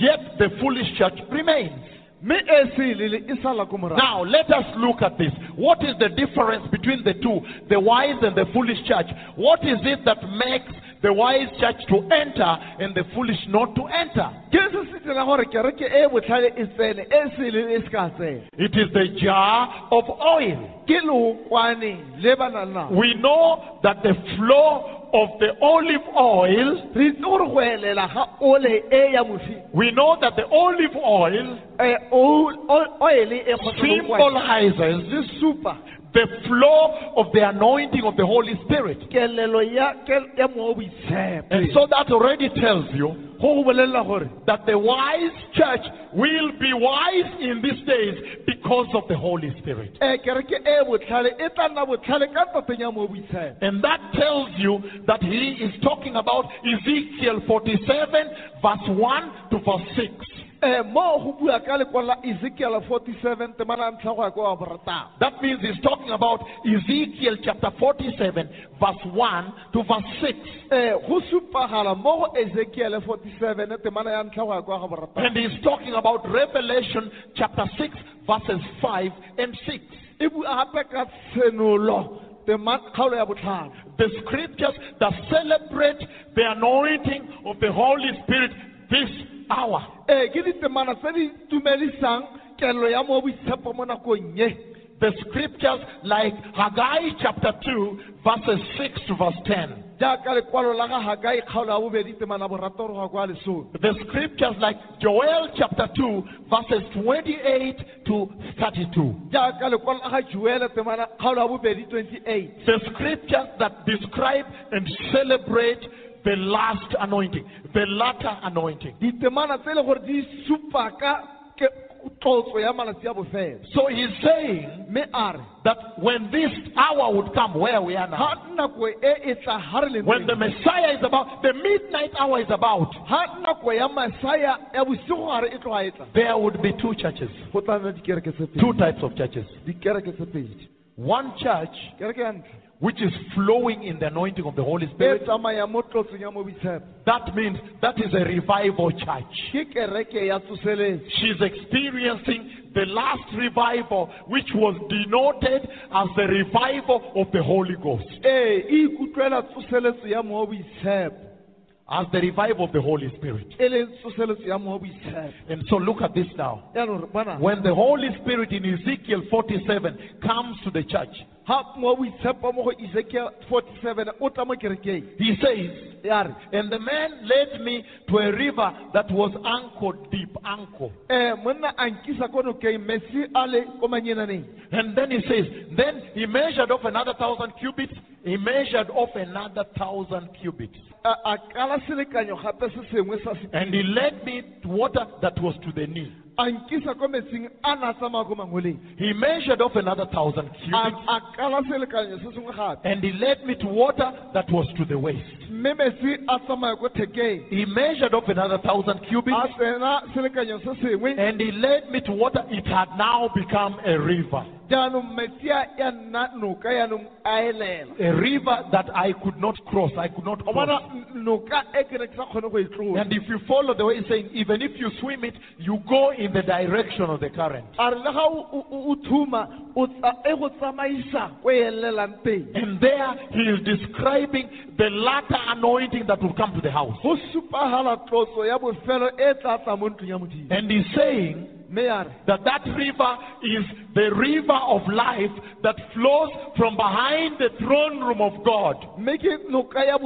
yet the foolish church remains. mme selele sala ko morago Now, let us look at this. What is the difference between the two, the wise and the foolish church? What is it that makes the wise church to enter and the foolish not to enter? ke se se dira gore kereke botlhale tsene selele se ka tsena. It is the jar of oil. ke leokwane le ba nang nao We know that the flow of the olive oil, re itse gore go elela ga ole ya mofi. We know that the olive oil um e kgotsa symbolizes the flow of the anointing of the Holy Spirit. kelelo ya ke- ya moo boitshepo And so that already tells you go go bolelela gore that the wise church will be wise in these days because of the Holy Spirit. kereke botlhale tla nna botlhale ka tateng ya moo boitshepo And that tells you that he is talking about Ezekiel 47, verse 1 to verse 6. Mo go bua ka lekwalo ezekiel 47 temana ntlha go ya kwa wa boratang That means he's talking about Ezekiel chapter 47, verse 1 to verse 6. um go supagala mo go ezekiel 47 temana ya ntlha go ya kwa ga boratang And he's talking about Revelation chapter 6, verses 5 and 6. e bua gape ka tshenolo tema kgaolo ya botlhano The scriptures that celebrate the anointing of the Holy Spirit this hour. ee eh, ke ditemana tse di tumedisang kelelo ya mo boitshepo mo nakong ye the scriptures like Haggai chapter 2, verses 6 to verse 10. jaaka lekwalo la ga hagai kgaolo ya bobedi temana boratoro ga The scriptures like Joel chapter 2, verses 28 to 32. jaaka lekwalo la ga joele temana kgaolo ya bobedi 28 The scriptures that describe and celebrate the last anointing, the latter anointing. ditemana tse e le gore di supa ka ke- tlotso ya malatsi a bofelo. So he's saying mme a re that when this hour would come, where we are now, ga nako e e tla ga re leng when the Messiah is about, the midnight hour is about, ga nako ya masaya ya bosigo gare e tloga e tla. there would be two churches, go tla nna dikereke tse two pedi types of churches. dikereke tse pedi. One church kereke ya ntlha which is flowing in the anointing of the Holy Spirit. tsamaya mo tlotsong ya mo boitshepo That means that is a revival church. She's experiencing the last revival, which was denoted as the revival of the Holy Ghost, ee ikutlwela tsoseletso ya mo boitshepo as the revival of the Holy Spirit. leng tsoseletso ya mo boitshepo And so look at this now. yaanong re bona When the Holy Spirit in Ezekiel 47 comes to the church, ga mo boitshepo mo go ezekiel 47 o tla mo kerekeng he says, And the man led me to a river that was ankle deep, ankle. monna a nkisa ko nokeng metsi a le And then he says, Then he measured off another thousand cubits. He measured off another thousand cubits. a a kala selekanyo gape se sengwe sa se And he led me to water that was to the knee. a nkisa ko metsing a na tsamaya ko mangweleng He measured off another thousand cubits. a kala selekanyo se sengwe gape And he led me to water that was to the waist. mme metsi a tsamaya ko thekeng He measured off another thousand cubits. a tsena selekanyo se sengwe And he led me to water. It had now become a river. A ya nna noka yaanong a elela A river that I could not cross. I could not cross. n- noka ke ne ke sa kgone go tlola And if you follow the way he's saying, even if you swim it, you go in the direction of the current. And there he is describing the latter anointing that will come to the house. go supagala tlotso ya bofelo tla tla mo ntlong ya modimo And he's saying mme ya re that that river is the river of life that flows from behind the throne room of God. mme ke noka ya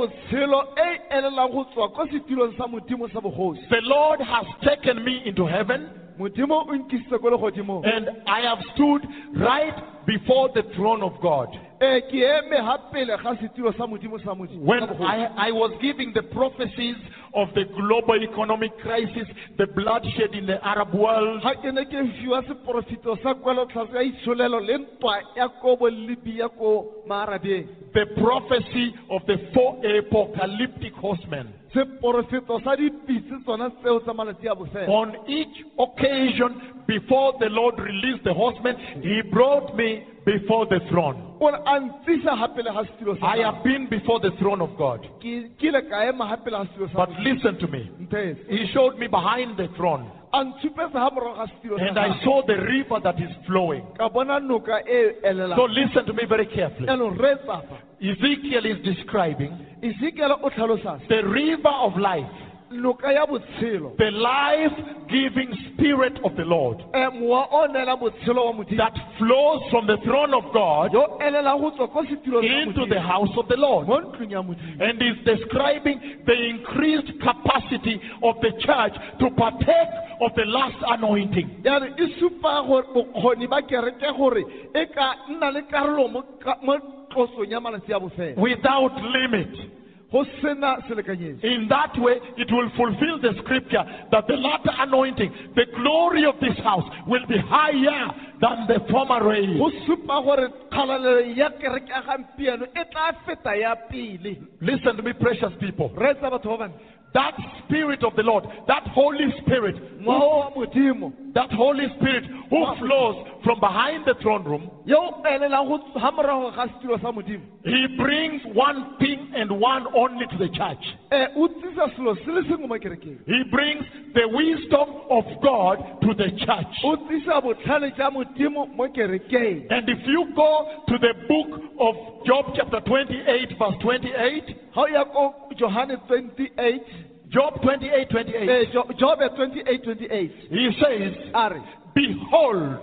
elelang go tswa ko setilong sa modimo sa bogosi The Lord has taken me into heaven modimo o nkisitse ko legodimong and I have stood right before the throne of God. Ee ke eme ga pele ga setilo sa modimo sa modimo When. I, I was giving the prophecies of the global economic crisis, the bloodshed in the Arab world, ga ke ne ke fiwa seporofito sa kwelotlhaso ya itsholelo le ntwa ya ko bolipi ya ko maarabeng the prophecy of the four apocalyptic horsemen. seporofeto sa dipitse tsona tseo tsa malatsi a bofelo On each occasion, before the Lord released the horsemen, He brought me before the throne. o re a ntisa ga pele ga I have been before the throne of God. ke ke ile ka ema ga pele ga setilo sa But listen to me. He showed me behind the throne, a ntshupetsa ga morago ga setilo sa and I saw the river that is flowing. ka bona noka So listen to me very carefully. yaanong re tsafa Ezekiel is describing the river of life, noka ya botshelo the life giving spirit of the Lord mowa o neelang botshelo wa modimo that flows from the throne of God yo elelang go tswa ko setilong sa into the house of the Lord. mo ntlong ya modimo And is describing the increased capacity of the church to partake of the last anointing. yaanong supa gore bokgoni ba kereke gore ka nna le karolo mo ka- mo tlosong ya malatsi a bofelo without limit. Go sena selekanyetso In that way, it will fulfill the scripture that the latter anointing, the glory of this house, will be higher than the former rain. go supa gore kgalalelo ya kereke ya gampieno tla feta ya pele. Listen to me, precious people. re tsa batho ba bantsi That Spirit of the Lord, that Holy Spirit, that Holy Spirit who flows from behind the throne room, yo o elelang go ga morago ga setilo sa modimo. He brings one thing and one only to the church. o tsisa selo se le sengwe mo kerekeng. He brings the wisdom of God to the church. o tsisa botlhale jwa modimo mo kerekeng. And if you go to the book of Job, chapter 28, verse 28, ga o ya ko 28 Job 28, 28, eh, Jo- jobe 28 28 he says, Behold,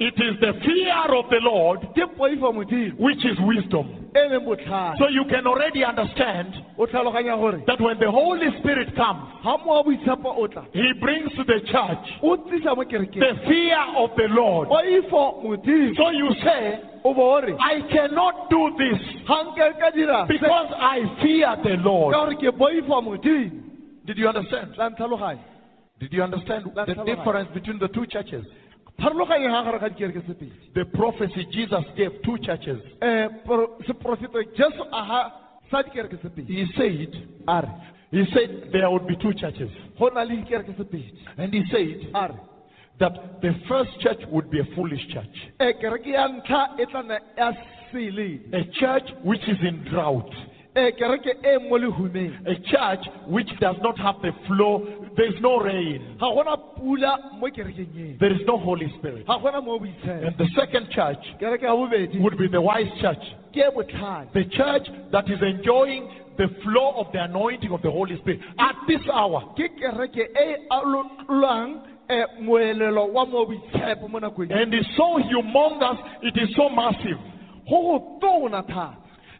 it is the fear of the Lord ke poifo modimo which is wisdom. So you can already understand o tlhaloganya gore that when the Holy Spirit comes, ga mowa boitshepo o He brings to the church o tlisa mo kerekeng the fear of the Lord. So you say, o bo o re I cannot do this ga nke ka dira se because I fear the Lord. gore ke poifo modimo Did you understand? Did you understand the difference between the two churches? pharologanye ga gare ga dikereke se pedi The prophecy Jesus gave two churches. seporofeto jesu aga sa dikereke se pedi He said, He said there would be two churches. go na le dikereke se pedi And he said that the first church would be a foolish church. um kereke ya ntlha e tla nna ya sele A church which is in drought. Kereke mo lehumeng A church which does not have the flow. There is no rain. ga gona pula mo kerekeng eo There is no Holy Spirit. ga gona mo boitshepo And the second church kereke ya bobedi would be the wise church. The church that is enjoying the flow of the anointing of the Holy Spirit at this hour. ke kereke e e alolwang um moelelo wa mo boitshepo mo nakong e. And it's so humongous, it is so massive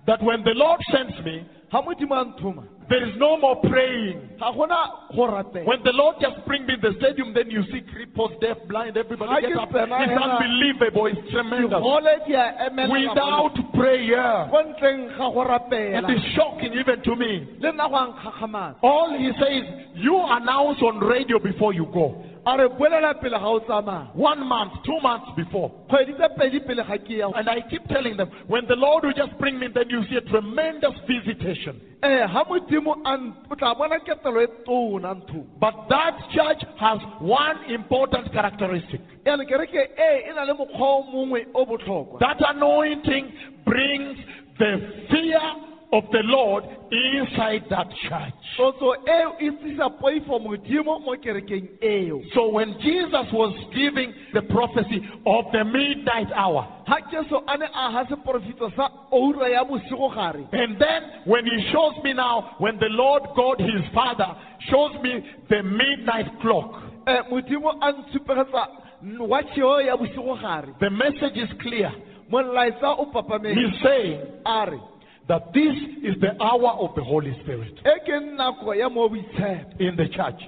go go tona thata that when the Lord sends me, ga modimo a nthoma there is no more praying. ga gona go ratela When the Lord just brings me in the stadium, then you see cripples, deaf, blind, everybody get up. It's unbelievable. It's tremendous. digole di a emelela Without prayer. go ntleng ga go It is shocking even to me. le nna go a nkgakgamana All he says, you announce on radio before you go. A re bolela pele ga o tsamaya One month, two months before. kgwedi tse pedi pele ga ke ya And I keep telling them, when the Lord will just bring me, then you see a tremendous visitation. um ga modimo a n- o tla bona ketelo e tona ntho But that church has one important characteristic. ene kereke e e na le mokgwa o mongwe o botlhokwa That anointing brings the fear of the Lord inside that church. tlotso eo tlisa poifo modimo mo kerekeng eo So when Jesus was giving the prophecy of the midnight hour, ga jesu a ne a ga seporofeto sa oura ya bosigo gare and then when he shows me now, when the Lord God his Father shows me the midnight clock, eh, modimo a ntshupegetsa watšheo ya bosigo gare the message is clear. molaetsa o papameng He's saying that this is the hour of the Holy Spirit ke nako ya mo boitshepo in the church.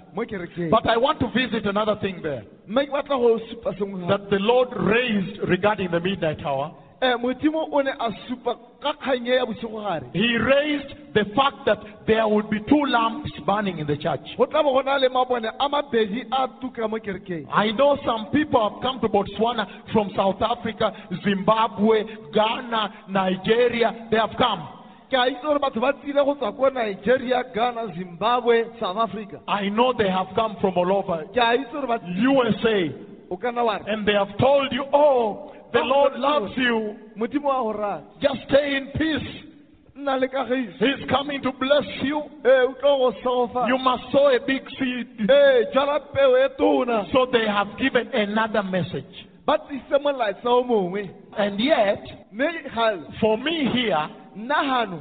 But I want to visit another thing there mme ke batla go supa sengwe gape. that the Lord raised regarding the midnight hour. Um modimo o ne a supa ka kgang e ya bosigo gare He raised the fact that there would be two lamps burning in the church. go tla bo go na le mabone a mabedi a tuka mo kerekeng. I know some people have come to Botswana from South Africa, Zimbabwe, Ghana, Nigeria. They have come. ke a itse gore batho ba tsile go tswa ko nigeria ghana zimbabwe south africa. I know they have come from all over. Ke a itse gore ba USA o ka nna wa re? And they have told you, oh, the Lord loves you. modimo wa go rata Just stay in peace. He's coming to bless you. ee o tlo go segofa You must sow a big seed. ee jala peo tona So they have given another message. ba tlisitse molaetsa o mongwe And yet, for me here,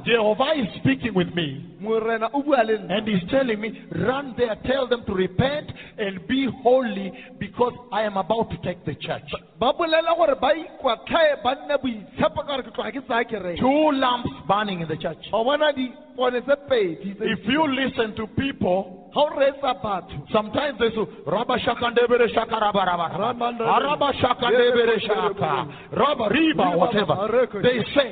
Jehovah is speaking with me. morena o bua le nna And he's telling me, run there, tell them to repent and be holy because I am about to take the church. ba bolela gore ba ikwatlhae ba nne boitshepo ka gore ke tloga ke tsaya kereke Two lamps burning in the church. o bona dipone tse pedi tse If you listen to people, ga o reetsa batho sometimes they say, Rabba ah, shaka ndebere shaka rabba rabba rabba. Ramanda- Rabba shaka. Rabba riba, whatever. They say,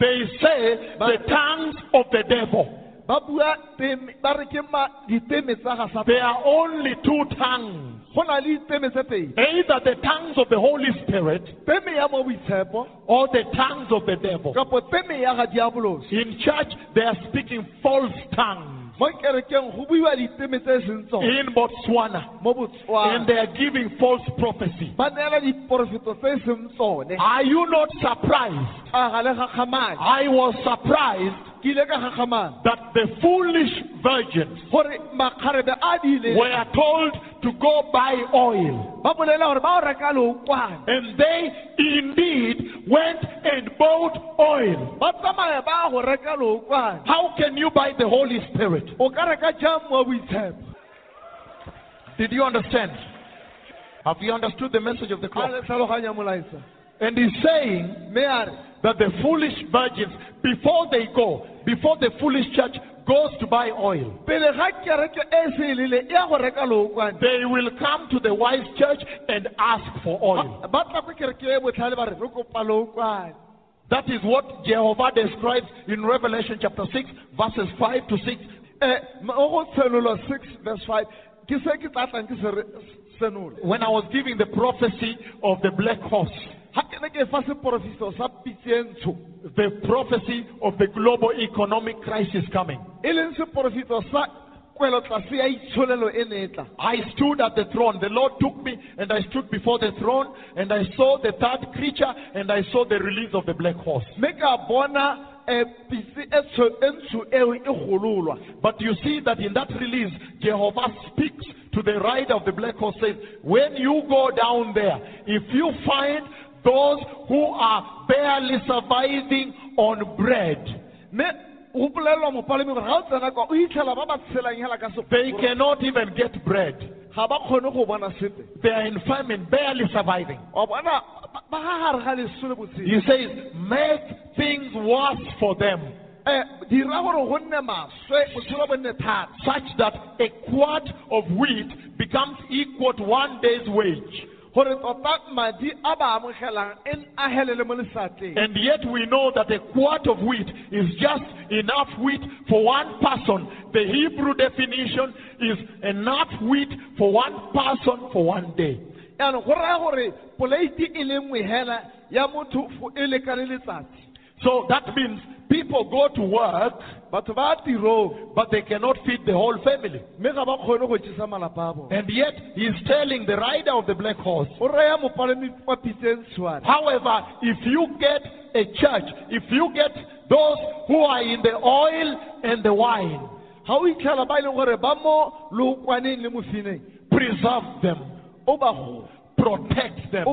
they say the tongues of the devil. ba bua teme ba re ke ma diteme tsa ga There are only two tongues. go na le diteme tse pedi Either the tongues of the Holy Spirit teme ya mo boitshepo or the tongues of the devil. kapo teme ya ga diabolosi In church, they are speaking false tongues. Mo kerekeng go buiwa diteme tse seng tsone In Botswana. And they are giving false prophecy. ba neela diporofeto tse seng tsone Are you not surprised? a ga le gagamane I was surprised ke ile ka gagamana that the foolish virgins gore makgarebe a di ile were told to go buy oil. ba bolela gore ba o reka leokwane And they indeed went and bought oil. ba tsamaya ba go reka leokwane How can you buy the Holy Spirit? o ka reka jang mo boitshepo Did you understand? Have you understood the message of the a clock? le tlhaloganya molaetsa And he's saying that the foolish virgins, before they go, before the foolish church goes to buy oil, pele ga kereke se lele ya go reka lookwane. They will come to the wise church and ask for oil. ba tla ko kereke botlhale ba re re kopa lookwane. That is what Jehovah describes in Revelation chapter 6, verses 5 to 6. um mo go tshenolo six verse five. Ke se ke tla tlang ke se re senole. When I was giving the prophecy of the black horse, ga ke ne ke fa seporofeso sa pitse the prophecy of the global economic crisis coming. leng seporofeso sa kwelotlase ya itsholelo ne tla I stood at the throne. The Lord took me and I stood before the throne and I saw the third creature and I saw the release of the black horse. mme ka bona pitse tsho- ntsho eo gololwa But you see that in that release, Jehovah speaks to the rider of the black horse, says, When you go down there, if you find those who are barely surviving on bread, mme go bolelelwa mopalami gore ga o tsena kwa o itlhela ba ba tshelang hela ka they cannot even get bread. ga ba kgone go bona sepe They are in famine, barely surviving. wa bona ba- ba ga gare ga leso le botshelo He says, Make things worse for them, eh, dira gore go nne maswe botshelo bo nne thata such that a quart of wheat becomes equal to one day's wage. Tota madi a ba amogelang agelele mo lesatleng And yet we know that a quart of wheat is just enough wheat for one person. The Hebrew definition is enough wheat for one person for one day. yaanong go raya gore poleiti le nngwe hela ya motho fo- lekane letsatsi So that means people go to work, batho ba tirong but they cannot feed the whole family. mme ga ba kgone go jesa malapa a bone And yet he's telling the rider of the black horse, o raya mopalami wa pitseng tshwane however, if you get a church, if you get those who are in the oil and the wine, ga o itlhela ba leng gore ba mo lookwaneng le mofineng preserve them, o ba go protect them.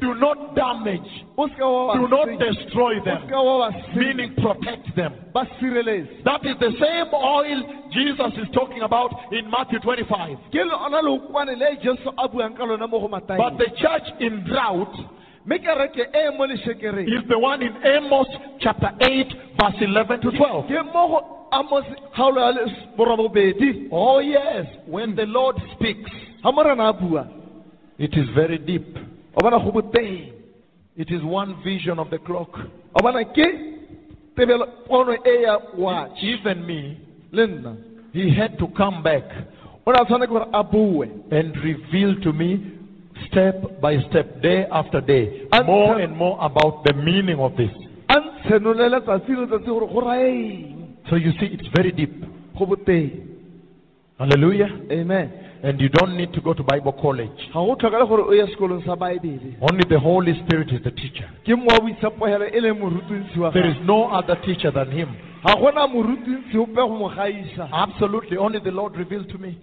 Do not damage. Do not destroy them. seka wa ba senya. Meaning protect them. That is the same oil Jesus is talking about in Matthew 25. ke lona lookwane le jesu a buang ka lona mo go But the church in drought mme kereke mo is the one in Amos chapter 8, verse 11 to 12. ke mo go amos kgaolo ya les- borobobedi Oh, yes. When the Lord speaks, it is very deep. o bona go It is one vision of the clock. o bona ke tebelo pono watch Even me, he had to come back o ne a tshwane ke gore a bue and reveal to me step by step, day after day, more and more about the meaning of this. a ntshenolele tsatsi le tsatsi gore go raeng So you see, it's very deep. Hallelujah. amen and you don't need to go to Bible college. Only the Holy Spirit is the teacher. There is no other teacher than Him. Absolutely, only the Lord revealed to me.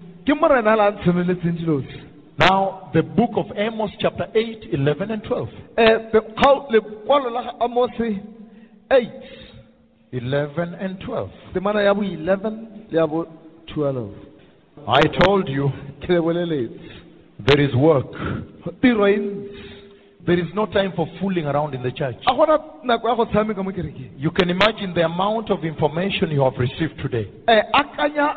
Now, the book of Amos, chapter 8, 11, and 12. 8, 11, and 12. 11, 12. I told you ke le boleletse there is work. There is no time for fooling around in the church. a gona nako ya go tshameka mo kerekeng You can imagine the amount of information you have received today. um akanya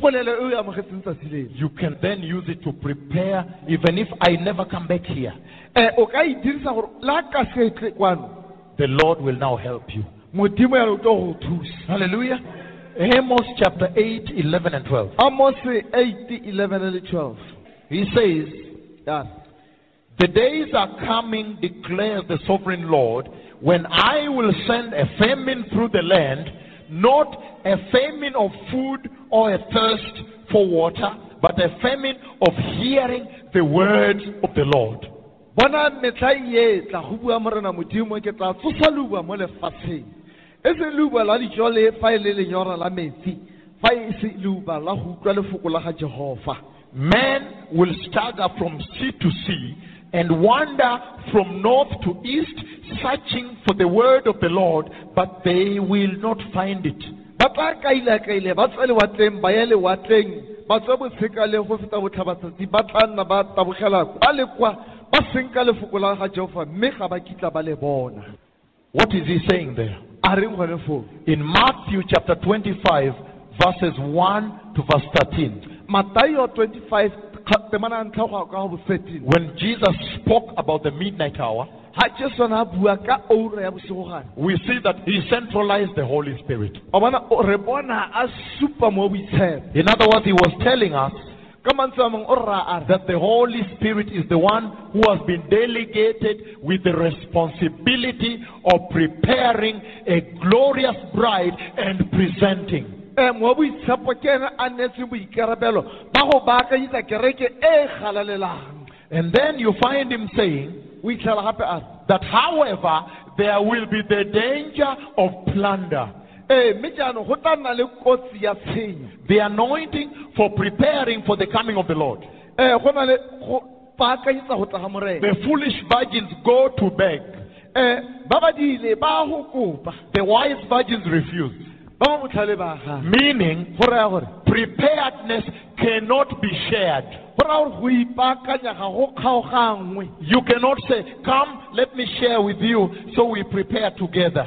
polelo e o e amogetseng tsatsi lele You can then use it to prepare, even if I never come back here. um o ka e dirisa gore le a ka setle kwano The Lord will now help you. modimo ya le o tlo go thusa Hallelujah. Amos chapter 8, 11, and 12. amose eight eleven and twelve He says, ya The days are coming, declares the sovereign Lord, when I will send a famine through the land, not a famine of food or a thirst for water, but a famine of hearing the words of the Lord. bona tla go bua morena modimo ke tla tsosa leuba mo lefatsheng leuba la fa e le lenyora la metsi fa e se leuba la go utlwa lefoko la ga jehova Men will stagger from sea to sea and wander from north to east, searching for the word of the Lord, but they will not find it. ba tla ba tswa lewatleng ba ya lewatleng botsheka le go feta botlhabatsatsi ba tla nna ba tabogela kwa le kwa ba lefoko la ga jehova mme ga ba kitla ba le bona What is he saying there? A reng gone In Matthew chapter 25, verses 1 to verse 13, matayo 25 kga- temana ntlha go ya ka go bo 13 when Jesus spoke about the midnight hour, ga jesu ane a bua ka oura ya bosigogane we see that he centralized the Holy Spirit. o bona o- re bona a supa mo boitshepo. In other words, he was telling us ka mantswe a mangwe o raya a re that the Holy Spirit is the one who has been delegated with the responsibility of preparing a glorious bride and presenting. mo boitshepo ke ene a neetseng boikarabelo ba go baakanyetsa kereke And then you find him saying o itlhela gape that, however, there will be the danger of plunder. Eh, ee mme jaanong go tla nna le kotsi ya tshenyo The anointing for preparing for the coming of the Lord. Eh, ee go na le go baakanyetsa go tla ga morena The foolish virgins go to beg. ee ba ba diile ba go kopa The wise virgins refuse. Ba ba botlhale ba ga Meaning, go raya gore preparedness cannot be shared. go raya gore go ipaakanya ga go kgaogangwe You cannot say, Come, let me share with you, so we prepare together.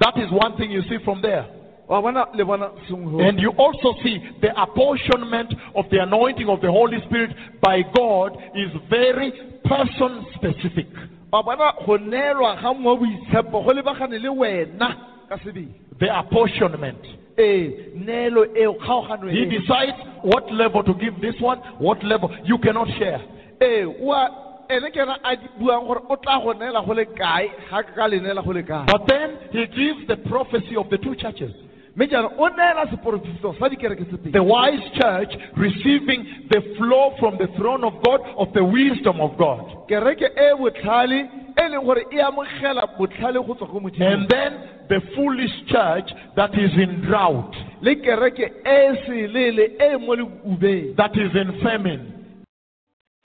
That is one thing you see from there. wa bona le bona sengwe And you also see the apportionment of the anointing of the Holy Spirit by God is very person specific. Wa bona go neelwa ga mo boitshepo go lebagane le wena ka sebedi The apportionment. ee neelo eo kgaogano He decides what level to give this one, what level. You cannot share. ee wa ene ke ena a buang gore o tla go neela go le kae ga ka ka le neela go le kae But then he gives the prophecy of the two churches. Mme jaanong o neela seporofetiso sa dikereke tse pedi The wise church receiving the flow from the throne of God of the wisdom of God. kereke botlhale leng gore amogela botlhale go tswa go And then the foolish church that is in drought, le kereke selele mo leubeng that is in famine.